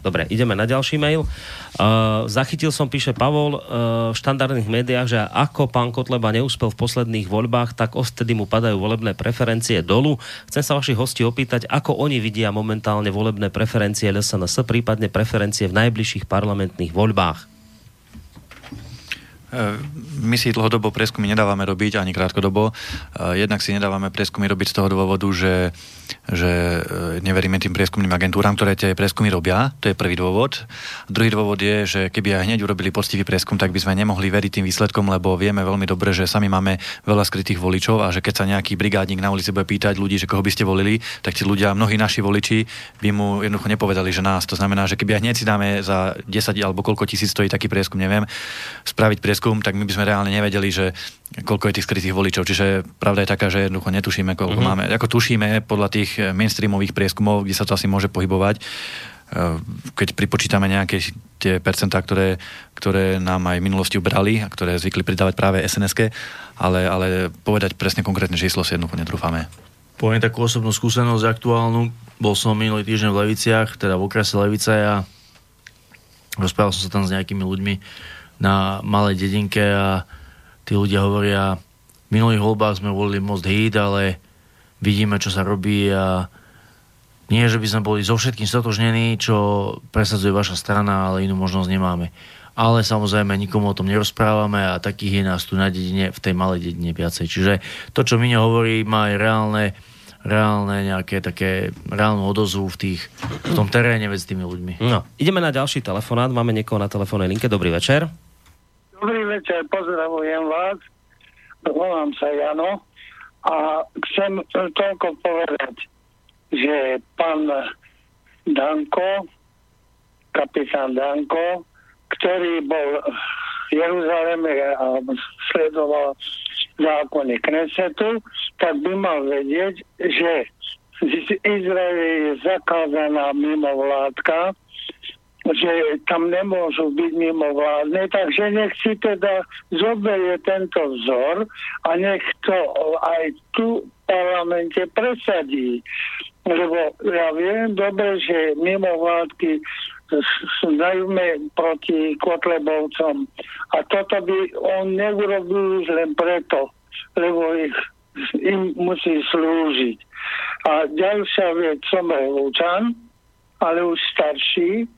B: Dobre, ideme na ďalší mail. Uh, zachytil som, píše Pavol, uh, v štandardných médiách, že ako pán Kotleba neúspel v posledných voľbách, tak ostedy mu padajú volebné preferencie dolu. Chcem sa vašich hostí opýtať, ako oni vidia momentálne volebné preferencie LSNS, prípadne preferencie v najbližších parlamentných voľbách.
E: My si dlhodobo prieskumy nedávame robiť, ani krátkodobo. Jednak si nedávame prieskumy robiť z toho dôvodu, že že e, neveríme tým prieskumným agentúram, ktoré tie prieskumy robia. To je prvý dôvod. Druhý dôvod je, že keby aj hneď urobili poctivý prieskum, tak by sme nemohli veriť tým výsledkom, lebo vieme veľmi dobre, že sami máme veľa skrytých voličov a že keď sa nejaký brigádnik na ulici bude pýtať ľudí, že koho by ste volili, tak tí ľudia, mnohí naši voliči by mu jednoducho nepovedali, že nás. To znamená, že keby aj hneď si dáme za 10 alebo koľko tisíc stojí taký prieskum, neviem, spraviť prieskum, tak my by sme reálne nevedeli, že koľko je tých skrytých voličov. Čiže pravda je taká, že jednoducho netušíme, koľko mm-hmm. máme. Ako tušíme podľa tých eh, mainstreamových prieskumov, kde sa to asi môže pohybovať, eh, keď pripočítame nejaké tie percentá, ktoré, ktoré nám aj v minulosti ubrali a ktoré zvykli pridávať práve sns ale, ale povedať presne konkrétne číslo si jednoducho netrúfame.
D: Poviem takú osobnú skúsenosť aktuálnu. Bol som minulý týždeň v Leviciach, teda v okrese Levice a rozprával som sa tam s nejakými ľuďmi na malej dedinke a tí ľudia hovoria, v minulých voľbách sme volili Most Hit, ale vidíme, čo sa robí a nie, že by sme boli so všetkým stotožnení, čo presadzuje vaša strana, ale inú možnosť nemáme. Ale samozrejme nikomu o tom nerozprávame a takých je nás tu na dedine, v tej malej dedine viacej. Čiže to, čo Miňo hovorí, má aj reálne, reálne nejaké také reálnu odozvu v, tých, v tom teréne medzi tými ľuďmi.
B: No, ideme na ďalší telefonát. Máme niekoho na telefónnej linke. Dobrý večer.
J: Dobrý večer, pozdravujem vás. Volám sa Jano a chcem toľko povedať, že pán Danko, kapitán Danko, ktorý bol v Jeruzaleme a sledoval zákony Knesetu, tak by mal vedieť, že z Izraeli je zakázaná mimovládka že tam nemôžu byť mimo vládne, takže nech si teda zoberie tento vzor a nech to aj tu v parlamente presadí. Lebo ja viem dobre, že mimo vládky sú najmä proti Kotlebovcom. A toto by on neurobil len preto, lebo ich, im musí slúžiť. A ďalšia vec, som Lúčan, ale už starší,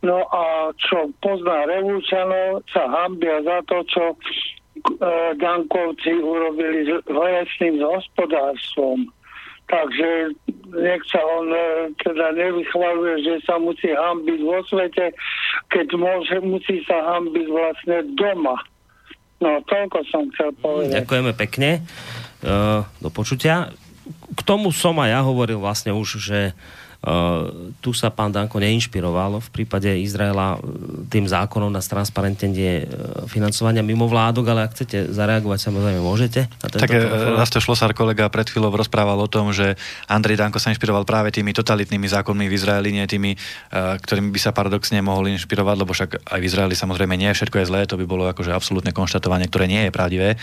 J: No a čo pozná Revúčanov, sa hambia za to, čo e, Dankovci urobili s lesným hospodárstvom. Takže nech sa on e, teda nevychvaluje, že sa musí hambiť vo svete, keď môže, musí sa hambiť vlastne doma. No, toľko som chcel povedať.
B: Ďakujeme pekne. E, do počutia. K tomu som aj ja hovoril vlastne už, že tu sa pán Danko neinšpiroval v prípade Izraela uh, tým zákonom na transparentenie uh, financovania mimo vládok, ale ak chcete zareagovať, samozrejme môžete. Na
E: tak Rasto Šlosár kolega pred chvíľou rozprával o tom, že Andrej Danko sa inšpiroval práve tými totalitnými zákonmi v Izraeli, nie tými, ktorými by sa paradoxne mohol inšpirovať, lebo však aj v Izraeli samozrejme nie všetko je zlé, to by bolo akože absolútne konštatovanie, ktoré nie je pravdivé.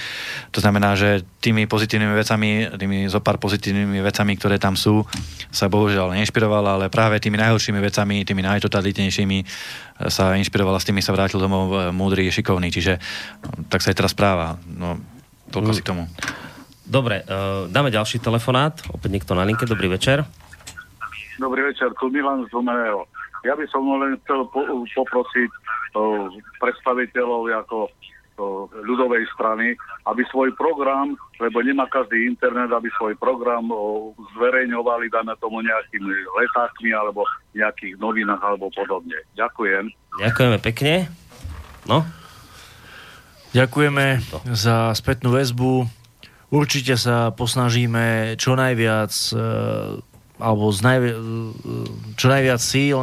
E: To znamená, že tými pozitívnymi vecami, tými zopár pozitívnymi vecami, ktoré tam sú, sa bohužiaľ neinšpiroval inšpiroval, ale práve tými najhoršími vecami, tými najtotalitnejšími eh, sa inšpiroval a s tými sa vrátil domov eh, múdry, šikovný. Čiže no, tak sa aj teraz správa. No, toľko mm. si k tomu.
B: Dobre, uh, dáme ďalší telefonát. Opäť niekto na linke. Dobrý večer.
K: Dobrý večer, tu Milan z Ja by som len chcel po, poprosiť uh, predstaviteľov ako ľudovej strany, aby svoj program, lebo nemá každý internet, aby svoj program zverejňovali, dáme tomu nejakými letákmi alebo nejakých novinách alebo podobne. Ďakujem.
B: Ďakujeme pekne. No?
D: Ďakujeme za spätnú väzbu. Určite sa posnažíme čo najviac e, alebo z najvi- e, čo najviac síl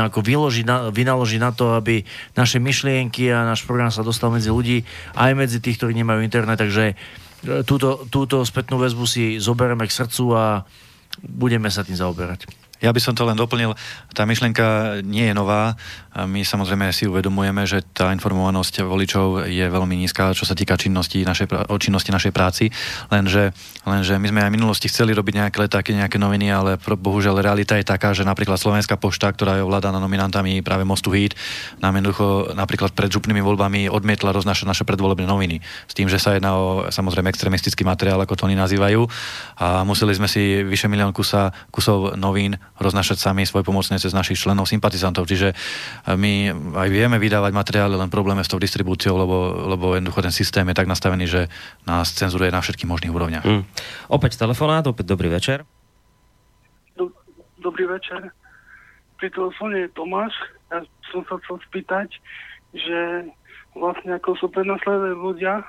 D: ako vyložiť na, vynaložiť na to, aby naše myšlienky a náš program sa dostal medzi ľudí, aj medzi tých, ktorí nemajú internet, takže e, túto, túto spätnú väzbu si zoberieme k srdcu a budeme sa tým zaoberať.
E: Ja by som to len doplnil, tá myšlienka nie je nová. My samozrejme si uvedomujeme, že tá informovanosť voličov je veľmi nízka, čo sa týka činnosti našej, o činnosti našej práci, lenže, lenže my sme aj v minulosti chceli robiť nejaké letáky, nejaké noviny, ale bohužiaľ realita je taká, že napríklad Slovenská pošta, ktorá je ovládaná nominantami práve Mostu Hit, nám jednoducho napríklad pred župnými voľbami odmietla roznášať naše predvolebné noviny. S tým, že sa jedná o samozrejme extremistický materiál, ako to oni nazývajú. A museli sme si vyše milión kusa, kusov novín roznašať sami svoj pomocné cez našich členov, sympatizantov. Čiže e, my aj vieme vydávať materiály, len problém je s tou distribúciou, lebo, lebo jednoducho ten systém je tak nastavený, že nás cenzuruje na všetkých možných úrovniach. Mm.
B: Opäť telefonát, opäť dobrý večer.
L: Dobrý večer. Pri telefóne je Tomáš. Ja som sa chcel spýtať, že vlastne ako sú prenasledné ľudia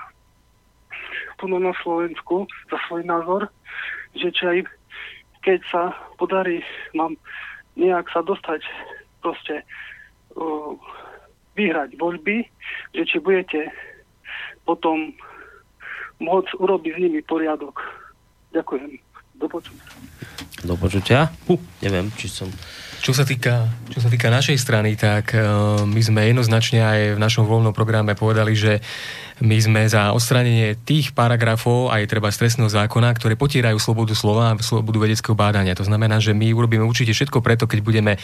L: tu na Slovensku za svoj názor, že či aj keď sa podarí nám nejak sa dostať proste uh, vyhrať voľby, že či budete potom môcť urobiť s nimi poriadok. Ďakujem. Do počutia.
B: Do počutia. Uh, neviem, či som...
F: Čo sa týka, čo sa týka našej strany, tak uh, my sme jednoznačne aj v našom voľnom programe povedali, že my sme za odstránenie tých paragrafov aj treba stresného zákona, ktoré potierajú slobodu slova a slobodu vedeckého bádania. To znamená, že my urobíme určite všetko preto, keď budeme,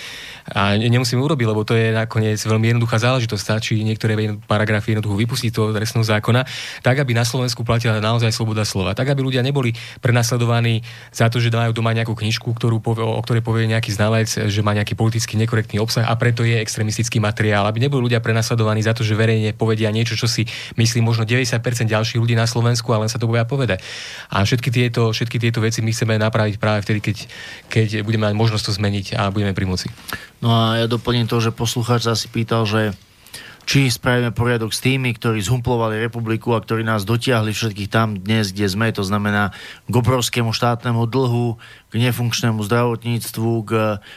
F: a nemusíme urobiť, lebo to je nakoniec veľmi jednoduchá záležitosť, stačí niektoré paragrafy jednoducho vypustiť toho trestného zákona, tak aby na Slovensku platila naozaj sloboda slova. Tak aby ľudia neboli prenasledovaní za to, že majú doma nejakú knižku, ktorú povie, o ktorej povie nejaký znalec, že má nejaký politicky nekorektný obsah a preto je extremistický materiál. Aby neboli ľudia prenasledovaní za to, že verejne povedia niečo, čo si myslí možno 90% ďalších ľudí na Slovensku a len sa to bude povedať. A všetky tieto, všetky tieto veci my chceme napraviť práve vtedy, keď, keď budeme mať možnosť to zmeniť a budeme pri moci.
D: No a ja doplním to, že poslucháč sa si pýtal, že či spravíme poriadok s tými, ktorí zhumplovali republiku a ktorí nás dotiahli všetkých tam dnes, kde sme, to znamená k obrovskému štátnemu dlhu, k nefunkčnému zdravotníctvu, k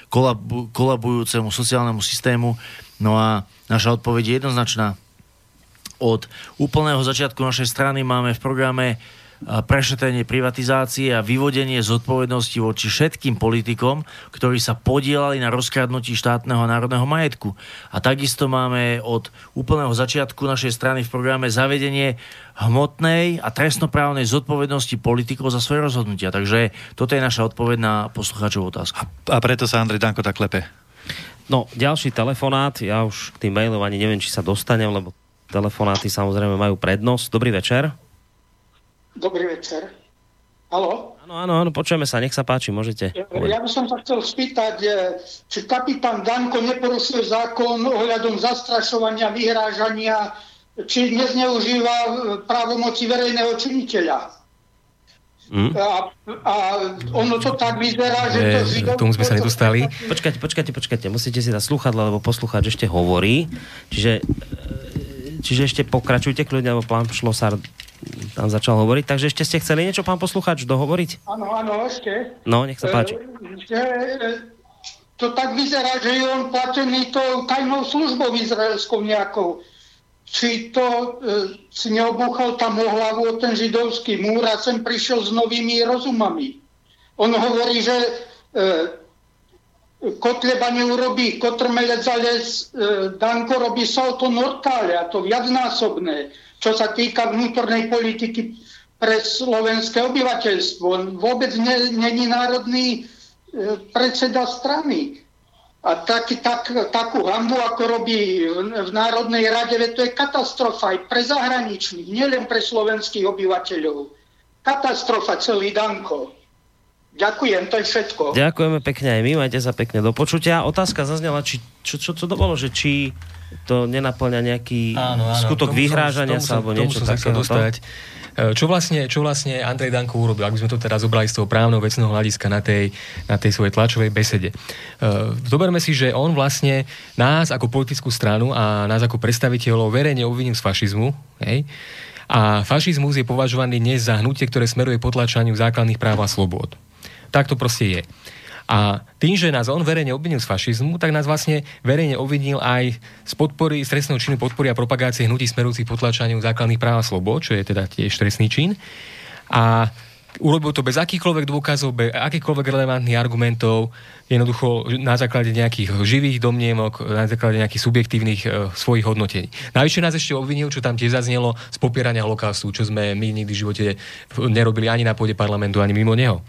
D: kolabu, kolabujúcemu sociálnemu systému. No a naša odpoveď je jednoznačná od úplného začiatku našej strany máme v programe prešetrenie privatizácie a vyvodenie zodpovednosti voči všetkým politikom, ktorí sa podielali na rozkradnutí štátneho a národného majetku. A takisto máme od úplného začiatku našej strany v programe zavedenie hmotnej a trestnoprávnej zodpovednosti politikov za svoje rozhodnutia. Takže toto je naša odpoveď na poslucháčovú otázku.
E: A preto sa Andrej Danko tak klepe.
B: No, ďalší telefonát, ja už k tým mailom ani neviem, či sa dostanem, lebo telefonáty samozrejme majú prednosť. Dobrý večer.
M: Dobrý večer. Halo?
B: Áno, áno, áno, počujeme sa, nech sa páči, môžete.
M: Ja, ja by som sa chcel spýtať, e, či kapitán Danko neporušuje zákon ohľadom zastrašovania, vyhrážania, či nezneužíva e, právomoci verejného činiteľa. Mm. A, a ono to tak vyzerá, že to
F: K tomu sme sa nedostali.
B: Počkajte, počkajte, počkajte, musíte si dať sluchadla, lebo poslucháč ešte hovorí. Čiže Čiže ešte pokračujte kľudne, lebo pán Šlosár tam začal hovoriť. Takže ešte ste chceli niečo, pán poslucháč, dohovoriť?
M: Áno, áno, ešte.
B: No, nech sa páči.
M: E, e, to tak vyzerá, že je on platený to tajnou službou izraelskou nejakou. Či to e, si neobúchal tam o hlavu o ten židovský múr a sem prišiel s novými rozumami. On hovorí, že e, Kotleba neurobí kotrmelec, ale e, Danko robí salto mortále a to viacnásobné, čo sa týka vnútornej politiky pre slovenské obyvateľstvo. On vôbec není národný e, predseda strany. A tak, tak, takú hambu, ako robí v, v Národnej rade, to je katastrofa aj pre zahraničných, nielen pre slovenských obyvateľov. Katastrofa celý Danko. Ďakujem, to je všetko.
B: Ďakujeme pekne aj my, majte sa pekne do počutia. Otázka zaznela, či, čo, čo, čo to bolo, že či to nenaplňa nejaký áno, áno, skutok tomu vyhrážania sa, alebo niečo
F: takého. Sa dostať. čo vlastne, čo vlastne Andrej Danko urobil, ak by sme to teraz zobrali z toho právneho vecného hľadiska na tej, na tej svojej tlačovej besede. Zoberme si, že on vlastne nás ako politickú stranu a nás ako predstaviteľov verejne obviním z fašizmu, hej, a fašizmus je považovaný dnes za hnutie, ktoré smeruje potlačaniu základných práv a slobôd. Tak to proste je. A tým, že nás on verejne obvinil z fašizmu, tak nás vlastne verejne obvinil aj z podpory, z trestného činu podpory a propagácie hnutí smerujúcich potlačaniu základných práv a slobod, čo je teda tiež trestný čin. A urobil to bez akýchkoľvek dôkazov, bez akýchkoľvek relevantných argumentov, jednoducho na základe nejakých živých domniemok, na základe nejakých subjektívnych e, svojich hodnotení. Najvyššie nás ešte obvinil, čo tam tiež zaznelo, z popierania holokaustu, čo sme my nikdy v živote nerobili ani na pôde parlamentu, ani mimo neho.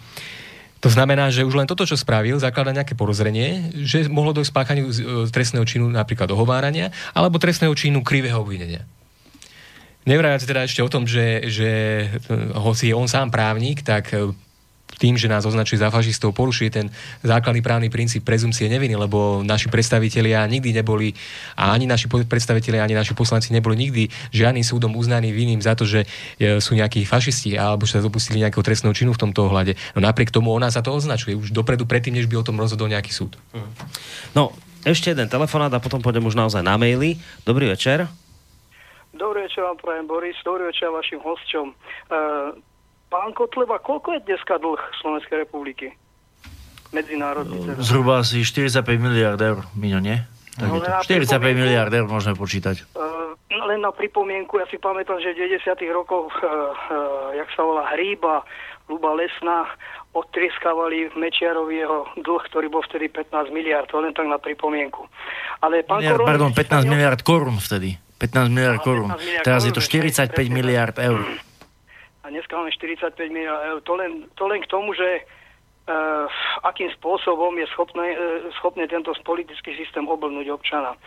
F: To znamená, že už len toto, čo spravil, zaklada nejaké porozrenie, že mohlo dojsť spáchaniu e, trestného činu napríklad ohovárania alebo trestného činu krivého obvinenia. Nevrájať teda ešte o tom, že, že e, hoci je on sám právnik, tak e, tým, že nás označuje za fašistov, porušuje ten základný právny princíp prezumcie neviny, lebo naši predstavitelia nikdy neboli, a ani naši predstavitelia, ani naši poslanci neboli nikdy žiadnym súdom uznaní vinným za to, že e, sú nejakí fašisti alebo sa dopustili nejakého trestného činu v tomto ohľade. No napriek tomu ona sa to označuje už dopredu, predtým, než by o tom rozhodol nejaký súd.
B: No, ešte jeden telefonát a potom pôjdem už naozaj na maily. Dobrý večer.
N: Dobrý večer vám prajem, Boris. Dobrý večer vašim hosťom. Uh, Pán Kotleba, koľko je dneska dlh Slovenskej republiky? Medzinárodný teda.
D: Zhruba asi 45 miliard eur, Miňo, nie? Tak no, je to. 45 miliard eur môžeme počítať.
N: Uh, len na pripomienku, ja si pamätám, že v 90 rokoch, uh, uh, jak sa volá Hríba, Luba Lesná, odtrieskávali Mečiarovi jeho dlh, ktorý bol vtedy 15 miliard, to len tak na pripomienku. Ale pán
D: miliard, Koroni, pardon, 15 miliard korún vtedy. 15 miliard korún. Teraz je to 45 miliard eur
N: a dneska máme 45 miliónov eur. To len, to len k tomu, že uh, akým spôsobom je schopné, uh, schopné tento politický systém oblnúť občana.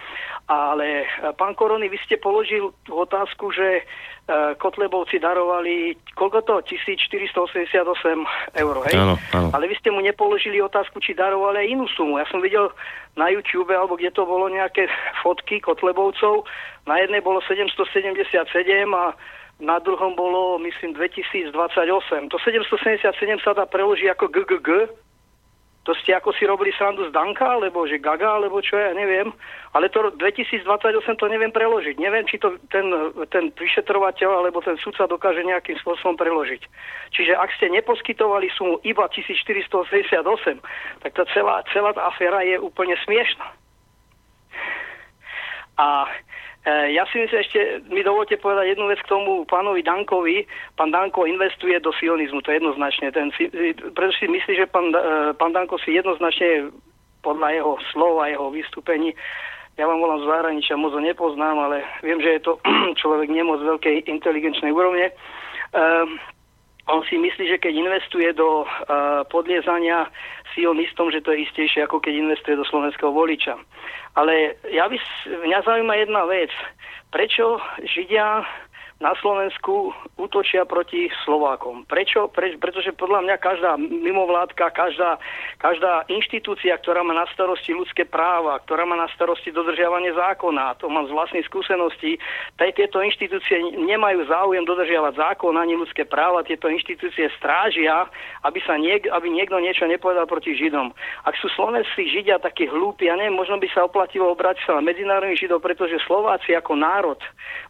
N: Ale uh, pán Korony, vy ste položil tú otázku, že uh, Kotlebovci darovali, koľko to? 1488 eur, hej?
B: Áno, áno.
N: Ale vy ste mu nepoložili otázku, či darovali aj inú sumu. Ja som videl na YouTube, alebo kde to bolo nejaké fotky Kotlebovcov. Na jednej bolo 777 a na druhom bolo, myslím, 2028. To 777 sa dá preložiť ako GGG. To ste ako si robili srandu z Danka, alebo že Gaga, alebo čo ja neviem. Ale to 2028 to neviem preložiť. Neviem, či to ten, ten vyšetrovateľ alebo ten sudca dokáže nejakým spôsobom preložiť. Čiže ak ste neposkytovali sumu iba 1488, tak tá celá, celá tá aféra je úplne smiešná. A ja si myslím, ešte mi dovolte povedať jednu vec k tomu pánovi Dankovi. Pán Danko investuje do sionizmu, to je jednoznačne. Ten, pretože si myslí, že pán, e, pán Danko si jednoznačne podľa jeho slov a jeho vystúpení ja vám volám z zahraničia, moc ho nepoznám, ale viem, že je to <clears throat> človek nemoc veľkej inteligenčnej úrovne. Um, on si myslí, že keď investuje do uh, podliezania sionistom, že to je istejšie, ako keď investuje do slovenského voliča. Ale ja by, mňa zaujíma jedna vec. Prečo Židia na Slovensku útočia proti Slovákom. Prečo? Pre, pretože podľa mňa každá mimovládka, každá, každá inštitúcia, ktorá má na starosti ľudské práva, ktorá má na starosti dodržiavanie zákona, to mám z vlastnej skúsenosti, taj, tieto inštitúcie nemajú záujem dodržiavať zákon ani ľudské práva, tieto inštitúcie strážia, aby, sa niek, aby niekto niečo nepovedal proti Židom. Ak sú slovenskí Židia takí hlúpi, ja neviem, možno by sa oplatilo obrátiť sa na medzinárodných Židov, pretože Slováci ako národ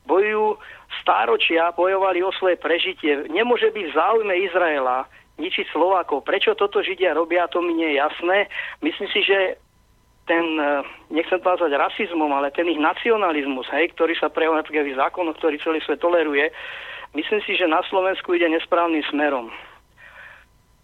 N: bojujú stáročia bojovali o svoje prežitie. Nemôže byť v záujme Izraela ničiť Slovákov. Prečo toto Židia robia, to mi nie je jasné. Myslím si, že ten, eh, nechcem to nazvať rasizmom, ale ten ich nacionalizmus, hej, ktorý sa prejavuje v zákonoch, ktorý celý svet toleruje, myslím si, že na Slovensku ide nesprávnym smerom.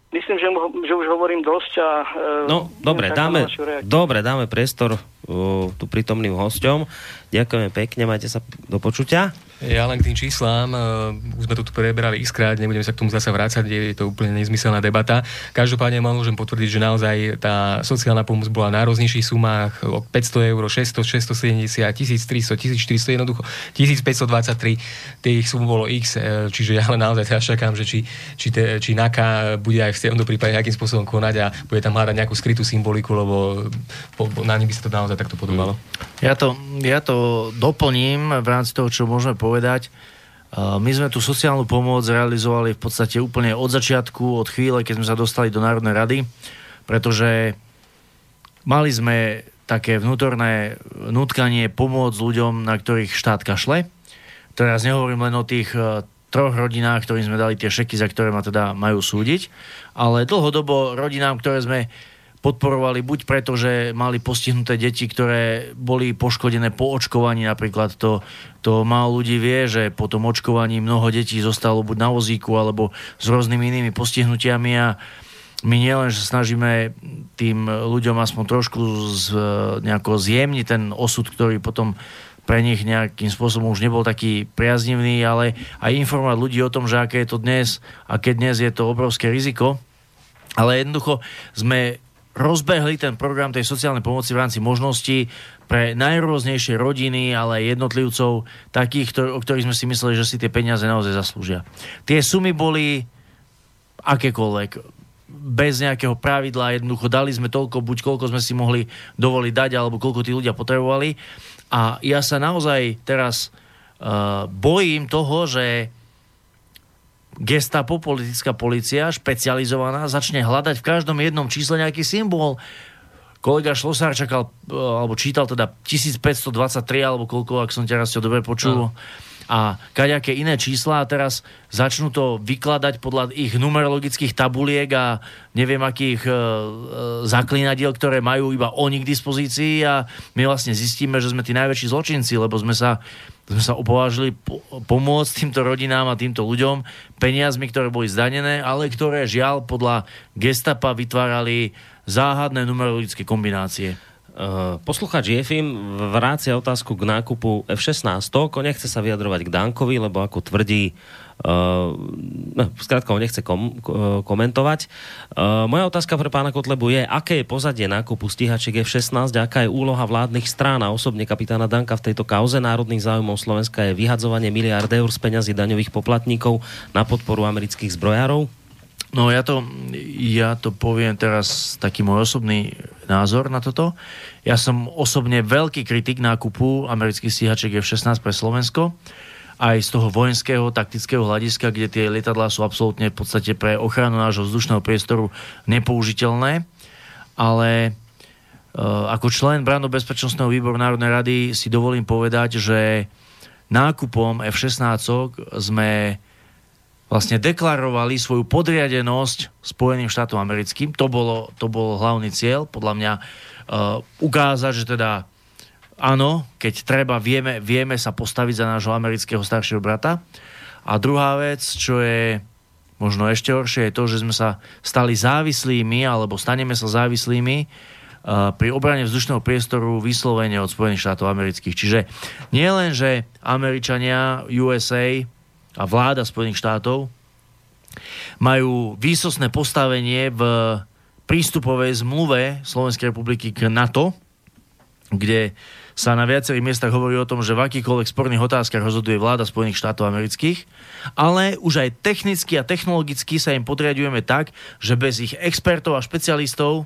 N: Myslím, že, že už hovorím dosť a...
B: Eh, no, dobre, dáme, dobre, dáme priestor uh, tu prítomným hosťom. Ďakujeme pekne, majte sa do počutia.
F: Ja len k tým číslám, uh, už sme to tu preberali xkrát, nebudeme sa k tomu zase vrácať, je to úplne nezmyselná debata. Každopádne môžem potvrdiť, že naozaj tá sociálna pomoc bola na rôznejších sumách, 500 eur, 600, 670, 1300, 1400, jednoducho 1523, tých sum bolo x, e, čiže ja len naozaj teraz čakám, že či, či, te, či NAKA bude aj v tomto prípade nejakým spôsobom konať a bude tam hľadať nejakú skrytú symboliku, lebo po, po, na ní by sa to naozaj takto podobalo.
D: Ja to, ja to doplním v rámci toho, čo môžeme povedať. My sme tú sociálnu pomoc realizovali v podstate úplne od začiatku, od chvíle, keď sme sa dostali do Národnej rady, pretože mali sme také vnútorné nutkanie pomôcť ľuďom, na ktorých štát kašle. Teraz nehovorím len o tých e, troch rodinách, ktorým sme dali tie šeky, za ktoré ma teda majú súdiť, ale dlhodobo rodinám, ktoré sme podporovali buď preto, že mali postihnuté deti, ktoré boli poškodené po očkovaní, napríklad to, to málo ľudí vie, že po tom očkovaní mnoho detí zostalo buď na vozíku alebo s rôznymi inými postihnutiami a my nielen, že snažíme tým ľuďom aspoň trošku z, nejako zjemniť ten osud, ktorý potom pre nich nejakým spôsobom už nebol taký priaznivný, ale aj informovať ľudí o tom, že aké je to dnes a keď dnes je to obrovské riziko. Ale jednoducho sme rozbehli ten program tej sociálnej pomoci v rámci možností pre najrôznejšie rodiny, ale aj jednotlivcov, takých, ktor- o ktorých sme si mysleli, že si tie peniaze naozaj zaslúžia. Tie sumy boli akékoľvek, bez nejakého pravidla, jednoducho dali sme toľko, buď koľko sme si mohli dovoliť dať, alebo koľko tí ľudia potrebovali. A ja sa naozaj teraz uh, bojím toho, že gestapo, politická policia, špecializovaná, začne hľadať v každom jednom čísle nejaký symbol. Kolega Šlosár čakal, e, alebo čítal teda 1523, alebo koľko, ak som ťa raz dobre počul. No a kaďaké iné čísla a teraz začnú to vykladať podľa ich numerologických tabuliek a neviem akých e, e, ktoré majú iba oni k dispozícii a my vlastne zistíme, že sme tí najväčší zločinci, lebo sme sa sme sa opovážili po- pomôcť týmto rodinám a týmto ľuďom peniazmi, ktoré boli zdanené, ale ktoré žiaľ podľa gestapa vytvárali záhadné numerologické kombinácie.
B: Uh, posluchač Jefim vrácia otázku k nákupu F-16. Nechce sa vyjadrovať k Dankovi, lebo ako tvrdí, uh, skrátka ho nechce kom, komentovať. Uh, moja otázka pre pána Kotlebu je, aké je pozadie nákupu stíhačiek F-16, aká je úloha vládnych strán a osobne kapitána Danka v tejto kauze národných záujmov Slovenska je vyhadzovanie miliard eur z peňazí daňových poplatníkov na podporu amerických zbrojárov?
D: No ja to, ja to poviem teraz taký môj osobný názor na toto. Ja som osobne veľký kritik nákupu amerických stíhačiek F-16 pre Slovensko aj z toho vojenského, taktického hľadiska, kde tie lietadlá sú absolútne v podstate pre ochranu nášho vzdušného priestoru nepoužiteľné. Ale e, ako člen Brano bezpečnostného výboru Národnej rady si dovolím povedať, že nákupom F-16 sme vlastne deklarovali svoju podriadenosť Spojeným štátom americkým. To bolo, to bol hlavný cieľ, podľa mňa, uh, ukázať, že teda áno, keď treba, vieme, vieme sa postaviť za nášho amerického staršieho brata. A druhá vec, čo je možno ešte horšie, je to, že sme sa stali závislými, alebo staneme sa závislými uh, pri obrane vzdušného priestoru vyslovene od Spojených štátov amerických. Čiže nie len, že Američania, USA, a vláda Spojených štátov majú výsosné postavenie v prístupovej zmluve Slovenskej republiky k NATO, kde sa na viacerých miestach hovorí o tom, že v akýchkoľvek sporných otázkach rozhoduje vláda Spojených štátov amerických, ale už aj technicky a technologicky sa im podriadujeme tak, že bez ich expertov a špecialistov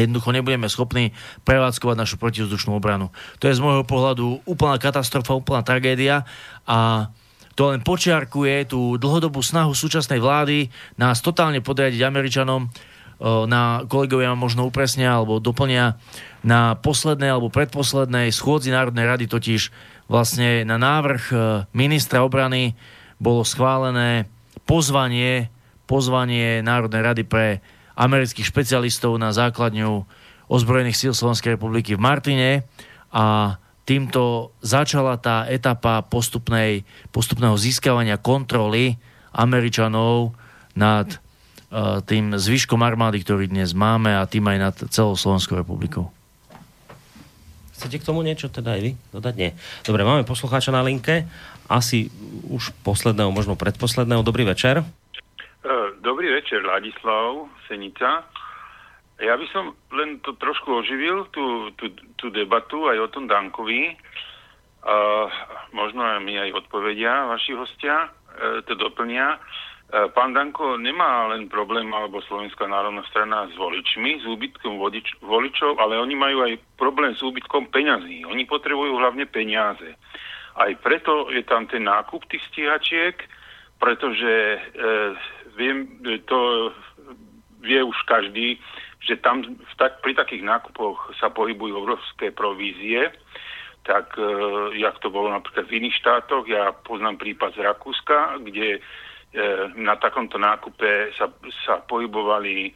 D: jednoducho nebudeme schopní prevádzkovať našu protivzdušnú obranu. To je z môjho pohľadu úplná katastrofa, úplná tragédia a to len počiarkuje tú dlhodobú snahu súčasnej vlády nás totálne podriadiť Američanom. Na kolegovia možno upresnia alebo doplnia. Na poslednej alebo predposlednej schôdzi Národnej rady totiž vlastne na návrh e, ministra obrany bolo schválené pozvanie, pozvanie Národnej rady pre amerických špecialistov na základňu ozbrojených síl Slovenskej republiky v Martine a týmto začala tá etapa postupnej, postupného získavania kontroly Američanov nad tým zvyškom armády, ktorý dnes máme a tým aj nad celou Slovenskou republikou.
B: Chcete k tomu niečo teda aj vy dodať? Nie. Dobre, máme poslucháča na linke. Asi už posledného, možno predposledného. Dobrý večer.
O: E, dobrý večer, Ladislav Senica. Ja by som len to trošku oživil, tú, tú, tú debatu aj o tom Dankovi. Uh, možno aj mi aj odpovedia vaši hostia, uh, to doplnia. Uh, pán Danko nemá len problém, alebo Slovenská národná strana s voličmi, s úbytkom vodič, voličov, ale oni majú aj problém s úbytkom peňazí. Oni potrebujú hlavne peniaze. aj preto je tam ten nákup tých stíhačiek, pretože e, viem, to vie už každý, že tam v tak, pri takých nákupoch sa pohybujú obrovské provízie, tak e, jak to bolo napríklad v iných štátoch, ja poznám prípad z Rakúska, kde e, na takomto nákupe sa, sa pohybovali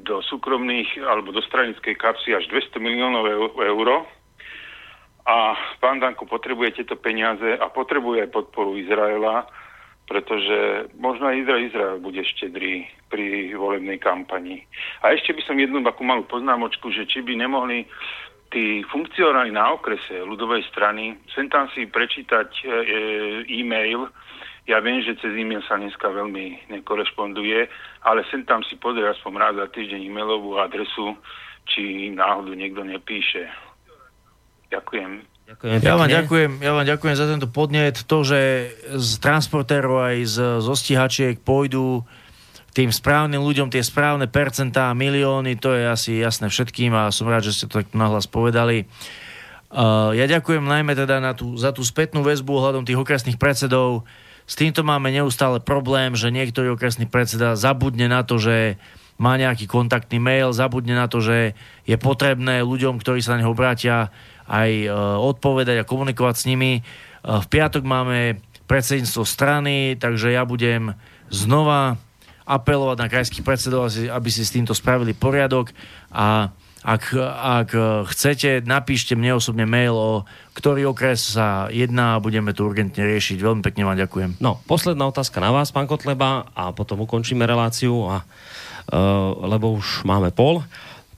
O: do súkromných alebo do stranickej kapsy až 200 miliónov eur a pán Danko potrebuje tieto peniaze a potrebuje aj podporu Izraela, pretože možno aj Izrael, Izrael bude štedrý pri volebnej kampani. A ešte by som jednu takú malú poznámočku, že či by nemohli tí funkcionári na okrese ľudovej strany sem tam si prečítať e, e-mail, ja viem, že cez e-mail sa dneska veľmi nekorešponduje, ale sem tam si pozrieť aspoň raz za týždeň e-mailovú adresu, či náhodou niekto nepíše. Ďakujem.
D: Ďakujem ja, vám ďakujem, ja vám ďakujem za tento podnet. To, že z transportérov aj z, zo stíhačiek pôjdu tým správnym ľuďom tie správne percentá, milióny, to je asi jasné všetkým a som rád, že ste to tak nahlas povedali. Uh, ja ďakujem najmä teda na tú, za tú spätnú väzbu ohľadom tých okresných predsedov. S týmto máme neustále problém, že niektorý okresný predseda zabudne na to, že má nejaký kontaktný mail, zabudne na to, že je potrebné ľuďom, ktorí sa na neho obrátia, aj e, odpovedať a komunikovať s nimi. E, v piatok máme predsedníctvo strany, takže ja budem znova apelovať na krajských predsedov, aby si s týmto spravili poriadok a ak, ak chcete, napíšte mne osobne mail o ktorý okres sa jedná a budeme to urgentne riešiť. Veľmi pekne vám ďakujem.
B: No, posledná otázka na vás, pán Kotleba, a potom ukončíme reláciu, a, uh, lebo už máme pol.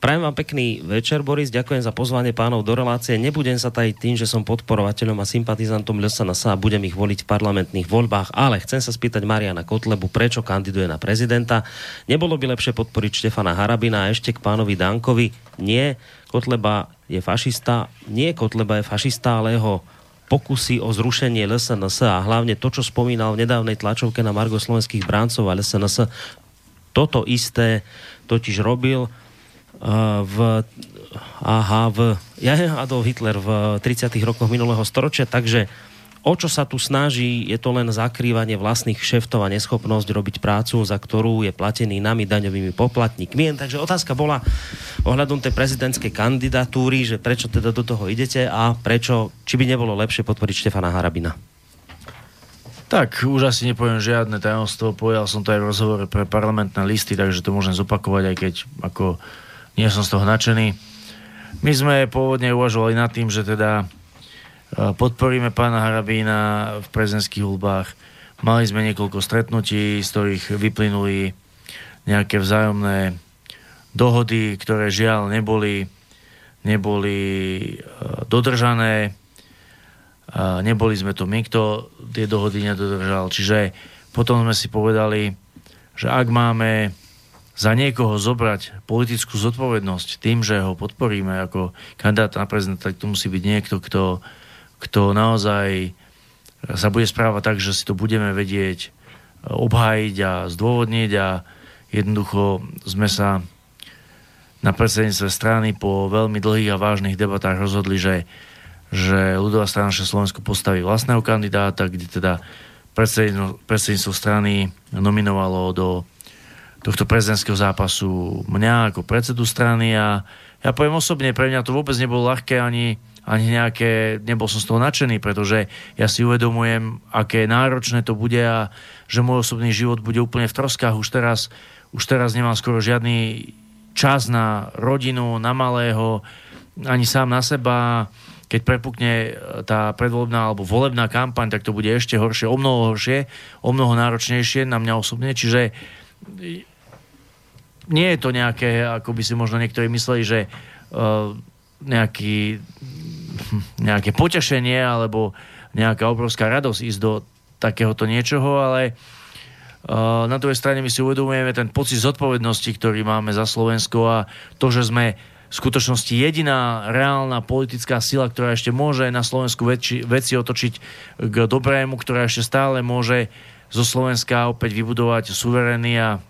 B: Prajem vám pekný večer, Boris. Ďakujem za pozvanie pánov do relácie. Nebudem sa tajiť tým, že som podporovateľom a sympatizantom LSNS a budem ich voliť v parlamentných voľbách, ale chcem sa spýtať Mariana Kotlebu, prečo kandiduje na prezidenta. Nebolo by lepšie podporiť Štefana Harabina a ešte k pánovi Dankovi? Nie, Kotleba je fašista. Nie, Kotleba je fašista, ale jeho pokusy o zrušenie LSNS a hlavne to, čo spomínal v nedávnej tlačovke na Margo slovenských bráncov a LSNS, toto isté totiž robil v aha, v, ja Adolf Hitler v 30. rokoch minulého storočia, takže o čo sa tu snaží, je to len zakrývanie vlastných šeftov a neschopnosť robiť prácu, za ktorú je platený nami daňovými poplatníkmi. Takže otázka bola ohľadom tej prezidentskej kandidatúry, že prečo teda do toho idete a prečo, či by nebolo lepšie podporiť Štefana Harabina.
D: Tak, už asi nepoviem žiadne tajomstvo, povedal som to aj v rozhovore pre parlamentné listy, takže to môžem zopakovať, aj keď ako nie som z toho nadšený. My sme pôvodne uvažovali nad tým, že teda e, podporíme pána Harabína v prezidentských voľbách. Mali sme niekoľko stretnutí, z ktorých vyplynuli nejaké vzájomné dohody, ktoré žiaľ neboli, neboli e, dodržané. Neboli sme to my, kto tie dohody nedodržal. Čiže potom sme si povedali, že ak máme za niekoho zobrať politickú zodpovednosť tým, že ho podporíme ako kandidát na prezidenta, tak to musí byť niekto, kto, kto naozaj sa bude správať tak, že si to budeme vedieť obhájiť a zdôvodniť a jednoducho sme sa na predsedníctve strany po veľmi dlhých a vážnych debatách rozhodli, že, že ľudová strana Slovensko postaví vlastného kandidáta, kde teda predsedníctvo strany nominovalo do tohto prezidentského zápasu mňa ako predsedu strany a ja poviem osobne, pre mňa to vôbec nebolo ľahké ani, ani nejaké, nebol som z toho nadšený, pretože ja si uvedomujem, aké náročné to bude a že môj osobný život bude úplne v troskách. Už teraz, už teraz nemám skoro žiadny čas na rodinu, na malého, ani sám na seba. Keď prepukne tá predvolebná alebo volebná kampaň, tak to bude ešte horšie, o mnoho horšie, o mnoho náročnejšie na mňa osobne. Čiže nie je to nejaké, ako by si možno niektorí mysleli, že uh, nejaký, nejaké potešenie alebo nejaká obrovská radosť ísť do takéhoto niečoho, ale uh, na druhej strane my si uvedomujeme ten pocit zodpovednosti, ktorý máme za Slovensko a to, že sme v skutočnosti jediná reálna politická sila, ktorá ešte môže na Slovensku veci, veci otočiť k dobrému, ktorá ešte stále môže zo Slovenska opäť vybudovať suverénny a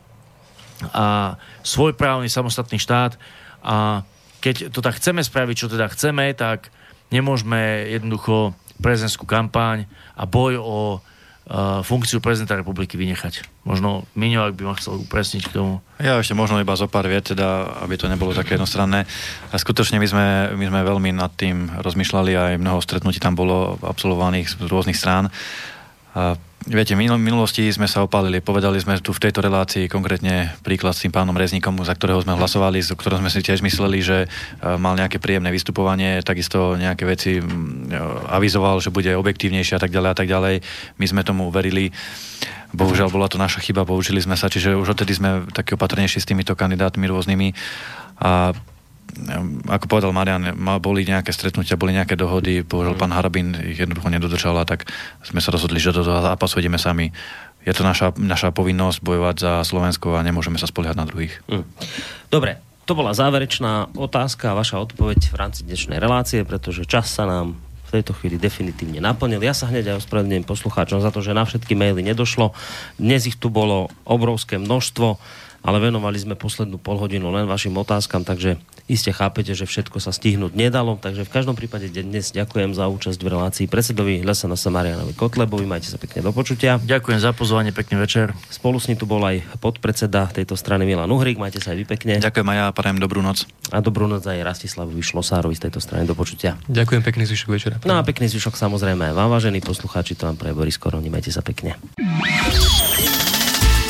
D: a svojprávny samostatný štát a keď to tak chceme spraviť, čo teda chceme, tak nemôžeme jednoducho prezidentskú kampaň a boj o uh, funkciu prezidenta republiky vynechať. Možno Miňo, ak by ma chcel upresniť k tomu.
E: Ja ešte možno iba zo pár viet, teda, aby to nebolo také jednostranné. A skutočne my sme, my sme veľmi nad tým rozmýšľali, aj mnoho stretnutí tam bolo absolvovaných z rôznych strán. A Viete, v minulosti sme sa opálili, povedali sme tu v tejto relácii konkrétne príklad s tým pánom Rezníkom, za ktorého sme hlasovali, o ktorom sme si tiež mysleli, že e, mal nejaké príjemné vystupovanie, takisto nejaké veci e, avizoval, že bude objektívnejšie a tak ďalej a tak ďalej. My sme tomu verili. Bohužiaľ bola to naša chyba, poučili sme sa, čiže už odtedy sme takí opatrnejší s týmito kandidátmi rôznymi. A ako povedal Marian, boli nejaké stretnutia, boli nejaké dohody, povedal pán Harabin ich jednoducho nedodržal a tak sme sa rozhodli, že do toho zápasu ideme sami. Je to naša, naša povinnosť bojovať za Slovensko a nemôžeme sa spoliehať na druhých.
B: Hm. Dobre, to bola záverečná otázka a vaša odpoveď v rámci dnešnej relácie, pretože čas sa nám v tejto chvíli definitívne naplnil. Ja sa hneď aj ospravedlňujem poslucháčom za to, že na všetky maily nedošlo. Dnes ich tu bolo obrovské množstvo ale venovali sme poslednú polhodinu len vašim otázkam, takže iste chápete, že všetko sa stihnúť nedalo. Takže v každom prípade dnes ďakujem za účasť v relácii predsedovi Lesana Samarianovi Kotlebovi. Majte sa pekne do počutia.
D: Ďakujem za pozvanie, pekný večer.
B: Spolu s ním tu bol aj podpredseda tejto strany Milan Uhrik. Majte sa aj vy pekne.
E: Ďakujem aj ja, prajem dobrú noc.
B: A dobrú noc aj Rastislavovi Šlosárovi z tejto strany do počutia.
F: Ďakujem pekný zvyšok večera.
B: No a pekný zvyšok samozrejme aj vám, vážení poslucháči, to vám pre Boris Koroni. Majte sa pekne.